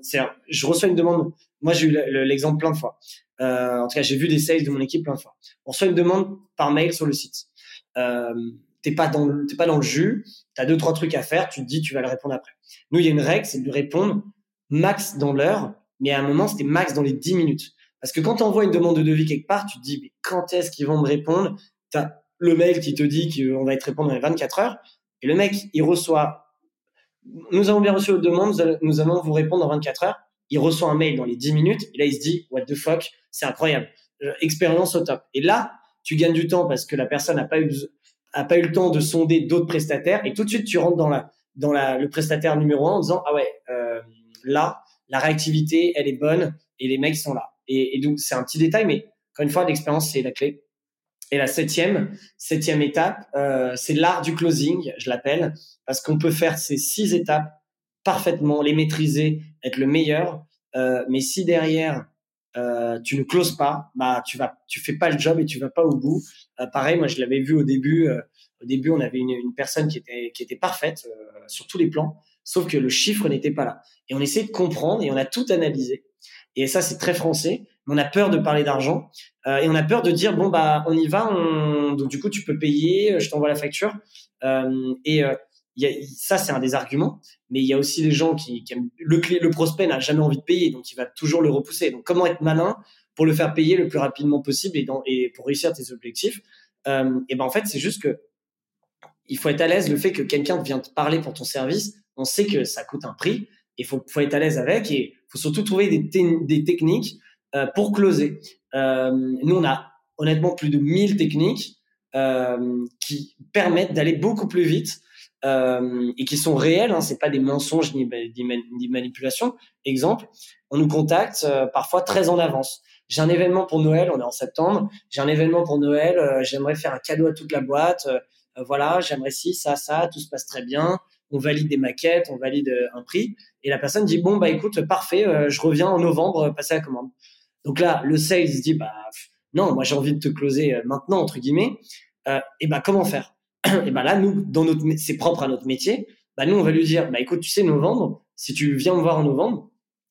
je reçois une demande. Moi, j'ai eu l'exemple plein de fois. Euh, en tout cas, j'ai vu des sales de mon équipe plein de fois. On reçoit une demande par mail sur le site. Euh, t'es pas dans le, t'es pas dans le jus, t'as deux trois trucs à faire, tu te dis tu vas le répondre après. Nous, il y a une règle, c'est de lui répondre max dans l'heure, mais à un moment c'était max dans les 10 minutes. Parce que quand tu envoies une demande de devis quelque part, tu te dis mais quand est-ce qu'ils vont me répondre? T'as le mail qui te dit qu'on va être répondre dans les 24 heures, et le mec il reçoit. Nous avons bien reçu votre demande, nous allons vous répondre dans 24 heures. Il reçoit un mail dans les 10 minutes, et là il se dit what the fuck, c'est incroyable, euh, expérience au top. Et là, tu gagnes du temps parce que la personne n'a pas eu pas eu le temps de sonder d'autres prestataires et tout de suite tu rentres dans la dans la, le prestataire numéro un en disant ah ouais euh, là la réactivité elle est bonne et les mecs sont là et, et donc c'est un petit détail mais encore une fois l'expérience c'est la clé et la septième septième étape euh, c'est l'art du closing je l'appelle parce qu'on peut faire ces six étapes parfaitement les maîtriser être le meilleur euh, mais si derrière euh, tu ne closes pas, bah tu vas, tu fais pas le job et tu vas pas au bout. Euh, pareil, moi je l'avais vu au début. Euh, au début, on avait une, une, personne qui était qui était parfaite euh, sur tous les plans, sauf que le chiffre n'était pas là. Et on essaie de comprendre et on a tout analysé. Et ça, c'est très français. On a peur de parler d'argent et on a peur de dire bon bah on y va. On... Donc du coup, tu peux payer. Je t'envoie la facture. et y a, ça, c'est un des arguments, mais il y a aussi les gens qui, qui aiment, le, le prospect n'a jamais envie de payer, donc il va toujours le repousser. Donc, comment être malin pour le faire payer le plus rapidement possible et, dans, et pour réussir tes objectifs euh, Et ben en fait, c'est juste que il faut être à l'aise le fait que quelqu'un vient te parler pour ton service. On sait que ça coûte un prix, il faut, faut être à l'aise avec et faut surtout trouver des, des techniques euh, pour closer. Euh, nous, on a honnêtement plus de 1000 techniques euh, qui permettent d'aller beaucoup plus vite euh, et qui sont réels, hein, c'est pas des mensonges ni, ni, manipulations. Exemple, on nous contacte euh, parfois très en avance. J'ai un événement pour Noël, on est en septembre. J'ai un événement pour Noël, euh, j'aimerais faire un cadeau à toute la boîte. Voilà, j'aimerais si ça, ça, tout se passe très bien. On valide des maquettes, on valide un prix, et la personne dit bon bah écoute parfait, je reviens en novembre passer la commande. Donc là, le sales dit bah non, moi j'ai envie de te closer maintenant entre guillemets. et bah comment faire? Et ben là, nous, dans notre, c'est propre à notre métier. Bah nous, on va lui dire, bah écoute, tu sais, novembre, si tu viens me voir en novembre,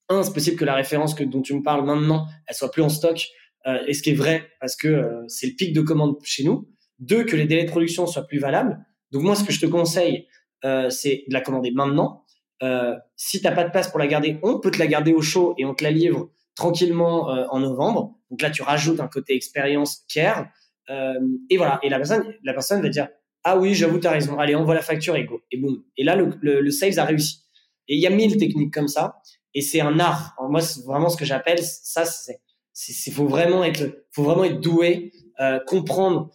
un, c'est possible que la référence que dont tu me parles maintenant, elle soit plus en stock, euh, et ce qui est vrai parce que euh, c'est le pic de commande chez nous. Deux, que les délais de production soient plus valables. Donc moi, ce que je te conseille, euh, c'est de la commander maintenant. Euh, si t'as pas de place pour la garder, on peut te la garder au chaud et on te la livre tranquillement euh, en novembre. Donc là, tu rajoutes un côté expérience care. Euh, et voilà. Et la personne, la personne va dire ah oui, j'avoue, tu as raison. Allez, on voit la facture et go. Et boum. Et là, le, le, le sales a réussi. Et il y a mille techniques comme ça. Et c'est un art. moi, c'est vraiment ce que j'appelle ça. C'est, c'est, faut vraiment être, faut vraiment être doué, euh, comprendre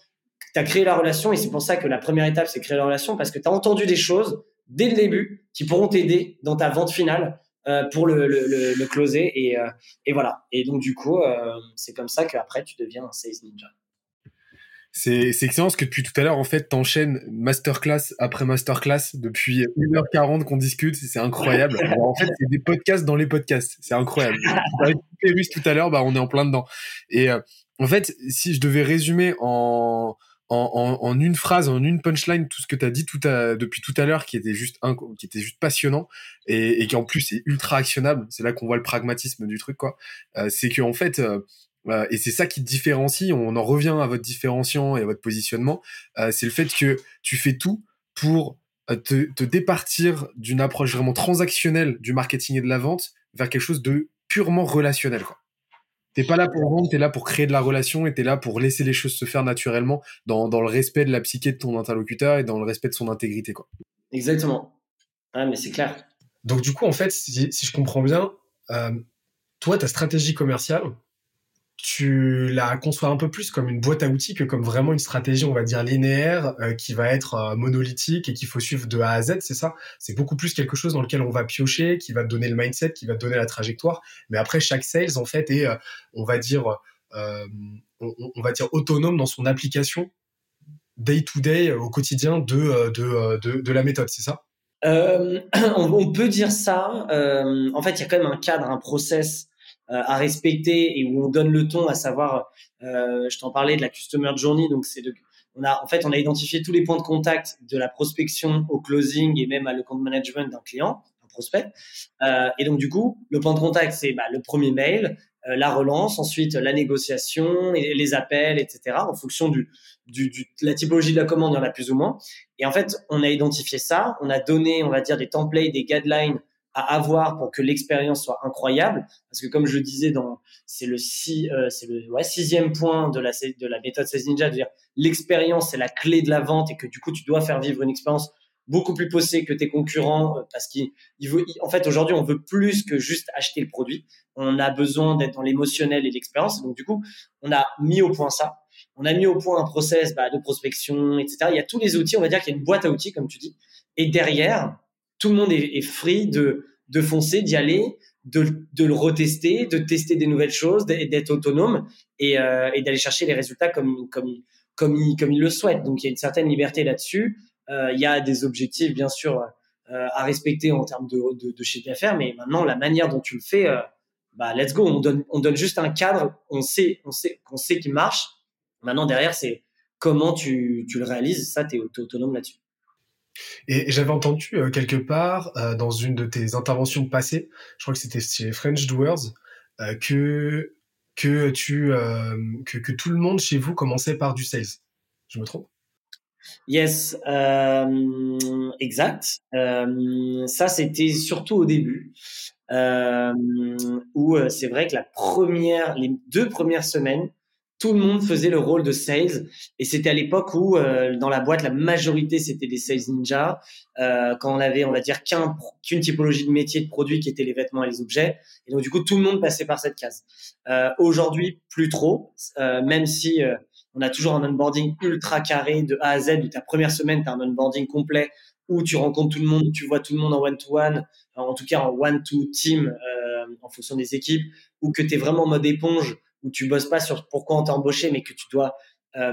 tu as créé la relation. Et c'est pour ça que la première étape, c'est créer la relation parce que tu as entendu des choses dès le début qui pourront t'aider dans ta vente finale euh, pour le, le, le, le closer. Et, euh, et voilà. Et donc, du coup, euh, c'est comme ça qu'après, tu deviens un sales ninja. C'est, c'est excellent parce que depuis tout à l'heure, en fait, t'enchaînes masterclass après masterclass depuis 1h40 qu'on discute. C'est incroyable. Alors, en fait, c'est des podcasts dans les podcasts. C'est incroyable. Avec tout à l'heure, bah, on est en plein dedans. Et euh, en fait, si je devais résumer en, en, en, en une phrase, en une punchline, tout ce que tu as dit tout à, depuis tout à l'heure, qui était juste qui était juste passionnant et, et qui en plus est ultra actionnable. C'est là qu'on voit le pragmatisme du truc, quoi. Euh, c'est que en fait, euh, euh, et c'est ça qui te différencie. On en revient à votre différenciant et à votre positionnement. Euh, c'est le fait que tu fais tout pour euh, te, te départir d'une approche vraiment transactionnelle du marketing et de la vente vers quelque chose de purement relationnel. Quoi. T'es pas là pour vendre, t'es là pour créer de la relation et t'es là pour laisser les choses se faire naturellement dans, dans le respect de la psyché de ton interlocuteur et dans le respect de son intégrité. Quoi. Exactement. Ah, mais c'est clair. Donc du coup, en fait, si, si je comprends bien, euh, toi, ta stratégie commerciale, tu la conçois un peu plus comme une boîte à outils que comme vraiment une stratégie, on va dire, linéaire, euh, qui va être euh, monolithique et qu'il faut suivre de A à Z, c'est ça? C'est beaucoup plus quelque chose dans lequel on va piocher, qui va te donner le mindset, qui va te donner la trajectoire. Mais après, chaque sales, en fait, est, euh, on va dire, on, va dire autonome dans son application day to day, au quotidien de, de, de, la méthode, c'est ça? On, on, peut dire ça. en fait, il y a quand même un cadre, un process à respecter et où on donne le ton, à savoir, euh, je t'en parlais de la customer journey, donc c'est de on a, en fait, on a identifié tous les points de contact de la prospection au closing et même à le compte management d'un client, un prospect. Euh, et donc, du coup, le point de contact, c'est bah, le premier mail, euh, la relance, ensuite la négociation, et les appels, etc. En fonction du, du, du, la typologie de la commande, il y en a plus ou moins. Et en fait, on a identifié ça, on a donné, on va dire, des templates, des guidelines avoir pour que l'expérience soit incroyable. Parce que comme je disais, dans c'est le euh, sixième point de la de la méthode 16 Ninja, de dire l'expérience c'est la clé de la vente et que du coup tu dois faire vivre une expérience beaucoup plus poussée que tes concurrents euh, parce qu'il veut en fait aujourd'hui on veut plus que juste acheter le produit. On a besoin d'être dans l'émotionnel et l'expérience. Donc du coup on a mis au point ça. On a mis au point un process bah, de prospection, etc. Il y a tous les outils. On va dire qu'il y a une boîte à outils comme tu dis. Et derrière tout le monde est, est free de, de foncer, d'y aller, de, de, le retester, de tester des nouvelles choses, d'être autonome et, euh, et d'aller chercher les résultats comme, comme, comme, il, comme il le souhaite. Donc il y a une certaine liberté là-dessus. Euh, il y a des objectifs, bien sûr, euh, à respecter en termes de, de, de chiffre d'affaires, mais maintenant, la manière dont tu le fais, euh, bah, let's go. On donne, on donne juste un cadre, on sait, on sait, qu'on sait qu'il marche. Maintenant, derrière, c'est comment tu, tu le réalises. Ça, tu es autonome là-dessus. Et j'avais entendu euh, quelque part euh, dans une de tes interventions passées, je crois que c'était chez French Doers, euh, que que tu que, tout le monde chez vous commençait par du sales. Je me trompe? Yes, exact. Ça, c'était surtout au début, où c'est vrai que la première, les deux premières semaines, tout le monde faisait le rôle de sales. Et c'était à l'époque où euh, dans la boîte la majorité c'était des sales ninja euh, quand on avait on va dire qu'un qu'une typologie de métier de produit qui était les vêtements et les objets. Et donc du coup tout le monde passait par cette case. Euh, aujourd'hui plus trop. Euh, même si euh, on a toujours un onboarding ultra carré de A à Z où ta première semaine tu as un onboarding complet où tu rencontres tout le monde tu vois tout le monde en one to one en tout cas en one to team en fonction des équipes ou que tu es vraiment en mode éponge où tu bosses pas sur pourquoi on t'a embauché, mais que tu dois euh,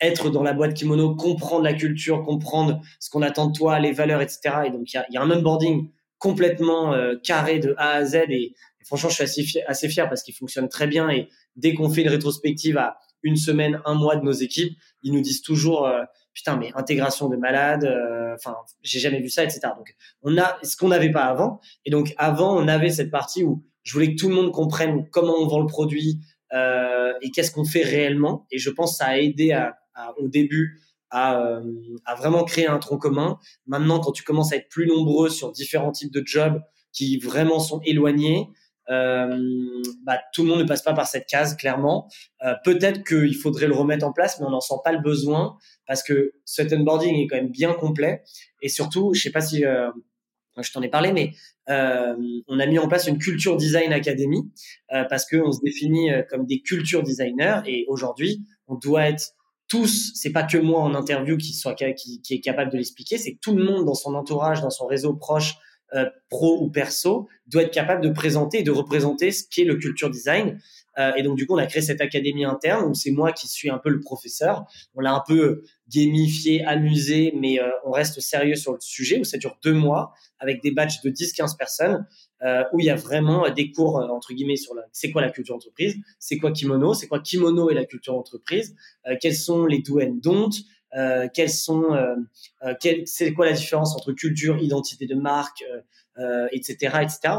être dans la boîte kimono, comprendre la culture, comprendre ce qu'on attend de toi, les valeurs, etc. Et donc, il y a, y a, un onboarding complètement euh, carré de A à Z. Et, franchement, je suis assez fier, assez fier parce qu'il fonctionne très bien. Et dès qu'on fait une rétrospective à une semaine, un mois de nos équipes, ils nous disent toujours, euh, putain, mais intégration de malades, euh, enfin, j'ai jamais vu ça, etc. Donc, on a ce qu'on n'avait pas avant. Et donc, avant, on avait cette partie où je voulais que tout le monde comprenne comment on vend le produit euh, et qu'est-ce qu'on fait réellement. Et je pense que ça a aidé à, au début à, euh, à, vraiment créer un tronc commun. Maintenant, quand tu commences à être plus nombreux sur différents types de jobs qui vraiment sont éloignés, euh, bah, tout le monde ne passe pas par cette case, clairement. Euh, peut-être qu'il faudrait le remettre en place, mais on n'en sent pas le besoin parce que cet onboarding est quand même bien complet. Et surtout, je sais pas si euh, je t'en ai parlé, mais euh, on a mis en place une culture design academy euh, parce qu'on se définit comme des culture designers et aujourd'hui, on doit être tous, c'est pas que moi en interview qui soit qui, est capable de l'expliquer, c'est tout le monde dans son entourage, dans son réseau proche, euh, pro ou perso, doit être capable de présenter et de représenter ce qu'est le culture design. Euh, et donc, du coup, on a créé cette académie interne où c'est moi qui suis un peu le professeur. On l'a un peu gamifié, amusé, mais euh, on reste sérieux sur le sujet où ça dure deux mois avec des batchs de 10-15 personnes euh, où il y a vraiment des cours, entre guillemets, sur la, c'est quoi la culture entreprise, c'est quoi kimono, c'est quoi kimono et la culture entreprise, quels sont les do and don't, euh, quels sont, euh, c'est quoi la différence entre culture, identité de marque, etc., etc.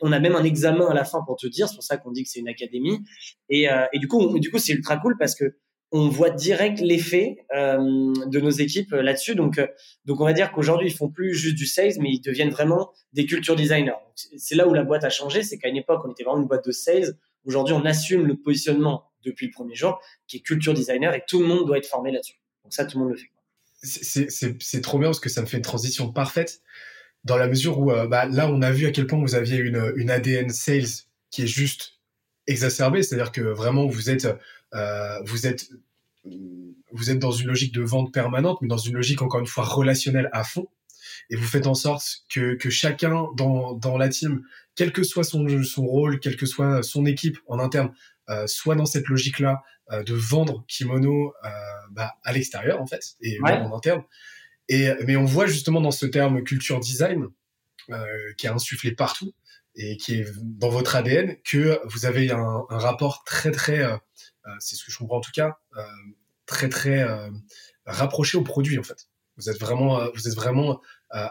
On a, même un examen à la fin pour te dire. C'est pour ça qu'on dit que c'est une académie. Et, et du coup, du coup, c'est ultra cool parce que on voit direct l'effet euh, de nos équipes là-dessus. Donc, donc on va dire qu'aujourd'hui ils font plus juste du sales, mais ils deviennent vraiment des culture designers. C'est là où la boîte a changé, c'est qu'à une époque on était vraiment une boîte de sales. Aujourd'hui, on assume le positionnement depuis le premier jour, qui est culture designer, et tout le monde doit être formé là-dessus. Donc ça, tout le monde le fait. C'est trop bien parce que ça me fait une transition parfaite dans la mesure où euh, bah, là, on a vu à quel point vous aviez une, une ADN sales qui est juste exacerbée, c'est-à-dire que vraiment vous êtes, euh, vous êtes, vous êtes dans une logique de vente permanente, mais dans une logique encore une fois relationnelle à fond. Et vous faites en sorte que, que chacun dans, dans la team, quel que soit son, son rôle, quelle que soit son équipe en interne, euh, soit dans cette logique-là de vendre kimono bah, à l'extérieur en fait et en interne. Et mais on voit justement dans ce terme culture design qui est insufflé partout et qui est dans votre ADN que vous avez un, rapport très très, c'est ce que je comprends en tout cas, très très rapproché au produit en fait. Vous êtes vraiment, vous êtes vraiment euh,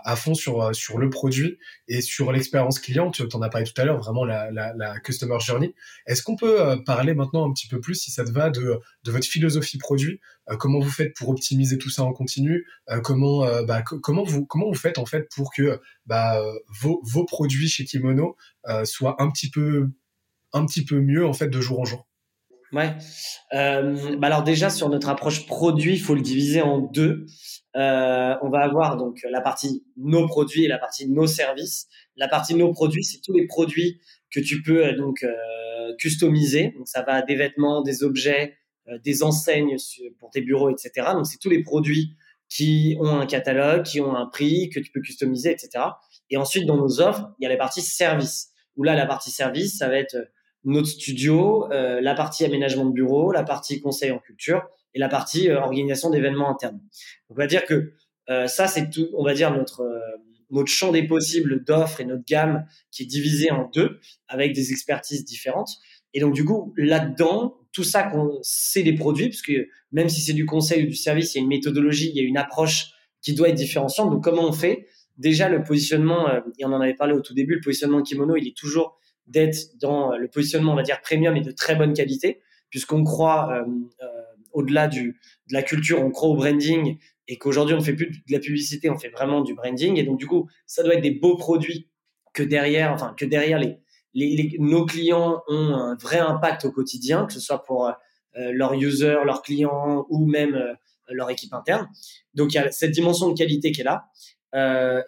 à fond sur, euh, sur le produit et sur l'expérience client. Tu en as parlé tout à l'heure, vraiment la, customer journey. Est-ce qu'on peut euh, parler maintenant un petit peu plus, si ça te va, de, de votre philosophie produit Comment vous faites pour optimiser tout ça en continu Comment bah, comment vous comment vous faites en fait pour que bah, vos, vos produits chez Kimono soient un petit peu un petit peu mieux en fait de jour en jour? Ouais. Euh, bah alors déjà sur notre approche produit, il faut le diviser en deux. Euh, on va avoir donc la partie nos produits et la partie nos services. La partie nos produits, c'est tous les produits que tu peux euh, donc euh, customiser. Donc ça va des vêtements, des objets, euh, des enseignes pour tes bureaux, etc. Donc c'est tous les produits qui ont un catalogue, qui ont un prix que tu peux customiser, etc. Et ensuite dans nos offres, il y a la partie service. Où là la partie service, ça va être notre studio, euh, la partie aménagement de bureau, la partie conseil en culture et la partie euh, organisation d'événements internes. on va dire que euh, ça, c'est tout, on va dire notre euh, notre champ des possibles d'offres et notre gamme qui est divisée en deux avec des expertises différentes. Et donc du coup, là-dedans, tout ça, c'est des produits, parce que même si c'est du conseil ou du service, il y a une méthodologie, il y a une approche qui doit être différenciante. Donc comment on fait? Déjà, le positionnement, et on en avait parlé au tout début, le positionnement kimono, il est toujours d'être dans le positionnement, on va dire, premium et de très bonne qualité, puisqu'on croit, euh, euh, au-delà du, de la culture, on croit au branding et qu'aujourd'hui, on ne fait plus de la publicité, on fait vraiment du branding. Et donc, du coup, ça doit être des beaux produits que derrière, enfin, que derrière les, nos clients ont un vrai impact au quotidien, que ce soit pour euh, leurs users, leurs clients ou même leur équipe interne. Donc, il y a cette dimension de qualité qui est là.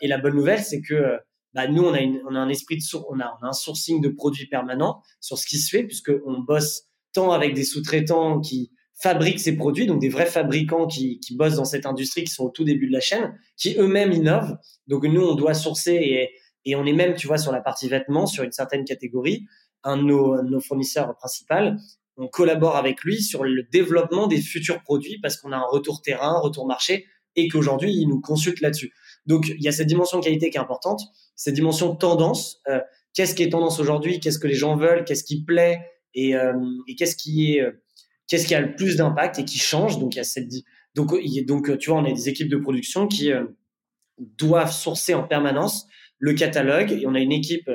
et la bonne nouvelle, c'est que bah, nous, on a, un esprit de on a un sourcing de produits permanent sur ce qui se fait, puisqu'on bosse tant avec des sous-traitants qui fabriquent ces produits, donc des vrais fabricants qui, qui bossent dans cette industrie, qui sont au tout début de la chaîne, qui eux-mêmes innovent. Donc nous, on doit sourcer et, et on est même, tu vois, sur la partie vêtements, sur une certaine catégorie, un de nos, nos fournisseurs principaux. On collabore avec lui sur le développement des futurs produits parce qu'on a un retour terrain, retour marché, et qu'aujourd'hui, il nous consulte là-dessus. Donc, il y a cette dimension qualité qui est importante, cette dimension tendance. Euh, qu'est-ce qui est tendance aujourd'hui? Qu'est-ce que les gens veulent? Qu'est-ce qui plaît? Et, euh, et qu'est-ce qui est euh, qu'est-ce qui a le plus d'impact et qui change Donc, il y a cette Donc, donc, tu vois, on a des équipes de production qui doivent sourcer en permanence le catalogue et on a une équipe,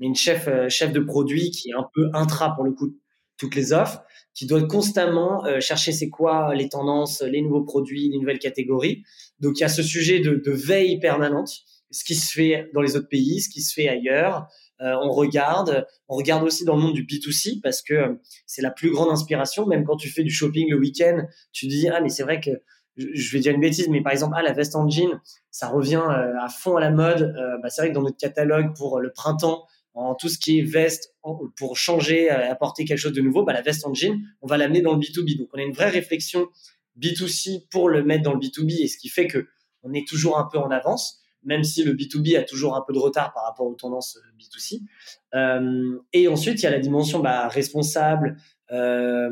une chef, chef de produit qui est un peu intra pour le coup toutes les offres, qui doit constamment chercher c'est quoi les tendances, les nouveaux produits, les nouvelles catégories. Donc il y a ce sujet de, de veille permanente, ce qui se fait dans les autres pays, ce qui se fait ailleurs, euh, on regarde, on regarde aussi dans le monde du B2C parce que euh, c'est la plus grande inspiration. Même quand tu fais du shopping le week-end, tu dis ah mais c'est vrai que je vais dire une bêtise, mais par exemple, ah, la veste en jean, ça revient euh, à fond à la mode. bah, c'est vrai que dans notre catalogue pour le printemps, en tout ce qui est veste, pour changer, apporter quelque chose de nouveau, bah, la veste en jean, on va l'amener dans le B2B. Donc, on a une vraie réflexion B2C pour le mettre dans le B2B et ce qui fait que on est toujours un peu en avance même si le B2B a toujours un peu de retard par rapport aux tendances euh, B2C. Euh, et ensuite, il y a la dimension bah, responsable euh,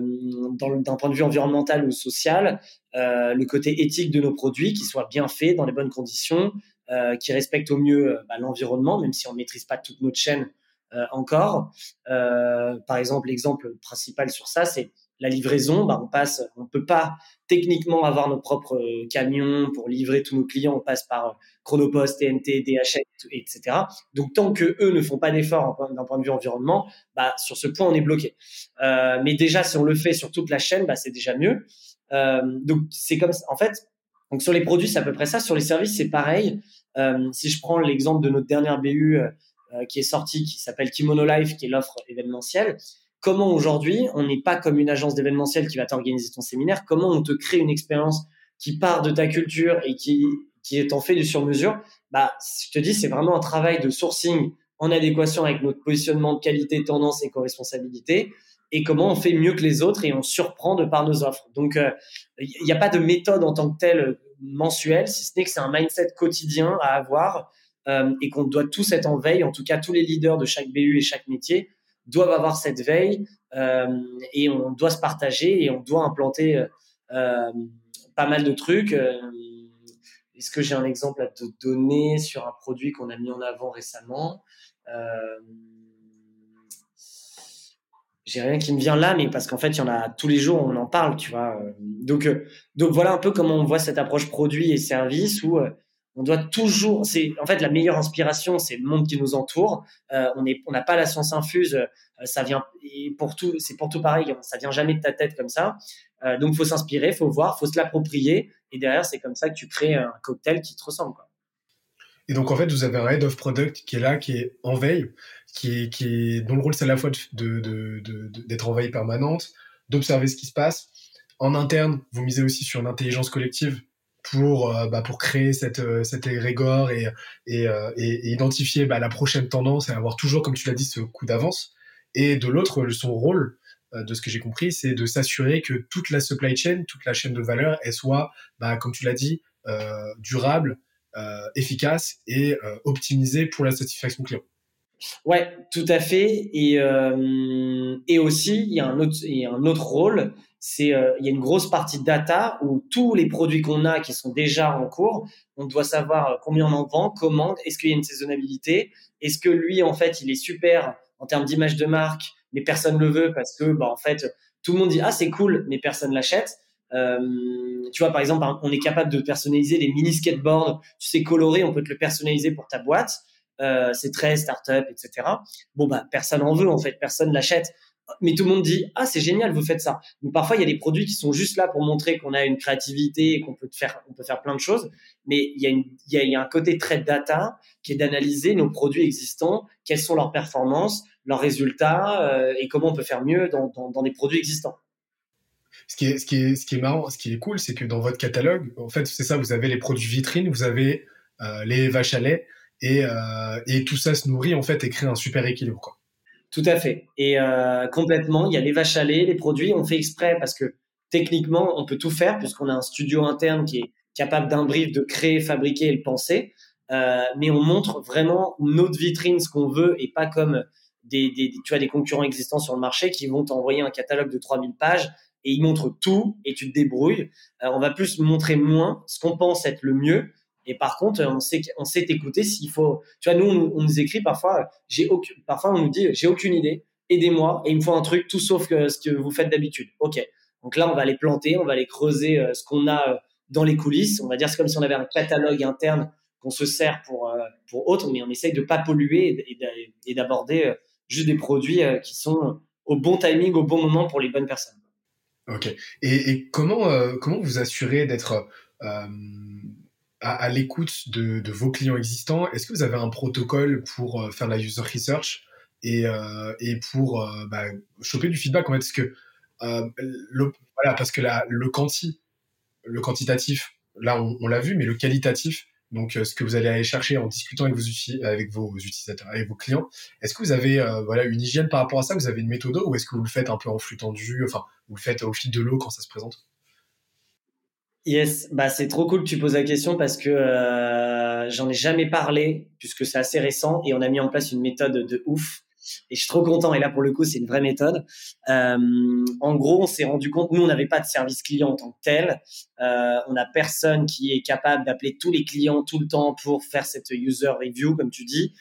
d'un point de vue environnemental ou social, euh, le côté éthique de nos produits, qui soient bien faits dans les bonnes conditions, euh, qui respectent au mieux bah, l'environnement, même si on ne maîtrise pas toute notre chaîne encore. par exemple, l'exemple principal sur ça, c'est la livraison, bah, on passe, on peut pas techniquement avoir nos propres euh, camions pour livrer tous nos clients. On passe par euh, Chronopost, TNT, DHL, etc. Donc tant que eux ne font pas d'efforts d'un point de vue environnement, bah, sur ce point on est bloqué. Euh, mais déjà si on le fait sur toute la chaîne, bah, c'est déjà mieux. donc c'est comme en fait. Donc sur les produits c'est à peu près ça. Sur les services c'est pareil. si je prends l'exemple de notre dernière BU qui est sortie, qui s'appelle Kimono Life, qui est l'offre événementielle comment aujourd'hui, on n'est pas comme une agence d'événementiel qui va t'organiser ton séminaire, comment on te crée une expérience qui part de ta culture et qui, qui est en fait du sur-mesure, bah, je te dis, c'est vraiment un travail de sourcing en adéquation avec notre positionnement de qualité, tendance et co-responsabilité et comment on fait mieux que les autres et on surprend de par nos offres. Donc, il euh, n'y a pas de méthode en tant que telle euh, mensuelle, si ce n'est que c'est un mindset quotidien à avoir euh, et qu'on doit tous être en veille, en tout cas tous les leaders de chaque BU et chaque métier, doivent avoir cette veille euh, et on doit se partager et on doit implanter euh, euh, pas mal de trucs. Est-ce que j'ai un exemple à te donner sur un produit qu'on a mis en avant récemment? J'ai rien qui me vient là, mais parce qu'en fait, il y en a tous les jours, on en parle, tu vois. Donc, donc voilà un peu comment on voit cette approche produit et service où on doit toujours, c'est en fait la meilleure inspiration, c'est le monde qui nous entoure. Euh, on on n'a pas la science infuse, euh, ça vient et pour tout, c'est pour tout pareil, ça vient jamais de ta tête comme ça. Euh, donc faut s'inspirer, faut voir, faut se l'approprier, et derrière c'est comme ça que tu crées un cocktail qui te ressemble. Et donc en fait vous avez un head of product qui est là, qui est en veille, qui est, qui est dont le rôle c'est à la fois de, de, d'être en veille permanente, d'observer ce qui se passe. En interne, vous misez aussi sur l'intelligence collective pour euh, bah, pour créer cette euh, cette égrégore et et, euh, et, identifier bah, la prochaine tendance et avoir toujours comme tu l'as dit ce coup d'avance et de l'autre son rôle de ce que j'ai compris c'est de s'assurer que toute la supply chain toute la chaîne de valeur elle soit bah, comme tu l'as dit durable efficace et optimisée pour la satisfaction client Ouais, tout à fait. Et, euh, et aussi, il y, a un autre, il y a un autre rôle, c'est euh, il y a une grosse partie data où tous les produits qu'on a qui sont déjà en cours, on doit savoir combien on en vend, comment, est-ce qu'il y a une saisonnabilité, est-ce que lui, en fait, il est super en termes d'image de marque, mais personne le veut parce que, bah, en fait, tout le monde dit ah c'est cool, mais personne l'achète. Euh, tu vois, par exemple, on est capable de personnaliser les mini skateboards, tu sais coloré, on peut te le personnaliser pour ta boîte. Euh, c'est très start-up, etc. Bon, bah, personne en veut, en fait, personne l'achète. Mais tout le monde dit, ah, c'est génial, vous faites ça. Donc, parfois, il y a des produits qui sont juste là pour montrer qu'on a une créativité et qu'on peut faire, on peut faire plein de choses. Mais il y a une, il y a, il y a un côté très data qui est d'analyser nos produits existants, quelles sont leurs performances, leurs résultats, euh, et comment on peut faire mieux dans, dans, des produits existants. Ce qui est, ce qui est, ce qui est marrant, ce qui est cool, c'est que dans votre catalogue, en fait, c'est ça, vous avez les produits vitrines, vous avez euh, les vaches à lait, et, euh, et tout ça se nourrit en fait et crée un super équilibre. Quoi. Tout à fait. Et euh, complètement, il y a les vaches à lait, les produits, on fait exprès parce que techniquement, on peut tout faire puisqu'on a un studio interne qui est capable d'un brief de créer, fabriquer et le penser. Euh, mais on montre vraiment notre vitrine, ce qu'on veut, et pas comme des, des, tu as des concurrents existants sur le marché qui vont t'envoyer un catalogue de 3000 pages et ils montrent tout et tu te débrouilles. Euh, on va plus montrer moins ce qu'on pense être le mieux et par contre, on sait, on sait écouter s'il faut. Tu vois, nous, on, nous écrit parfois, j'ai parfois on nous dit, j'ai aucune idée, aidez-moi, et il me faut un truc tout sauf que ce que vous faites d'habitude. Ok. Donc là, on va les planter, on va les creuser, euh, ce qu'on a, euh, dans les coulisses. On va dire c'est comme si on avait un catalogue interne qu'on se sert pour euh, pour autres, mais on essaye de pas polluer et d'aborder euh, juste des produits qui sont au bon timing, au bon moment pour les bonnes personnes. Ok. Et, comment comment vous assurez d'être à, à l'écoute de, de, vos clients existants. Est-ce que vous avez un protocole pour faire la user research et, et pour bah, choper du feedback en fait? Parce que le, voilà, parce que la, le quanti, le quantitatif, là on, l'a vu, mais le qualitatif, donc ce que vous allez aller chercher en discutant avec vos, avec vos utilisateurs, avec vos clients, est-ce que vous avez voilà une hygiène par rapport à ça? Vous avez une méthode ou est-ce que vous le faites un peu en flux tendu? Enfin, vous le faites au fil de l'eau quand ça se présente? Yes, bah c'est trop cool que tu poses la question parce que euh, j'en ai jamais parlé puisque c'est assez récent et on a mis en place une méthode de ouf et je suis trop content. Et là, pour le coup, c'est une vraie méthode. Euh, en gros, on s'est rendu compte, nous, on n'avait pas de service client en tant que tel. Euh, on n'a personne qui est capable d'appeler tous les clients tout le temps pour faire cette user review, comme tu dis.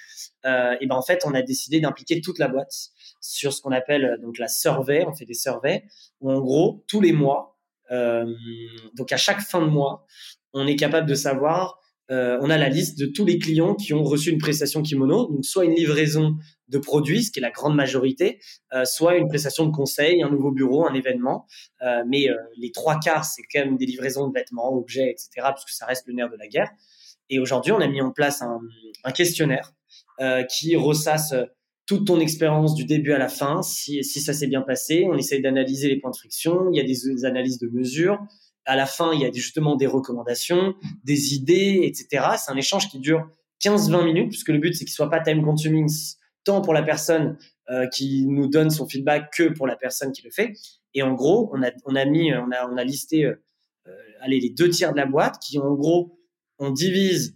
Euh, et ben en fait, on a décidé d'impliquer toute la boîte sur ce qu'on appelle donc la survey. On fait des surveys où, en gros, tous les mois, euh, donc à chaque fin de mois, on est capable de savoir euh, on a la liste de tous les clients qui ont reçu une prestation kimono, donc soit une livraison de produits, ce qui est la grande majorité, euh, soit une prestation de conseil, un nouveau bureau, un événement. Euh, mais les trois quarts, c'est quand même des livraisons de vêtements, objets, etc., parce que ça reste le nerf de la guerre. Et aujourd'hui, on a mis en place un, questionnaire qui ressasse toute ton expérience du début à la fin, si, si ça s'est bien passé. On essaye d'analyser les points de friction. Il y a des analyses de mesures à la fin, il y a justement des recommandations, des idées, etc. C'est un échange qui dure 15-20 minutes, puisque le but, c'est qu'il soit pas time consuming tant pour la personne euh, qui nous donne son feedback que pour la personne qui le fait. Et en gros, on a, on a mis, on a, on a listé, euh, euh allez, les deux tiers de la boîte qui, en gros, on divise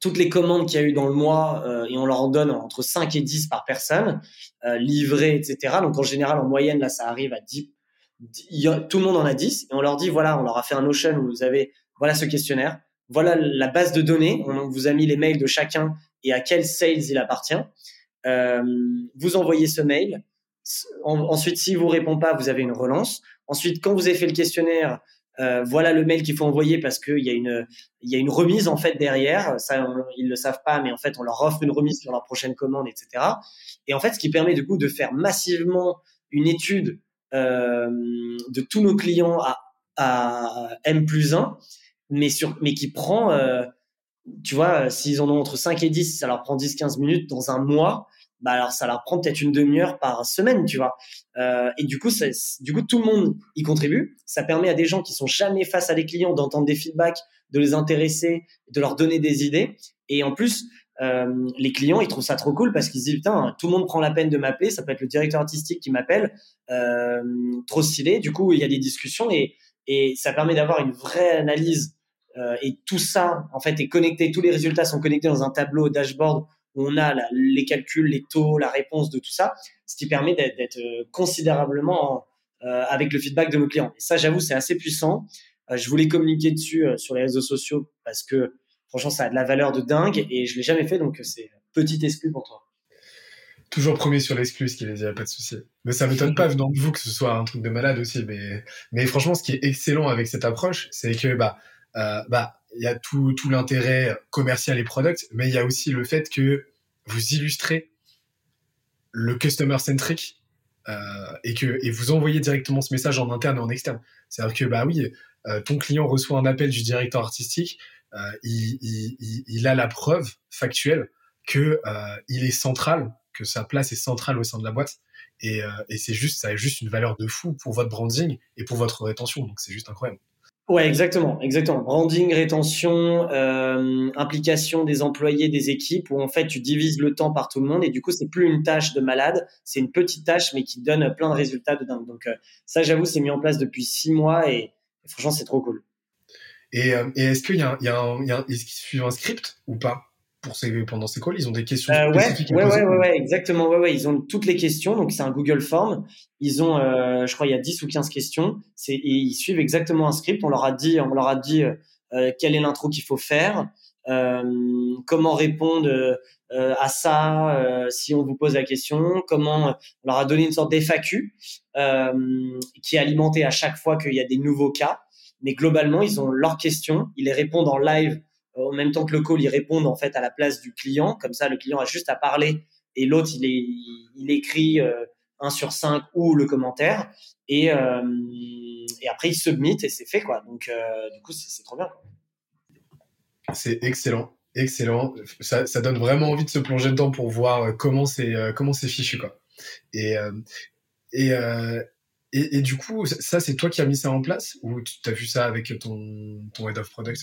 toutes les commandes qu'il y a eu dans le mois euh, et on leur en donne entre 5 et 10 par personne, euh, livrées, etc. Donc en général, en moyenne, là, ça arrive à 10, tout le monde en a 10 et on leur dit voilà, on leur a fait un Notion où vous avez voilà ce questionnaire, voilà la base de données, on vous a mis les mails de chacun et à quel sales il appartient. Euh, vous envoyez ce mail. ensuite, si vous répond pas, vous avez une relance. Ensuite, quand vous avez fait le questionnaire, euh, voilà le mail qu'il faut envoyer parce qu'il y a une il y a une remise en fait derrière. Ça, ils le savent pas, mais en fait, on leur offre une remise sur leur prochaine commande, etc. Et en fait, ce qui permet du coup de faire massivement une étude euh, de tous nos clients à, à M plus 1, mais, sur, mais qui prend, euh, tu vois, s'ils en ont entre 5 et 10, ça leur prend 10-15 minutes dans un mois, bah alors ça leur prend peut-être une demi-heure par semaine, tu vois. Euh, et du coup, du coup, tout le monde y contribue. Ça permet à des gens qui sont jamais face à des clients d'entendre des feedbacks, de les intéresser, de leur donner des idées. Et en plus, euh, les clients, ils trouvent ça trop cool parce qu'ils se disent, putain, tout le monde prend la peine de m'appeler, ça peut être le directeur artistique qui m'appelle, euh, trop stylé. Du coup, il y a des discussions et, et ça permet d'avoir une vraie analyse. Euh, et tout ça, en fait, est connecté, tous les résultats sont connectés dans un tableau dashboard on a les calculs, les taux, la réponse de tout ça, ce qui permet d'être euh, considérablement euh, avec le feedback de nos clients. Et ça, j'avoue, c'est assez puissant. Euh, je voulais communiquer dessus sur les réseaux sociaux parce que franchement, ça a de la valeur de dingue et je l'ai jamais fait, donc c'est petit exclu pour toi. Toujours premier sur l'exclu, ce qui veut dire pas de souci. Mais ça m'étonne pas venant de vous que ce soit un truc de malade aussi. Mais, franchement, ce qui est excellent avec cette approche, c'est que bah, bah, il y a tout, tout l'intérêt commercial et product, mais il y a aussi le fait que vous illustrez le customer centric euh, et que et vous envoyez directement ce message en interne et en externe. C'est-à-dire que bah oui, euh, ton client reçoit un appel du directeur artistique, euh, il, a la preuve factuelle que euh, il est central, que sa place est centrale au sein de la boîte. Et, euh, et c'est juste, ça a juste une valeur de fou pour votre branding et pour votre rétention. Donc c'est juste incroyable. Ouais, exactement, exactement. Branding, rétention, euh, implication des employés, des équipes, où en fait tu divises le temps par tout le monde et du coup c'est plus une tâche de malade, c'est une petite tâche mais qui donne plein de résultats de dingue. Donc ça, j'avoue, c'est mis en place depuis six mois et franchement c'est trop cool. Euh, et, est-ce qu'il y a un, un script ou pas? Pour ces, pendant ces calls Ils ont des questions euh, spécifiques ouais, ouais, ouais, ouais, exactement. Ouais, ouais, ils ont toutes les questions. Donc, c'est un Google Form. Ils ont, euh, je crois, il y a 10 ou 15 questions. Et ils suivent exactement un script. On leur a dit, on leur a dit euh, quelle est l'intro qu'il faut faire, euh, comment répondre euh, à ça si on vous pose la question, comment on leur a donné une sorte d'FAQ qui est alimentée à chaque fois qu'il y a des nouveaux cas. mais globalement, ils ont leurs questions, ils les répondent en live en même temps que le call, ils répondent en fait à la place du client. Comme ça, le client a juste à parler et l'autre, il, écrit euh, 1 sur 5 ou le commentaire. Et, euh, et après, il submit et c'est fait. quoi. Donc, euh, du coup, c'est trop bien. C'est excellent. Excellent. Ça, donne vraiment envie de se plonger dedans pour voir euh, comment c'est comment fichu quoi. Et et, et, et du coup, ça c'est toi qui as mis ça en place ou tu as vu ça avec ton ton head of product?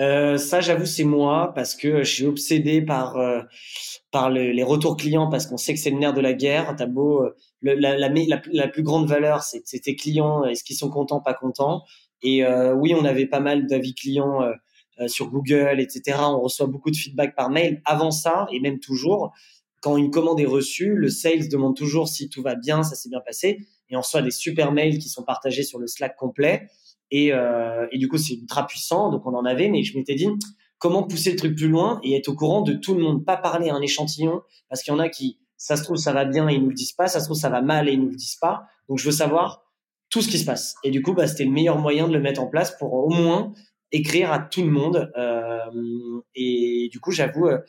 Euh, ça, j'avoue, c'est moi parce que je suis obsédé par euh, par les retours clients parce qu'on sait que c'est le nerf de la guerre. T'as beau euh, la, la, la, plus grande valeur, c'est tes clients. Est-ce qu'ils sont contents, pas contents Et oui, on avait pas mal d'avis clients sur Google, etc. On reçoit beaucoup de feedback par mail. Avant ça, et même toujours, quand une commande est reçue, le sales demande toujours si tout va bien, ça s'est bien passé, et on reçoit des super mails qui sont partagés sur le Slack complet. Et, euh, et du coup, c'est ultra puissant, donc on en avait, mais je m'étais dit comment pousser le truc plus loin et être au courant de tout le monde, pas parler à un échantillon, parce qu'il y en a qui, ça se trouve, ça va bien et ils nous le disent pas, ça se trouve, ça va mal et ils nous le disent pas. Donc je veux savoir tout ce qui se passe. Et du coup, bah, c'était le meilleur moyen de le mettre en place pour au moins écrire à tout le monde. Euh, et du coup, j'avoue, euh,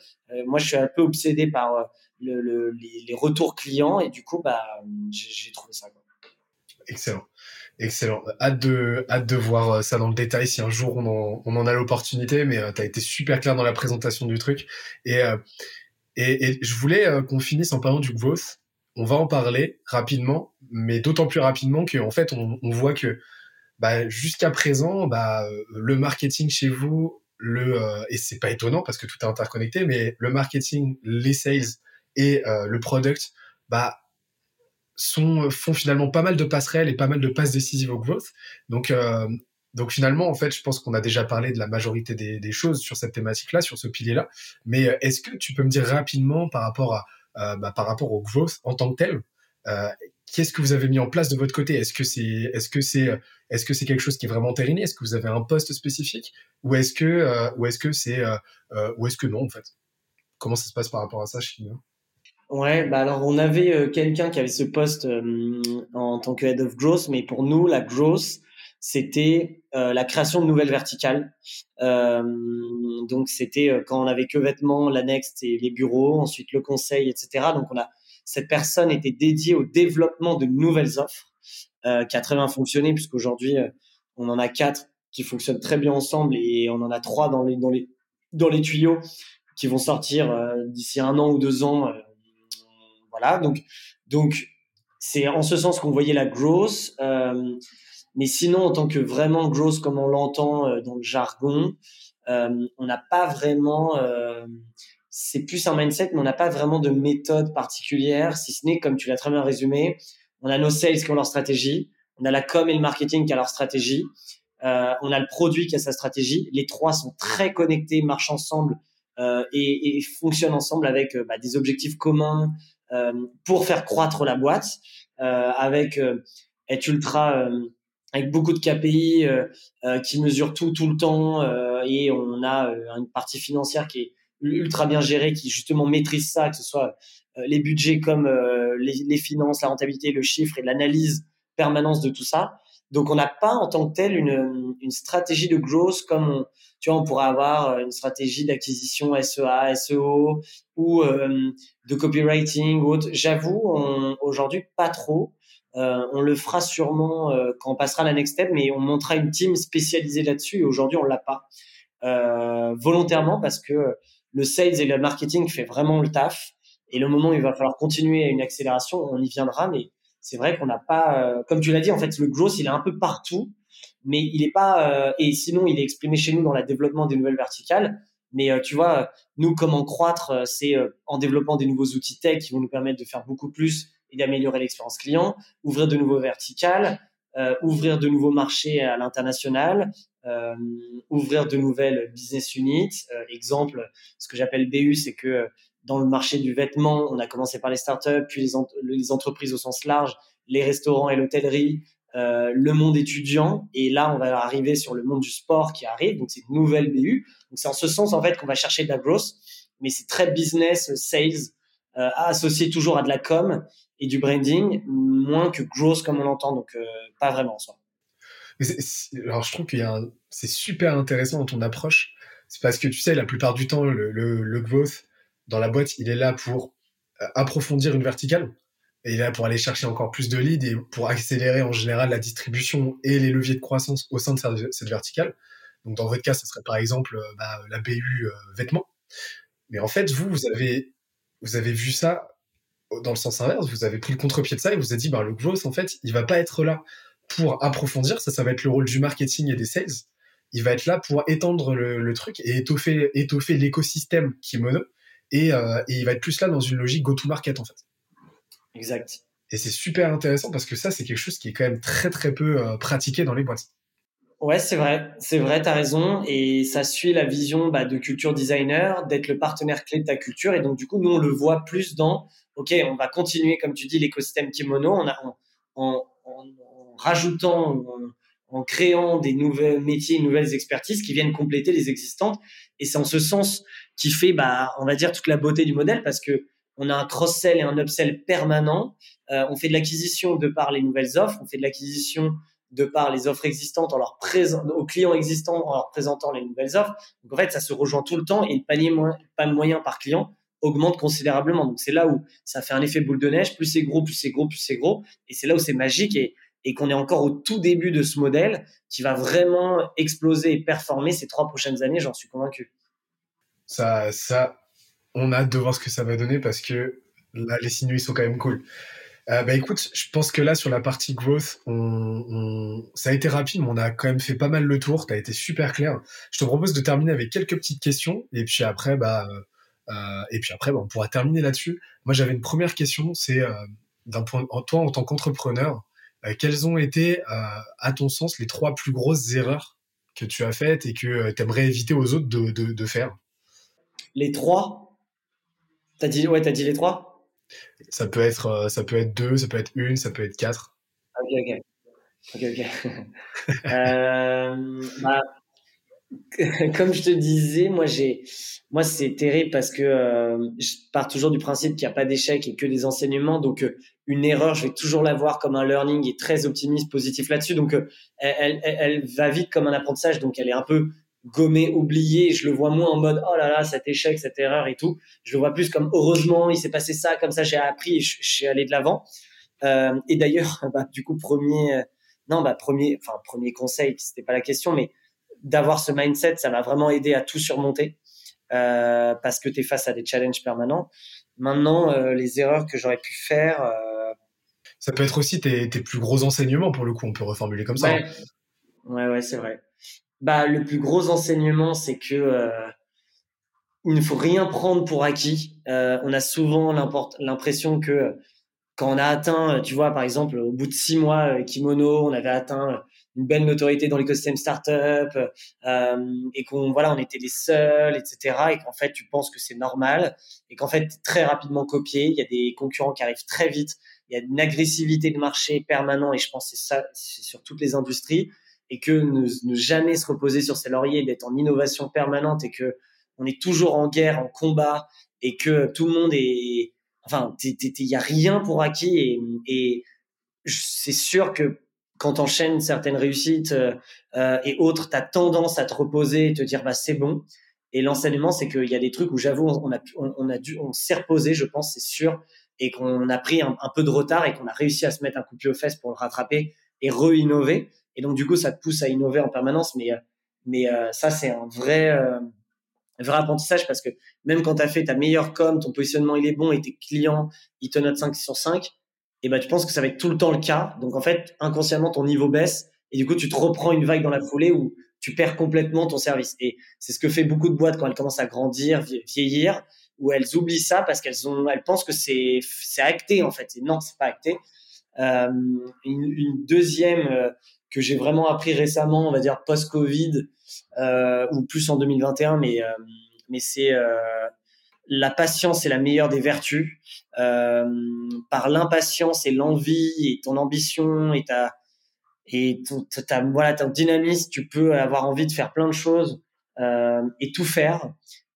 moi, je suis un peu obsédé par euh, le, le, les, retours clients et du coup, bah, j'ai trouvé ça. Excellent. Excellent. Hâte de, hâte de voir euh, ça dans le détail si un jour on en, on en a l'opportunité, mais euh, tu as été super clair dans la présentation du truc. Et, euh, et, je voulais qu'on finisse en parlant du growth. On va en parler rapidement, mais d'autant plus rapidement qu'en fait, on, voit que bah, jusqu'à présent, bah, le marketing chez vous, le, et c'est pas étonnant parce que tout est interconnecté, mais le marketing, les sales et le product, bah, sont, euh, font finalement pas mal de passerelles et pas mal de passes décisives au growth. Donc, euh, donc finalement, en fait, je pense qu'on a déjà parlé de la majorité des, des choses sur cette thématique-là, sur ce pilier-là. Mais euh, est-ce que tu peux me dire rapidement par rapport à euh, bah, par rapport au growth en tant que tel, euh, qu'est-ce que vous avez mis en place de votre côté? Est-ce que c'est est-ce que c'est est-ce que c'est quelque chose qui est vraiment entériné Est-ce que vous avez un poste spécifique? Ou est-ce que euh, ou est-ce que c'est ou est-ce que non en fait? Comment ça se passe par rapport à ça chez nous? Ouais, bah alors on avait euh, quelqu'un qui avait ce poste euh, en tant que head of growth, mais pour nous la growth c'était euh, la création de nouvelles verticales. donc c'était quand on avait que vêtements, la next et les bureaux, ensuite le conseil, etc. Donc on a cette personne était dédiée au développement de nouvelles offres, qui a très bien fonctionné puisqu'aujourd'hui on en a quatre qui fonctionnent très bien ensemble et on en a trois dans les dans les dans les tuyaux qui vont sortir d'ici un an ou deux ans donc c'est en ce sens qu'on voyait la growth. Euh, mais sinon, en tant que vraiment growth comme on l'entend euh, dans le jargon, euh, on n'a pas vraiment. C'est plus un mindset, mais on n'a pas vraiment de méthode particulière, si ce n'est comme tu l'as très bien résumé. On a nos sales qui ont leur stratégie, on a la com et le marketing qui a leur stratégie, on a le produit qui a sa stratégie. Les trois sont très connectés, marchent ensemble et, fonctionnent ensemble avec bah, des objectifs communs, pour faire croître la boîte euh, avec euh, être ultra avec beaucoup de KPI qui mesurent tout tout le temps et on a une partie financière qui est ultra bien gérée qui justement maîtrise ça que ce soit les budgets comme les, les, finances la rentabilité le chiffre et l'analyse permanence de tout ça donc on n'a pas en tant que tel une, une stratégie de growth comme on, tu vois, on pourrait avoir euh, une stratégie d'acquisition SEA, SEO ou euh, de copywriting ou autre. J'avoue, aujourd'hui pas trop. Euh, on le fera sûrement euh, quand on passera à la next step, mais on montera une team spécialisée là-dessus. Et aujourd'hui, on l'a pas euh, volontairement parce que le sales et le marketing fait vraiment le taf. Et le moment où il va falloir continuer à une accélération, on y viendra. Mais c'est vrai qu'on n'a pas, euh, comme tu l'as dit, en fait, le growth, il est un peu partout, mais il est pas, euh, et sinon, il est exprimé chez nous dans le développement des nouvelles verticales. Mais euh, tu vois, nous, comment croître, c'est en développant des nouveaux outils tech qui vont nous permettre de faire beaucoup plus et d'améliorer l'expérience client, ouvrir de nouveaux verticales, ouvrir de nouveaux marchés à l'international, ouvrir de nouvelles business units. exemple, ce que j'appelle BU, c'est que dans le marché du vêtement, on a commencé par les startups, puis les, entreprises au sens large, les restaurants et l'hôtellerie, euh, le monde étudiant, et là on va arriver sur le monde du sport qui arrive, donc c'est une nouvelle BU. Donc c'est en ce sens en fait qu'on va chercher de la growth, mais c'est très business, sales, euh, associé toujours à de la com et du branding, moins que growth comme on l'entend, donc euh, pas vraiment en soi. alors je trouve qu'il c'est super intéressant dans ton approche. C'est parce que tu sais, la plupart du temps, le, le, growth dans la boîte, il est là pour euh, approfondir une verticale. Et il est là pour aller chercher encore plus de leads et pour accélérer en général la distribution et les leviers de croissance au sein de cette verticale. Donc dans votre cas, ce serait par exemple euh, bah, la BU vêtements. Mais en fait, vous, vous avez, vous avez vu ça dans le sens inverse, vous avez pris le contre-pied de ça et vous avez dit, bah, le growth, en fait, il va pas être là pour approfondir, ça, ça va être le rôle du marketing et des sales. Il va être là pour étendre le, truc et étoffer l'écosystème qui est mono. Et, euh, et, il va être plus là dans une logique go-to-market, en fait. Exact. Et c'est super intéressant parce que ça, c'est quelque chose qui est quand même très, très peu euh, pratiqué dans les boîtes. Ouais, c'est vrai, c'est vrai, tu as raison. Et ça suit la vision bah, de culture designer, d'être le partenaire clé de ta culture. Et donc, du coup, nous, on le voit plus dans, OK, on va continuer, comme tu dis, l'écosystème kimono en, en, en, en rajoutant, en, créant des nouveaux métiers, nouvelles expertises qui viennent compléter les existantes. Et c'est en ce sens qui fait, bah, on va dire, toute la beauté du modèle parce que on a un cross-sell et un upsell permanent. Euh, on fait de l'acquisition de par les nouvelles offres, on fait de l'acquisition de par les offres existantes en leur aux clients existants en leur présentant les nouvelles offres. Donc en fait, ça se rejoint tout le temps et le panier pas moyen par client augmente considérablement. Donc c'est là où ça fait un effet boule de neige. Plus c'est gros, plus c'est gros, plus c'est gros. Et c'est là où c'est magique et, et qu'on est encore au tout début de ce modèle qui va vraiment exploser et performer ces trois prochaines années. J'en suis convaincu. Ça, ça, on a hâte de voir ce que ça va donner parce que là, les signaux, ils sont quand même cool. Euh, bah écoute, je pense que là sur la partie growth, ça a été rapide, mais on a quand même fait pas mal le tour. Tu as été super clair. Je te propose de terminer avec quelques petites questions et puis après, bah, euh, et puis après, bah, on pourra terminer là-dessus. Moi, j'avais une première question, c'est euh, d'un point, toi en tant qu'entrepreneur, euh, quelles ont été, à ton sens, les trois plus grosses erreurs que tu as faites et que tu aimerais éviter aux autres de, de, de faire? Les trois? T'as dit, ouais, dit les trois? Ça peut être, euh, ça peut être deux, ça peut être une, ça peut être quatre. Ok, ok. Ok, ok. euh, bah, comme je te disais, moi j'ai, moi c'est terrible parce que euh, je pars toujours du principe qu'il n'y a pas d'échec et que des enseignements. Donc euh, une erreur, je vais toujours la voir comme un learning et très optimiste, positif là-dessus. Donc elle, elle, elle, va vite comme un apprentissage. Donc elle est un peu gommé, oublié. Je le vois moins en mode oh là là cet échec, cette erreur et tout. Je le vois plus comme heureusement il s'est passé ça, comme ça j'ai appris, et j'ai allé de l'avant. Euh, et d'ailleurs, bah, du coup premier, euh, non bah premier, enfin premier conseil, c'était pas la question, mais d'avoir ce mindset, ça m'a vraiment aidé à tout surmonter euh, parce que tu es face à des challenges permanents. Maintenant, euh, les erreurs que j'aurais pu faire. Euh, ça peut être aussi tes, tes, plus gros enseignements pour le coup, on peut reformuler comme ça. Ouais, ouais, ouais c'est vrai bah, le plus gros enseignement, c'est que il ne faut rien prendre pour acquis. On a souvent l'impression que quand on a atteint, tu vois, par exemple, au bout de six mois, Kimono, on avait atteint une belle notoriété dans l'écosystème startup euh, et qu'on voilà, on était les seuls, etc. Et qu'en fait, tu penses que c'est normal et qu'en fait, très rapidement copié. Il y a des concurrents qui arrivent très vite. Il y a une agressivité de marché permanent et je pense c'est ça, c'est sur toutes les industries et que ne, jamais se reposer sur ses lauriers, d'être en innovation permanente et que on est toujours en guerre, en combat et que tout le monde est, enfin, il y a rien pour acquis et, et c'est sûr que quand t'enchaînes certaines réussites euh, et autres, tu as tendance à te reposer et te dire bah c'est bon. Et l'enseignement, c'est qu'il y a des trucs où j'avoue, on a, dû, on s'est reposé, je pense, c'est sûr, et qu'on a pris un, peu de retard et qu'on a réussi à se mettre un coup de pied aux fesses pour le rattraper et re-innover. Et donc, du coup, ça te pousse à innover en permanence. Mais, euh, mais euh, ça, c'est un vrai, euh, vrai apprentissage parce que même quand tu as fait ta meilleure com, ton positionnement, il est bon et tes clients, ils te notent 5 sur 5, et ben, tu penses que ça va être tout le temps le cas. Donc, en fait, inconsciemment, ton niveau baisse et du coup, tu te reprends une vague dans la foulée où tu perds complètement ton service. Et c'est ce que fait beaucoup de boîtes quand elles commencent à grandir, vieillir, où elles oublient ça parce qu'elles ont, elles pensent que c'est, c'est acté, en fait. Et non, c'est pas acté. Euh, une, deuxième que j'ai vraiment appris récemment, on va dire post-Covid euh, ou plus en 2021, mais euh, mais c'est euh, la patience est la meilleure des vertus. Euh, par l'impatience et l'envie et ton ambition et ta et ton, ta, voilà ton dynamisme, tu peux avoir envie de faire plein de choses euh, et tout faire.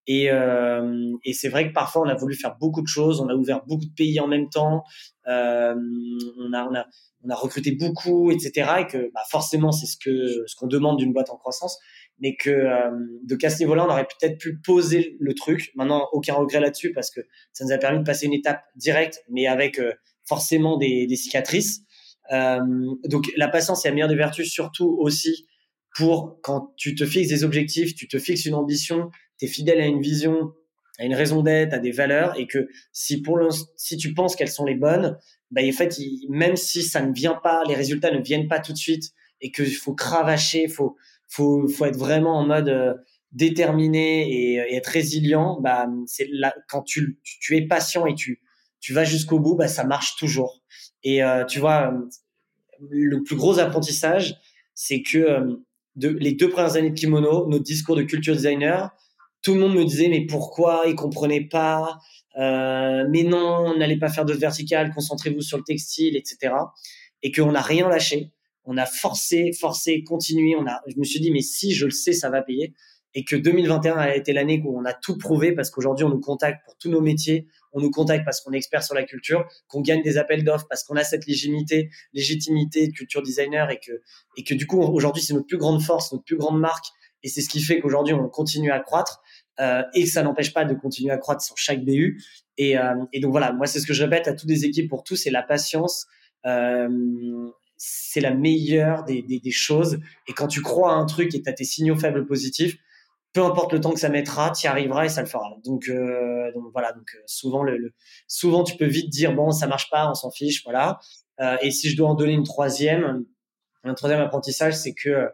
Et, euh, et c'est vrai que parfois on a voulu faire beaucoup de choses, on a ouvert beaucoup de pays en même temps, euh, on, a, on, a, on a recruté beaucoup, etc. Et que bah, forcément c'est ce que ce qu'on demande d'une boîte en croissance, mais que euh, de qu'à ce niveau-là on aurait peut-être pu poser le truc. Maintenant aucun regret là-dessus parce que ça nous a permis de passer une étape directe, mais avec euh, forcément des, des cicatrices. Euh, donc la patience est la meilleure des vertus, surtout aussi pour quand tu te fixes des objectifs, tu te fixes une ambition, tu es fidèle à une vision, à une raison d'être, à des valeurs, et que si pour si tu penses qu'elles sont les bonnes, bah, en fait, même si ça ne vient pas, les résultats ne viennent pas tout de suite, et qu'il faut cravacher, faut, faut, faut être vraiment en mode euh, déterminé et, être résilient, bah, c'est là, quand tu, es patient et tu, vas jusqu'au bout, bah, ça marche toujours. Et euh, tu vois, le plus gros apprentissage, c'est que euh, les deux premières années de kimono, notre discours de culture designer, tout le monde me disait mais pourquoi ils comprenaient pas, euh, mais non, n'allez pas faire de vertical, concentrez-vous sur le textile, etc. Et qu'on n'a rien lâché, on a forcé, forcé, continué. On a, je me suis dit mais si je le sais, ça va payer. Et que 2021 a été l'année où on a tout prouvé parce qu'aujourd'hui on nous contacte pour tous nos métiers, on nous contacte parce qu'on est expert sur la culture, qu'on gagne des appels d'offres parce qu'on a cette légitimité, légitimité de culture designer et que, et que du coup, aujourd'hui, c'est notre plus grande force, notre plus grande marque. Et c'est ce qui fait qu'aujourd'hui, on continue à croître. Euh, et ça n'empêche pas de continuer à croître sur chaque BU. Et, euh, donc voilà, moi, c'est ce que je répète à toutes les équipes pour tous, c'est la patience. Euh, c'est la meilleure des, des, des, choses. Et quand tu crois à un truc et tu as tes signaux faibles positifs, peu importe le temps que ça mettra, tu y arriveras et ça le fera. Donc, euh, donc voilà, donc euh, souvent le, souvent tu peux vite dire bon ça marche pas, on s'en fiche, voilà. Euh, et si je dois en donner une troisième, un troisième apprentissage, c'est que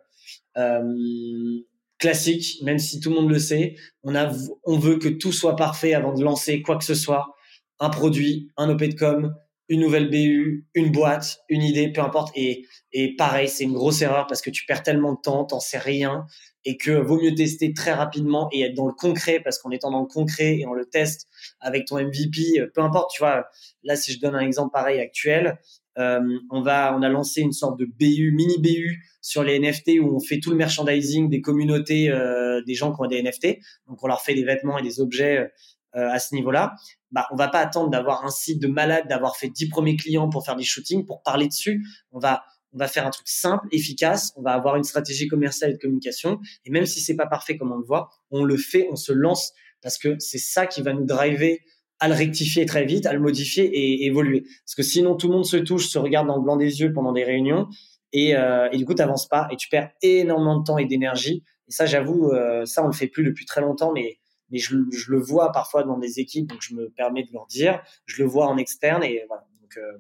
euh, classique, même si tout le monde le sait, on a, on veut que tout soit parfait avant de lancer quoi que ce soit, un produit, un OP de com, une nouvelle BU, une boîte, une idée, peu importe. Et, et pareil, c'est une grosse erreur parce que tu perds tellement de temps, t'en sais rien et que vaut mieux tester très rapidement et être dans le concret parce qu'en étant dans le concret et on le teste avec ton MVP, euh, peu importe, tu vois. Là, si je donne un exemple pareil actuel, euh, on va, on a lancé une sorte de BU, mini BU sur les NFT où on fait tout le merchandising des communautés, euh, des gens qui ont des NFT. Donc on leur fait des vêtements et des objets euh, à ce niveau-là. Bah, on va pas attendre d'avoir un site de malade, d'avoir fait 10 premiers clients pour faire des shootings, pour parler dessus. On va on va faire un truc simple, efficace, on va avoir une stratégie commerciale et de communication. Et même si c'est pas parfait comme on le voit, on le fait, on se lance parce que c'est ça qui va nous driver à le rectifier très vite, à le modifier et évoluer. Parce que sinon, tout le monde se touche, se regarde dans le blanc des yeux pendant des réunions et, euh, et du coup, tu n'avances pas et tu perds énormément de temps et d'énergie. Et ça, j'avoue, euh, ça, on le fait plus depuis très longtemps, mais, mais je, le vois parfois dans des équipes, donc je me permets de leur dire. Je le vois en externe et voilà. Donc, euh,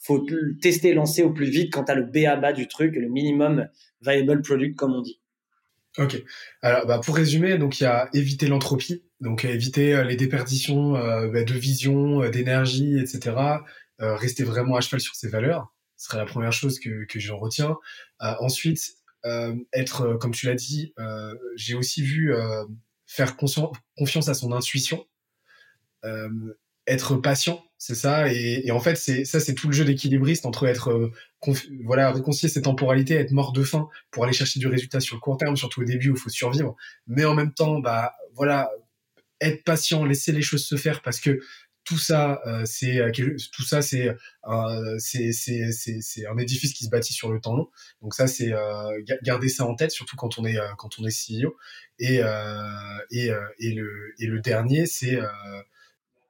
faut tester, lancer au plus vite quand tu as le B à bas du truc, le minimum viable product, comme on dit. Ok. Alors, bah, pour résumer, donc il y a éviter l'entropie, donc éviter euh, les déperditions euh, bah, de vision, d'énergie, etc. rester vraiment à cheval sur ses valeurs, ce serait la première chose que, que j'en retiens. ensuite, être, comme tu l'as dit, j'ai aussi vu faire confiance à son intuition, être patient c'est ça. Et, en fait, c'est ça, c'est tout le jeu d'équilibriste entre être euh, voilà réconcilier ses temporalités, être mort de faim pour aller chercher du résultat sur le court terme, surtout au début où il faut survivre. Mais en même temps, bah voilà, être patient, laisser les choses se faire parce que tout ça, euh, c'est euh, tout ça, c'est c'est c'est un édifice qui se bâtit sur le temps long. Donc ça, c'est garder ça en tête, surtout quand on est quand on est CEO. Et et, et le et le dernier, c'est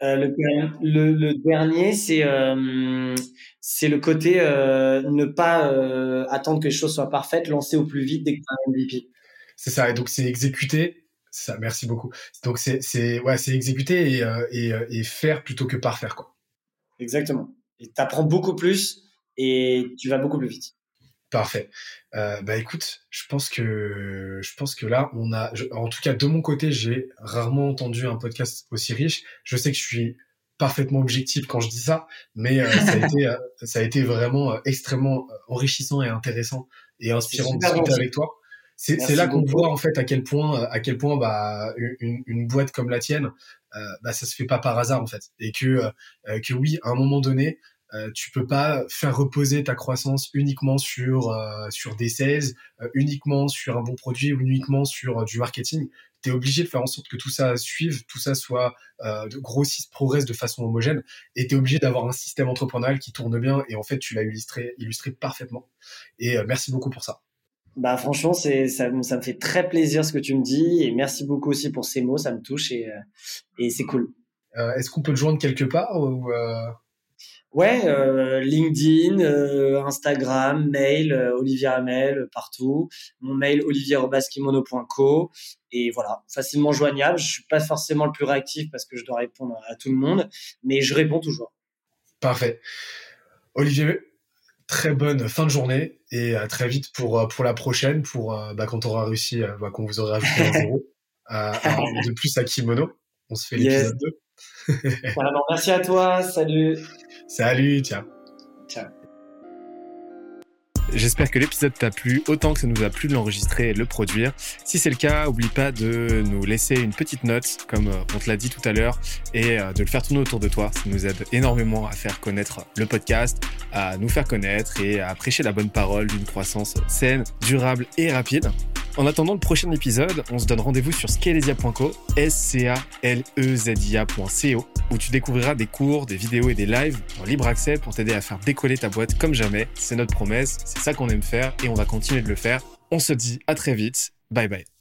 euh, le, le, dernier, c'est euh, c'est le côté euh, ne pas euh, attendre que les choses soient parfaites, lancer au plus vite dès que tu as un MVP. C'est ça, et donc c'est exécuter. Ça, merci beaucoup. Donc c'est c'est ouais, c'est exécuter et, euh, et, et faire plutôt que parfaire quoi. Exactement. Et tu apprends beaucoup plus et tu vas beaucoup plus vite. Parfait. Euh, bah écoute, je pense que je pense que là on a, en tout cas de mon côté, j'ai rarement entendu un podcast aussi riche. Je sais que je suis parfaitement objectif quand je dis ça, mais euh, ça, a été, euh, ça a été vraiment euh, extrêmement enrichissant et intéressant et inspirant de discuter avec toi. C'est là qu'on voit en fait à quel point à quel point bah une, une boîte comme la tienne, bah ça se fait pas par hasard en fait et que que oui à un moment donné euh, tu peux pas faire reposer ta croissance uniquement sur euh, sur des sales, euh, uniquement sur un bon produit ou uniquement sur du marketing. tu es obligé de faire en sorte que tout ça suive, tout ça soit euh, grossisse, progresse de façon homogène, et tu es obligé d'avoir un système entrepreneurial qui tourne bien, et en fait, tu l'as illustré, illustré parfaitement. Et euh, merci beaucoup pour ça. Bah franchement, c'est ça, ça, me fait très plaisir ce que tu me dis, et merci beaucoup aussi pour ces mots, ça me touche, et, euh, et c'est cool. Euh, est-ce qu'on peut te joindre quelque part ou Ouais, euh, LinkedIn, euh, Instagram, mail, Olivier Hamel, partout. Mon mail, olivier.kimono.co. Et voilà, facilement joignable. Je suis pas forcément le plus réactif parce que je dois répondre à tout le monde, mais je réponds toujours. Parfait. Olivier, très bonne fin de journée et à très vite pour, pour la prochaine, pour bah, quand on aura réussi, bah, qu'on vous aura rajouté un zéro de plus à Kimono. On se fait l'épisode 2. merci à toi. Salut. Salut, ciao. Ciao. J'espère que l'épisode t'a plu autant que ça nous a plu de l'enregistrer et de le produire. Si c'est le cas, oublie pas de nous laisser une petite note, comme euh, on te l'a dit tout à l'heure, et euh, de le faire tourner autour de toi. Ça nous aide énormément à faire connaître le podcast, à nous faire connaître et à prêcher la bonne parole d'une croissance saine, durable et rapide. En attendant le prochain épisode, on se donne rendez-vous sur scalesia.co, s c a l z i où tu découvriras des cours, des vidéos et des lives en libre accès pour t'aider à faire décoller ta boîte comme jamais. C'est notre promesse, c'est ça qu'on aime faire et on va continuer de le faire. On se dit à très vite. Bye bye.